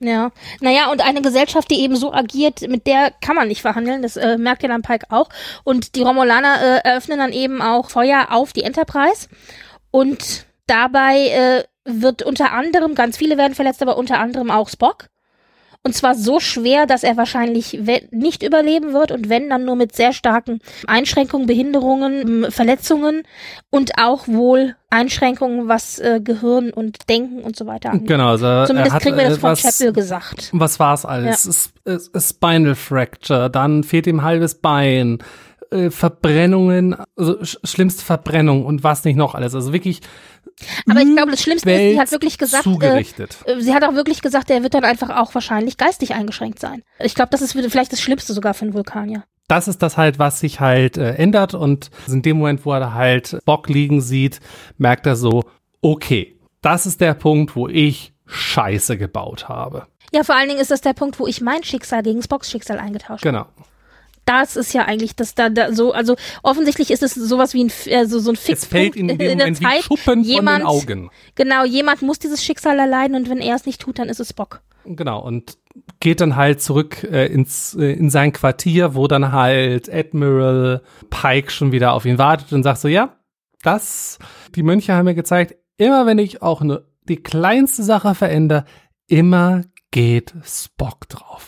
Ja, naja, und eine Gesellschaft, die eben so agiert, mit der kann man nicht verhandeln, das äh, merkt ja dann Pike auch. Und die Romulaner äh, eröffnen dann eben auch Feuer auf die Enterprise. Und dabei äh, wird unter anderem, ganz viele werden verletzt, aber unter anderem auch Spock. Und zwar so schwer, dass er wahrscheinlich nicht überleben wird und wenn, dann nur mit sehr starken Einschränkungen, Behinderungen, Verletzungen und auch wohl Einschränkungen, was äh, Gehirn und Denken und so weiter angeht. Genau, also Zumindest hat, kriegen wir das äh, von was, Chappell gesagt. Was war's alles? Ja. Spinal Fracture, dann fehlt ihm halbes Bein, äh, Verbrennungen, also sch schlimmste Verbrennung und was nicht noch alles. Also wirklich aber ich glaube, das Schlimmste ist, sie hat wirklich gesagt, äh, äh, sie hat auch wirklich gesagt, er wird dann einfach auch wahrscheinlich geistig eingeschränkt sein. Ich glaube, das ist vielleicht das Schlimmste sogar für einen Vulkanier. Das ist das halt, was sich halt äh, ändert und in dem Moment, wo er halt Bock liegen sieht, merkt er so, okay, das ist der Punkt, wo ich Scheiße gebaut habe. Ja, vor allen Dingen ist das der Punkt, wo ich mein Schicksal gegen Spocks Schicksal eingetauscht habe. Genau das ist ja eigentlich das da, da so, also offensichtlich ist es sowas wie ein äh, so, ein Fixpunkt es fällt in, in, in der Zeit. Schuppen jemand, von den Augen. Genau, jemand muss dieses Schicksal erleiden und wenn er es nicht tut, dann ist es Bock. Genau und geht dann halt zurück äh, ins äh, in sein Quartier, wo dann halt Admiral Pike schon wieder auf ihn wartet und sagt so, ja, das die Mönche haben mir gezeigt, immer wenn ich auch nur die kleinste Sache verändere, immer geht Spock drauf.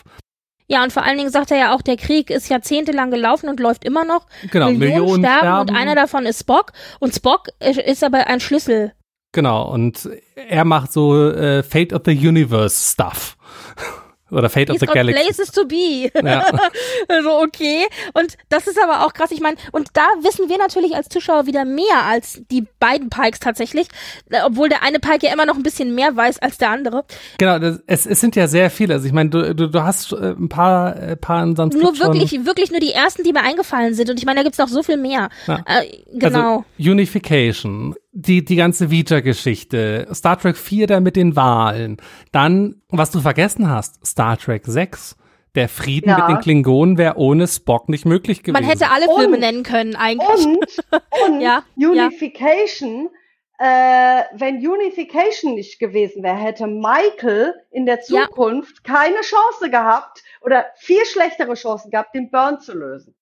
Ja, und vor allen Dingen sagt er ja auch, der Krieg ist jahrzehntelang gelaufen und läuft immer noch. Genau, Millionen, Millionen sterben, sterben, und einer davon ist Spock. Und Spock ist aber ein Schlüssel. Genau, und er macht so äh, Fate of the Universe Stuff. Oder Fate He's of the Galaxy. Places to be. Ja. also okay. Und das ist aber auch krass. Ich meine, und da wissen wir natürlich als Zuschauer wieder mehr als die beiden Pikes tatsächlich, obwohl der eine Pike ja immer noch ein bisschen mehr weiß als der andere. Genau, das, es, es sind ja sehr viele. Also ich meine, du, du, du hast äh, ein paar, äh, paar in sonst Nur wirklich, schon. wirklich nur die ersten, die mir eingefallen sind. Und ich meine, da gibt's noch so viel mehr. Ja. Äh, genau. Also Unification, die, die ganze Vita-Geschichte, Star Trek 4 da mit den Wahlen, dann, was du vergessen hast, Star Trek 6. Der Frieden ja. mit den Klingonen wäre ohne Spock nicht möglich gewesen. Man hätte alle Filme und, nennen können eigentlich. Und, und ja, Unification, ja. Äh, wenn Unification nicht gewesen wäre, hätte Michael in der Zukunft ja. keine Chance gehabt oder viel schlechtere Chancen gehabt, den Burn zu lösen.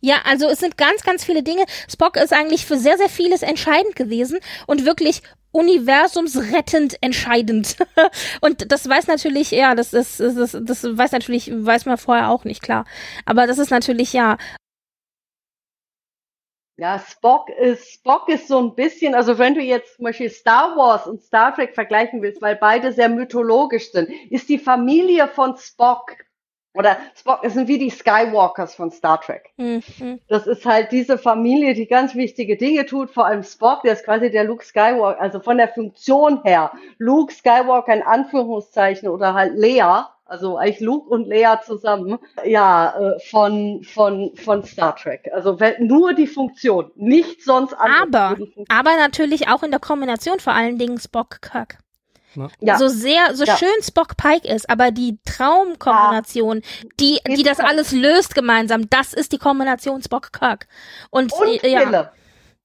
Ja, also es sind ganz, ganz viele Dinge. Spock ist eigentlich für sehr, sehr vieles entscheidend gewesen und wirklich universumsrettend entscheidend. und das weiß natürlich, ja, das ist, das, das, das weiß natürlich, weiß man vorher auch nicht, klar. Aber das ist natürlich, ja. Ja, Spock ist, Spock ist so ein bisschen, also wenn du jetzt zum Beispiel Star Wars und Star Trek vergleichen willst, weil beide sehr mythologisch sind, ist die Familie von Spock Oder Spock sind wie die Skywalkers von Star Trek. Mhm. Das ist halt diese Familie, die ganz wichtige Dinge tut. Vor allem Spock, der ist quasi der Luke Skywalker, also von der Funktion her. Luke Skywalker in Anführungszeichen oder halt Lea, also eigentlich Luke und Lea zusammen, ja, äh, von, von, von Star Trek. Also nur die Funktion, nicht sonst anders. Aber, aber natürlich auch in der Kombination vor allen Dingen Spock-Kirk. Ne? Ja. So sehr, so ja. schön Spock Pike ist, aber die Traumkombination, ja. die, die das alles löst gemeinsam, das ist die Kombination Spock Kirk. Und, Und äh, ja.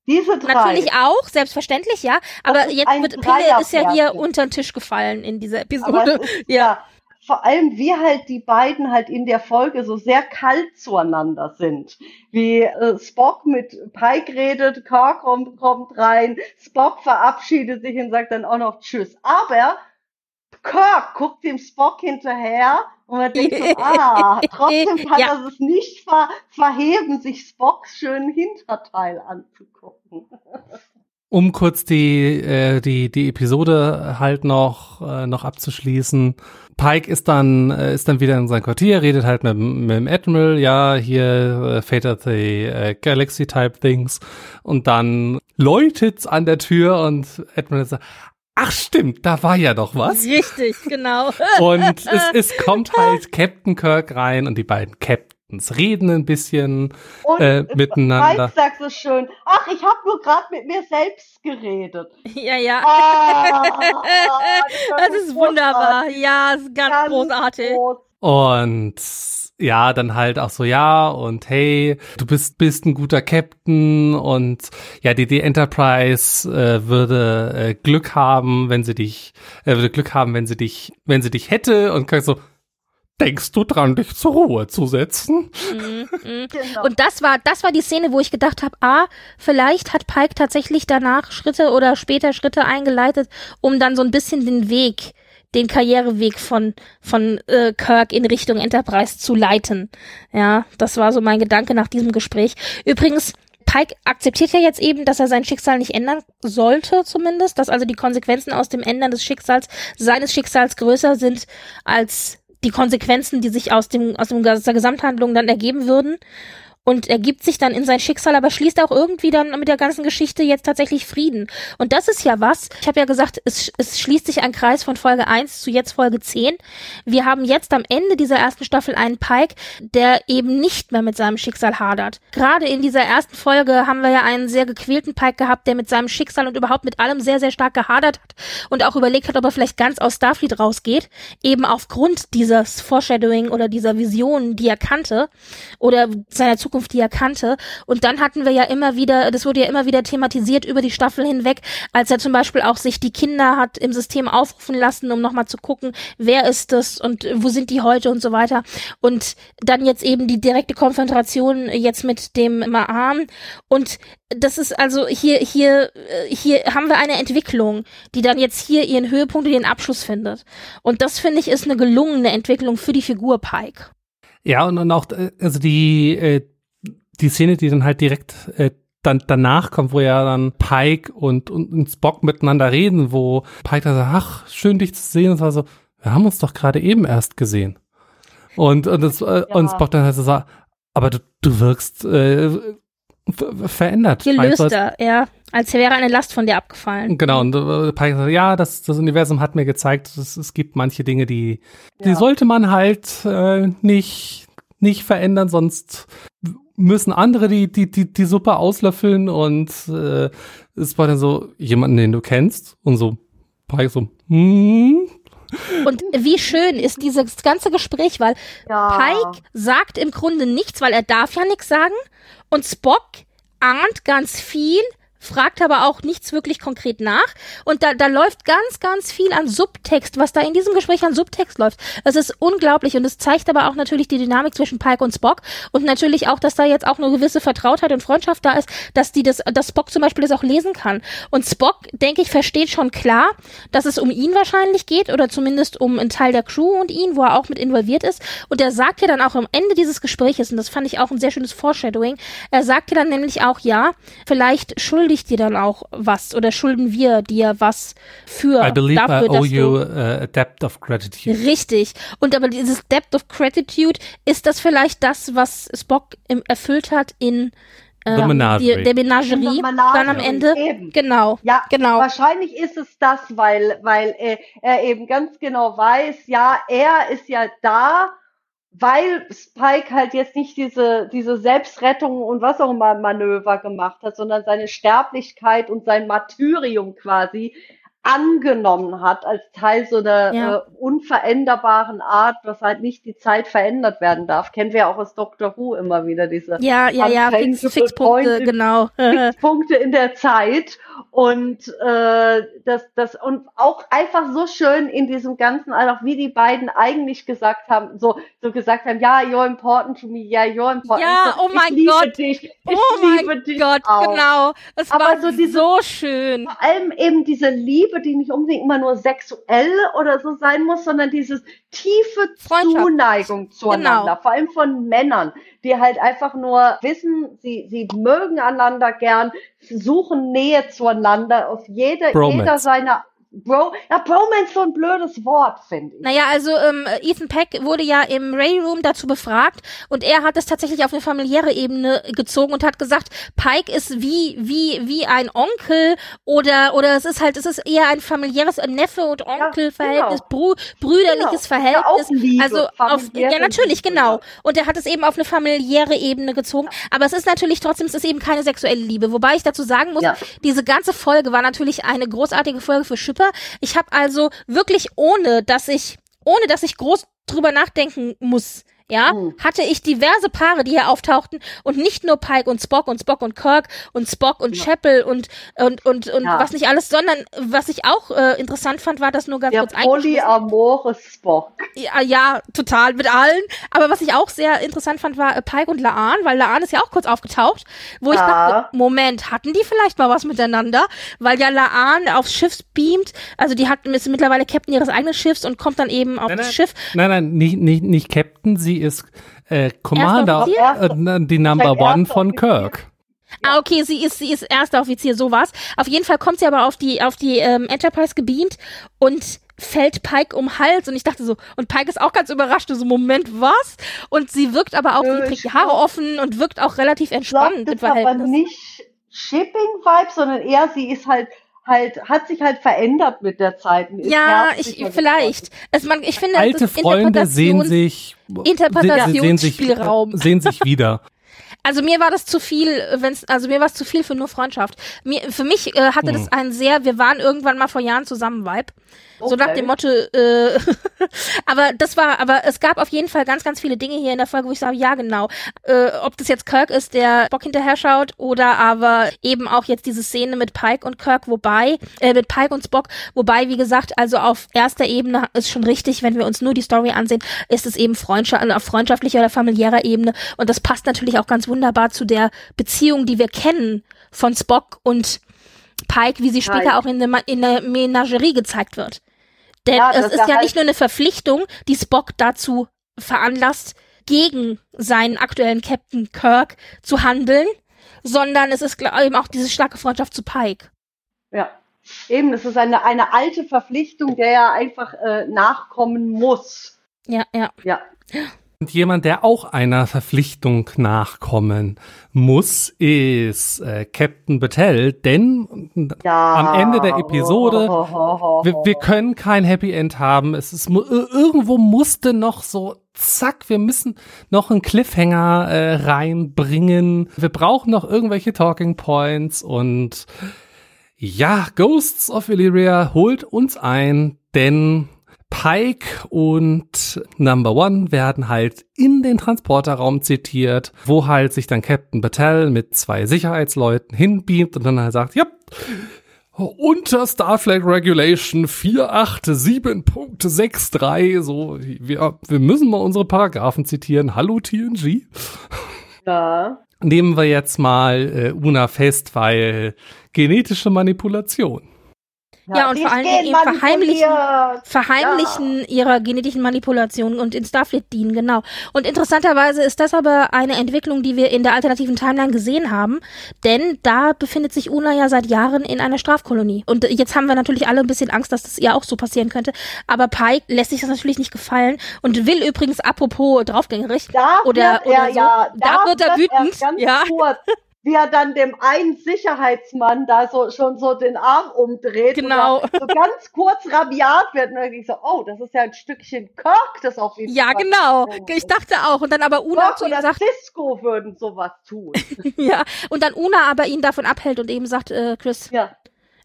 Diese drei. Natürlich auch, selbstverständlich, ja. Aber jetzt wird Pille ist ja hier unter den Tisch gefallen in dieser Episode. Ist, ja vor allem wie halt die beiden halt in der Folge so sehr kalt zueinander sind. Wie äh, Spock mit Pike redet, Kirk kommt, kommt rein, Spock verabschiedet sich und sagt dann auch noch Tschüss. Aber Kirk guckt dem Spock hinterher und man denkt so, ah, trotzdem kann ja. er es nicht ver verheben, sich Spocks schönen Hinterteil anzugucken. Um kurz die, äh, die, die Episode halt noch, äh, noch abzuschließen. Pike ist dann, äh, ist dann wieder in sein Quartier, redet halt mit, mit dem Admiral, ja, hier äh, Fate of the äh, Galaxy Type Things. Und dann läutet's an der Tür und Admiral sagt, ach stimmt, da war ja doch was. Richtig, genau. und es, es kommt halt Captain Kirk rein und die beiden Captain reden ein bisschen und äh, miteinander. Mike sagt so schön, ach, ich habe nur gerade mit mir selbst geredet. Ja, ja. Ah, das, das ist wunderbar. Ja, ist ganz, ganz großartig. Groß. Und ja, dann halt auch so, ja, und hey, du bist, bist ein guter Captain und ja, die, die Enterprise äh, würde äh, Glück haben, wenn sie dich, äh, würde Glück haben, wenn sie dich, wenn sie dich hätte und so, denkst du dran, dich zur Ruhe zu setzen? Mhm, mhm. Genau. Und das war, das war die Szene, wo ich gedacht habe, ah, vielleicht hat Pike tatsächlich danach Schritte oder später Schritte eingeleitet, um dann so ein bisschen den Weg, den Karriereweg von von äh, Kirk in Richtung Enterprise zu leiten. Ja, das war so mein Gedanke nach diesem Gespräch. Übrigens Pike akzeptiert ja jetzt eben, dass er sein Schicksal nicht ändern sollte, zumindest, dass also die Konsequenzen aus dem Ändern des Schicksals, seines Schicksals größer sind als die Konsequenzen, die sich aus dem, aus dem, aus der Gesamthandlung dann ergeben würden und ergibt sich dann in sein Schicksal, aber schließt auch irgendwie dann mit der ganzen Geschichte jetzt tatsächlich Frieden. Und das ist ja was. Ich habe ja gesagt, es, es schließt sich ein Kreis von Folge 1 zu jetzt Folge 10. Wir haben jetzt am Ende dieser ersten Staffel einen Pike, der eben nicht mehr mit seinem Schicksal hadert. Gerade in dieser ersten Folge haben wir ja einen sehr gequälten Pike gehabt, der mit seinem Schicksal und überhaupt mit allem sehr, sehr stark gehadert hat und auch überlegt hat, ob er vielleicht ganz aus Starfleet rausgeht, eben aufgrund dieses Foreshadowing oder dieser Vision, die er kannte oder seiner Zukunft Zukunft, die er kannte. Und dann hatten wir ja immer wieder, das wurde ja immer wieder thematisiert über die Staffel hinweg, als er zum Beispiel auch sich die Kinder hat im System aufrufen lassen, um nochmal zu gucken, wer ist das und wo sind die heute und so weiter. Und dann jetzt eben die direkte Konfrontation jetzt mit dem Ma'am. Und das ist also hier, hier, hier haben wir eine Entwicklung, die dann jetzt hier ihren Höhepunkt und ihren Abschluss findet. Und das finde ich ist eine gelungene Entwicklung für die Figur Pike. Ja, und, und auch, äh, also die, äh, die Szene, die dann halt direkt äh, dann danach kommt, wo ja dann Pike und, und, und Spock miteinander reden, wo Pike dann sagt, ach, schön dich zu sehen. Und es so, wir haben uns doch gerade eben erst gesehen. Und, und, das, äh, ja. und Spock dann halt so sagt, aber du, du wirkst äh, verändert. Gelöster, ja. Als wäre eine Last von dir abgefallen. Genau, und äh, Pike sagt, ja, das, das Universum hat mir gezeigt, dass es gibt manche Dinge, die, ja. die sollte man halt äh, nicht, nicht verändern, sonst müssen andere die, die, die, die Suppe auslöffeln und äh, es war dann so jemanden, den du kennst und so, so, hm. Und wie schön ist dieses ganze Gespräch, weil ja. Pike sagt im Grunde nichts, weil er darf ja nichts sagen und Spock ahnt ganz viel, fragt aber auch nichts wirklich konkret nach. Und da, da läuft ganz, ganz viel an Subtext, was da in diesem Gespräch an Subtext läuft. Es ist unglaublich und es zeigt aber auch natürlich die Dynamik zwischen Pike und Spock und natürlich auch, dass da jetzt auch eine gewisse Vertrautheit und Freundschaft da ist, dass die das, dass Spock zum Beispiel das auch lesen kann. Und Spock, denke ich, versteht schon klar, dass es um ihn wahrscheinlich geht oder zumindest um einen Teil der Crew und ihn, wo er auch mit involviert ist. Und er sagt ja dann auch am Ende dieses Gespräches, und das fand ich auch ein sehr schönes Foreshadowing, er sagt ja dann nämlich auch, ja, vielleicht schuldig schuldig dir dann auch was oder schulden wir dir was für I believe dafür, I owe dass you du uh, a debt of gratitude. Richtig. Und aber dieses Depth of Gratitude, ist das vielleicht das, was Spock im, erfüllt hat in ähm, Menagerie. die, der Menagerie, der Menagerie, dann am Ende? eben. Genau. Ja, Genau. wahrscheinlich ist es das, weil, weil er, er eben ganz genau weiß, ja, er ist ja da, weil Spike halt jetzt nicht diese, diese Selbstrettung und was auch immer Manöver gemacht hat, sondern seine Sterblichkeit und sein Martyrium quasi angenommen hat als Teil so einer Ja. äh, unveränderbaren Art, was halt nicht die Zeit verändert werden darf. Kennen wir auch aus Doctor Who immer wieder diese Ja, ja, ja, Fix, Fixpunkte, Point genau. Fixpunkte in der Zeit und äh, das das und auch einfach so schön in diesem ganzen auch wie die beiden eigentlich gesagt haben so so gesagt haben ja you're important to me ja you're important Ja, So, oh mein ich liebe Gott. dich ich oh liebe mein dich Gott, auch. genau. Aber war so diese- so schön. vor allem eben diese Liebe die nicht unbedingt immer nur sexuell oder so sein muss sondern dieses tiefe. Zuneigung zueinander Genau. vor allem von Männern die halt einfach nur wissen sie sie mögen einander gern suchen Nähe zueinander auf jede, Bromance. jeder seiner Bro, ja, Bromance ist so ein blödes Wort, finde ich. Naja, also ähm, Ethan Peck wurde ja im Ray Room dazu befragt und er hat es tatsächlich auf eine familiäre Ebene gezogen und hat gesagt, Pike ist wie wie wie ein Onkel oder oder es ist halt es ist eher ein familiäres Neffe und Onkel-Verhältnis, genau. Brü brüderliches Genau. Ja, Verhältnis. auch Liebe, also auf ja natürlich genau ja. und er hat es eben auf eine familiäre Ebene gezogen, aber es ist natürlich trotzdem es ist eben keine sexuelle Liebe, wobei ich dazu sagen muss, Ja. diese ganze Folge war natürlich eine großartige Folge für Schipper. Ich habe also wirklich ohne, dass ich, ohne dass ich groß drüber nachdenken muss, ja, Mhm. hatte ich diverse Paare, die hier auftauchten und nicht nur Pike und Spock und Spock und Kirk und Spock und Chapel und und und und Ja. was nicht alles, sondern was ich auch äh, interessant fand, war das nur ganz Der kurz polyamore Spock. Ja, ja, total mit allen. Aber was ich auch sehr interessant fand, war äh, Pike und Laan, weil Laan ist ja auch kurz aufgetaucht, wo ich Ja. dachte, Moment, hatten die vielleicht mal was miteinander? Weil ja Laan aufs Schiff beamt, also die hat ist mittlerweile Captain ihres eigenen Schiffs und kommt dann eben auf Nein, das nein. Schiff. Nein, nein, nicht, nicht, nicht Captain, sie ist äh, Commander, äh, die Number One von. Kirk. Ah, okay, sie ist, sie ist erster Offizier, sowas. Auf jeden Fall kommt sie aber auf die, auf die ähm, Enterprise gebeamt und fällt Pike um Hals und ich dachte so, und Pike ist auch ganz überrascht, so, Moment, was? Und sie wirkt aber auch, sie ich die Haare offen und wirkt auch relativ entspannt das im ist aber Verhältnis. nicht Shipping-Vibe, sondern eher sie ist halt, halt, hat sich halt verändert mit der Zeit. Ja, ich, vielleicht. Es, man, ich finde, Alte Freunde sehen sich, Interpretationsspielraum. sehen sich, sehen sich wieder. Also mir war das zu viel, wenn's, also mir war es zu viel für nur Freundschaft. Mir, für mich äh, hatte das einen sehr, wir waren irgendwann mal vor Jahren zusammen Vibe. So nach dem Motto, äh, aber das war, aber es gab auf jeden Fall ganz, ganz viele Dinge hier in der Folge, wo ich sage, ja genau, äh, ob das jetzt Kirk ist, der Spock hinterher schaut, oder aber eben auch jetzt diese Szene mit Pike und Kirk, wobei, äh, mit Pike und Spock, wobei, wie gesagt, also auf erster Ebene ist schon richtig, wenn wir uns nur die Story ansehen, ist es eben Freundschaft, auf freundschaftlicher oder familiärer Ebene und das passt natürlich auch ganz wunderbar zu der Beziehung, die wir kennen von Spock und Pike, wie sie später Pike. auch in der, in der Menagerie gezeigt wird. Denn Ja, es ist ja halt- nicht nur eine Verpflichtung, die Spock dazu veranlasst, gegen seinen aktuellen Captain Kirk zu handeln, sondern es ist eben auch diese starke Freundschaft zu Pike. Ja. Eben, es ist eine, eine alte Verpflichtung, der er einfach äh, nachkommen muss. Ja, ja. Ja. Und jemand, der auch einer Verpflichtung nachkommen muss, ist äh, Captain Battelle, denn Ja. am Ende der Episode, wir, wir können kein Happy End haben. Es ist irgendwo musste noch so zack, wir müssen noch einen Cliffhanger äh, reinbringen. Wir brauchen noch irgendwelche Talking Points und ja, Ghosts of Illyria holt uns ein, denn Pike und Number One werden halt in den Transporterraum zitiert, wo halt sich dann Captain Battelle mit zwei Sicherheitsleuten hinbeamt und dann halt sagt, ja, unter Starflag Regulation 487.63, so, wir, wir müssen mal unsere Paragraphen zitieren. Hallo TNG. Ja. Nehmen wir jetzt mal äh, Una fest, weil genetische Manipulation. Ja, und vor allen Dingen eben verheimlichen, verheimlichen ja. ihrer genetischen Manipulation und in Starfleet dienen, genau. Und interessanterweise ist das aber eine Entwicklung, die wir in der alternativen Timeline gesehen haben, denn da befindet sich Una ja seit Jahren in einer Strafkolonie. Und jetzt haben wir natürlich alle ein bisschen Angst, dass das ihr auch so passieren könnte. Aber Pike lässt sich das natürlich nicht gefallen und will übrigens apropos draufgängerig da oder, oder er, so, ja, da, da wird er wütend. ja. Kurz wie er dann dem einen Sicherheitsmann da so schon so den Arm umdreht genau. so ganz kurz rabiat wird und dann ging so, oh, das ist ja ein Stückchen Kirk, das auf jeden Ja, Fall genau. Ich dachte auch und dann aber Una Kirk zu ihm sagt, Cisco würden sowas tun. ja, und dann Una aber ihn davon abhält und eben sagt, äh, Chris, ja.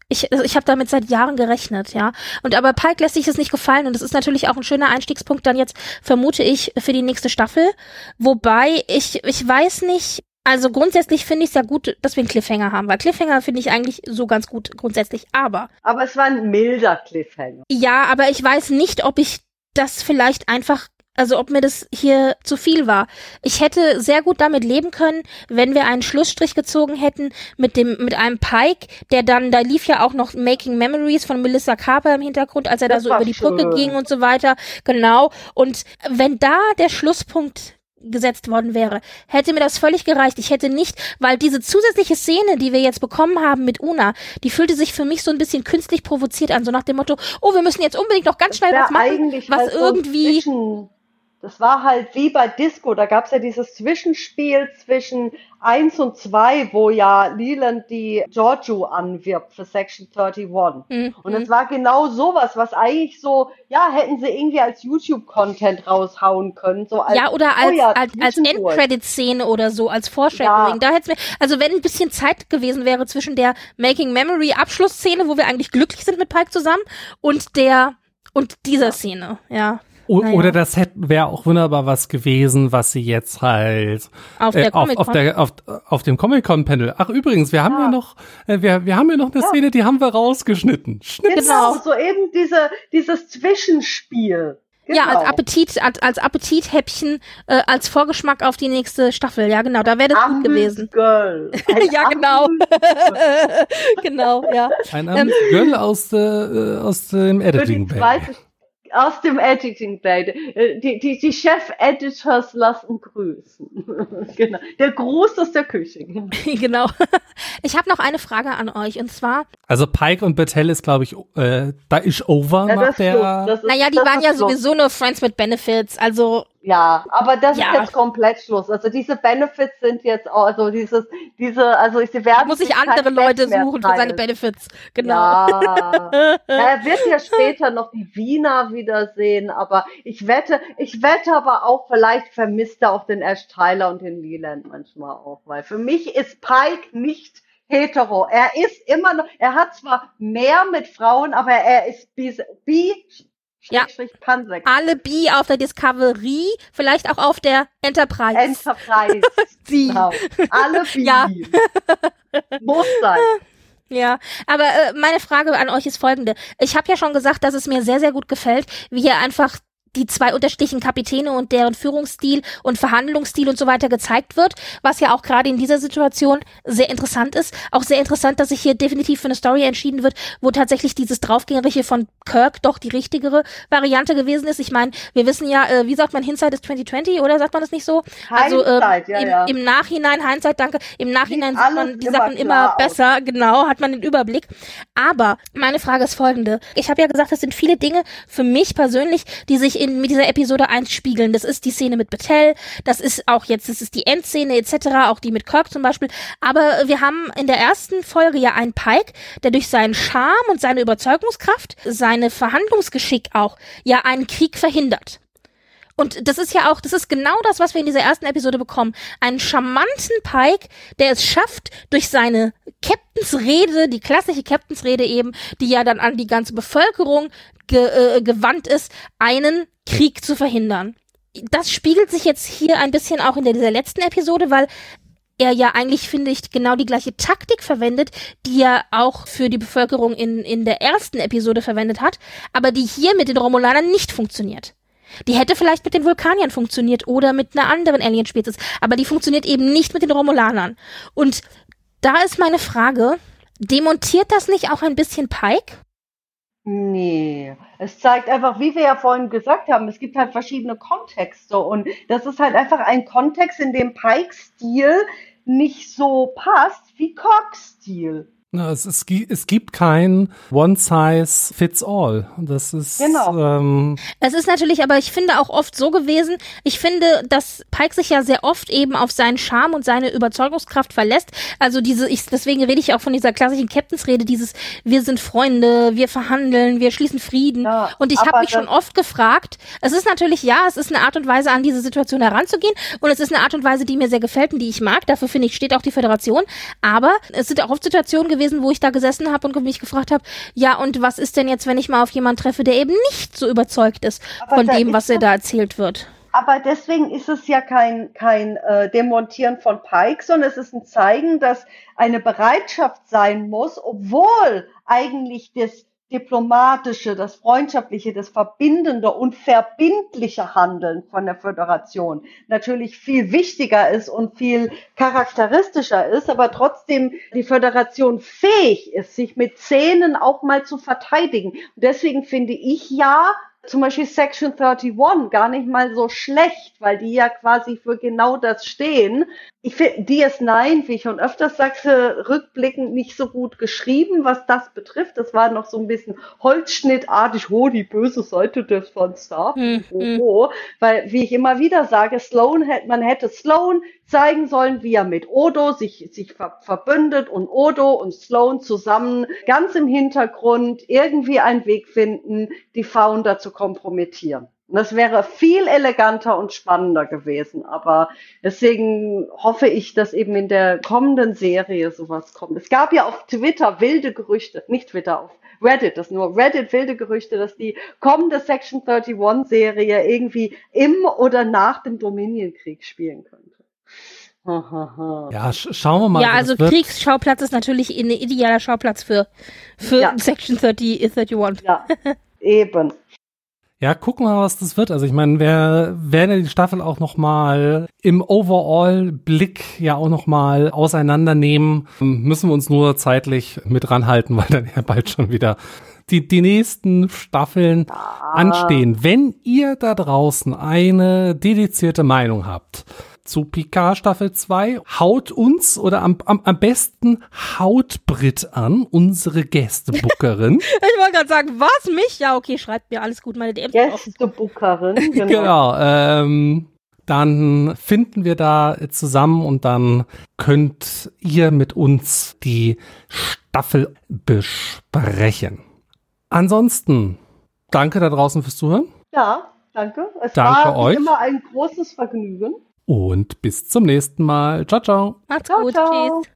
Ich, also ich habe damit seit Jahren gerechnet, ja. Und aber Pike lässt sich das nicht gefallen und das ist natürlich auch ein schöner Einstiegspunkt dann jetzt, vermute ich, für die nächste Staffel. Wobei ich, ich weiß nicht, also grundsätzlich finde ich es ja gut, dass wir einen Cliffhanger haben, weil Cliffhanger finde ich eigentlich so ganz gut grundsätzlich, aber. Aber es war ein milder Cliffhanger. Ja, aber ich weiß nicht, ob ich das vielleicht einfach also ob mir das hier zu viel war. Ich hätte sehr gut damit leben können, wenn wir einen Schlussstrich gezogen hätten mit dem mit einem Pike, der dann da lief ja auch noch Making Memories von Melissa Carper im Hintergrund, als er das da so über die Brücke schön. ging und so weiter. Genau. Und wenn da der Schlusspunkt gesetzt worden wäre, hätte mir das völlig gereicht. Ich hätte nicht, weil diese zusätzliche Szene, die wir jetzt bekommen haben mit Una, die fühlte sich für mich so ein bisschen künstlich provoziert an, so nach dem Motto, oh, wir müssen jetzt unbedingt noch ganz schnell was machen, was halt irgendwie das war halt wie bei Disco, da gab's ja dieses Zwischenspiel zwischen eins und zwei, wo ja Leland die Giorgio anwirbt für Section 31. Mhm. Und es war genau sowas, was eigentlich so, ja, hätten sie irgendwie als YouTube-Content raushauen können. So als, ja, oder als, oh ja, als, als Endcredit-Szene oder so, als Foreshadowing. Ja. Da hätte mir, also wenn ein bisschen Zeit gewesen wäre zwischen der Making Memory Abschlussszene, wo wir eigentlich glücklich sind mit Pike zusammen, und der, und dieser Szene, ja. O naja. Oder das wäre auch wunderbar was gewesen, was sie jetzt halt auf, äh, auf, auf, der, auf, auf dem Comic-Con-Panel. Ach übrigens, wir haben ja, ja noch, äh, wir, wir haben ja noch eine ja. Szene, die haben wir rausgeschnitten. Schnitt. Genau, so eben diese, dieses Zwischenspiel. Genau. Ja, als genau. Appetit, als, als Appetithäppchen, äh, als Vorgeschmack auf die nächste Staffel. Ja, genau, da wäre das gut gewesen. Girl. ja, genau. genau, ja. Ein ähm, Girl aus, äh, aus dem Editing Bay aus dem Editing Bay. Äh, die, die, die Chef-Editors lassen grüßen. genau. Der Gruß aus der Küche. genau. Ich habe noch eine Frage an euch und zwar. Also Pike und Battelle ist, glaube ich, äh, da ist over ja, nach der. Ist, naja, die waren ja sowieso nur Friends with Benefits. Also ja, aber das ja. ist jetzt komplett Schluss. Also diese Benefits sind jetzt auch, also dieses, diese, also sie werden. Muss sich andere Leute suchen für seine Benefits. Genau. Ja. er wird ja später noch die Wiener wiedersehen, aber ich wette, ich wette aber auch, vielleicht vermisst er auch den Ash Tyler und den Leland manchmal auch, weil für mich ist Pike nicht hetero. Er ist immer noch, er hat zwar mehr mit Frauen, aber er ist bi, bi ja. Alle B auf der Discovery, vielleicht auch auf der Enterprise. Enterprise. Sie. Genau. Alle B. Ja. Muss sein. Ja, aber äh, meine Frage an euch ist folgende. Ich habe ja schon gesagt, dass es mir sehr, sehr gut gefällt, wie hier einfach die zwei unterschiedlichen Kapitäne und deren Führungsstil und Verhandlungsstil und so weiter gezeigt wird, was ja auch gerade in dieser Situation sehr interessant ist. Auch sehr interessant, dass sich hier definitiv für eine Story entschieden wird, wo tatsächlich dieses Draufgängerische von Kirk doch die richtigere Variante gewesen ist. Ich meine, wir wissen ja, äh, wie sagt man, Hindsight ist 2020 oder sagt man das nicht so? also äh, ja, im, ja. im, Nachhinein, Hindsight, danke, im Nachhinein sieht man die Sachen immer besser, genau, hat man den Überblick. Aber meine Frage ist folgende. Ich habe ja gesagt, es sind viele Dinge für mich persönlich, die sich in mit dieser Episode einspiegeln. Das ist die Szene mit Battelle, das ist auch jetzt, das ist die Endszene etc., auch die mit Kirk zum Beispiel. Aber wir haben in der ersten Folge ja einen Pike, der durch seinen Charme und seine Überzeugungskraft, seine Verhandlungsgeschick auch, ja einen Krieg verhindert. Und das ist ja auch, das ist genau das, was wir in dieser ersten Episode bekommen. Einen charmanten Pike, der es schafft, durch seine Captains Rede, die klassische Captains Rede eben, die ja dann an die ganze Bevölkerung ge äh, gewandt ist, einen Krieg zu verhindern. Das spiegelt sich jetzt hier ein bisschen auch in der, dieser letzten Episode, weil er ja eigentlich, finde ich, genau die gleiche Taktik verwendet, die er auch für die Bevölkerung in, in der ersten Episode verwendet hat, aber die hier mit den Romulanern nicht funktioniert. Die hätte vielleicht mit den Vulkaniern funktioniert oder mit einer anderen Alien-Spezies, aber die funktioniert eben nicht mit den Romulanern. Und da ist meine Frage, demontiert das nicht auch ein bisschen Pike? Nee, es zeigt einfach, wie wir ja vorhin gesagt haben, es gibt halt verschiedene Kontexte und das ist halt einfach ein Kontext, in dem Pikes Stil nicht so passt wie Cox Stil. Na, es, es, es gibt kein One Size Fits All. Das ist genau. Ähm es ist natürlich, aber ich finde auch oft so gewesen. Ich finde, dass Pike sich ja sehr oft eben auf seinen Charme und seine Überzeugungskraft verlässt. Also diese, ich, deswegen rede ich auch von dieser klassischen Captains-Rede, dieses Wir sind Freunde, wir verhandeln, wir schließen Frieden. Ja, und ich habe mich schon oft gefragt. Es ist natürlich ja, es ist eine Art und Weise, an diese Situation heranzugehen, und es ist eine Art und Weise, die mir sehr gefällt und die ich mag. Dafür finde ich steht auch die Föderation. Aber es sind auch oft Situationen gewesen gewesen, wo ich da gesessen habe und mich gefragt habe, ja, und was ist denn jetzt, wenn ich mal auf jemanden treffe, der eben nicht so überzeugt ist Aber von dem, was er da erzählt wird? Aber deswegen ist es ja kein, kein äh, Demontieren von Pike, sondern es ist ein Zeigen, dass eine Bereitschaft sein muss, obwohl eigentlich das diplomatische, das freundschaftliche, das verbindende und verbindliche Handeln von der Föderation natürlich viel wichtiger ist und viel charakteristischer ist, aber trotzdem die Föderation fähig ist, sich mit Szenen auch mal zu verteidigen. Und deswegen finde ich ja, zum Beispiel Section 31 gar nicht mal so schlecht, weil die ja quasi für genau das stehen. Ich finde DS9, wie ich schon öfters sagte, rückblickend nicht so gut geschrieben, was das betrifft. Das war noch so ein bisschen holzschnittartig, oh, die böse Seite des von Star. Hm, oh, hm. oh. Weil, wie ich immer wieder sage, Sloan hätte, man hätte Sloan zeigen sollen, wie er mit Odo sich, sich ver verbündet und Odo und Sloan zusammen ganz im Hintergrund irgendwie einen Weg finden, die Founder zu kompromittieren. das wäre viel eleganter und spannender gewesen. Aber deswegen hoffe ich, dass eben in der kommenden Serie sowas kommt. Es gab ja auf Twitter wilde Gerüchte, nicht Twitter, auf Reddit, das nur Reddit wilde Gerüchte, dass die kommende Section 31 Serie irgendwie im oder nach dem Dominion-Krieg spielen könnte. Ja, sch schauen wir mal. Ja, also Kriegsschauplatz ist natürlich ein idealer Schauplatz für, für ja. Section 30, 31. Ja, eben. Ja, gucken wir mal, was das wird. Also ich meine, wir werden die Staffel auch noch mal im Overall-Blick ja auch noch mal auseinandernehmen. Müssen wir uns nur zeitlich mit ranhalten, weil dann ja bald schon wieder die, die nächsten Staffeln ah. anstehen. Wenn ihr da draußen eine dedizierte Meinung habt, zu Picard Staffel 2. Haut uns oder am, am, am besten haut Brit an, unsere Gästebookerin. ich wollte gerade sagen, was mich? Ja, okay, schreibt mir alles gut, meine DMs Gästebookerin, genau. genau ähm, dann finden wir da zusammen und dann könnt ihr mit uns die Staffel besprechen. Ansonsten, danke da draußen fürs Zuhören. Ja, danke. Es danke war euch. immer ein großes Vergnügen und bis zum nächsten Mal. Ciao, ciao. Macht's ciao, gut. Ciao. Tschüss.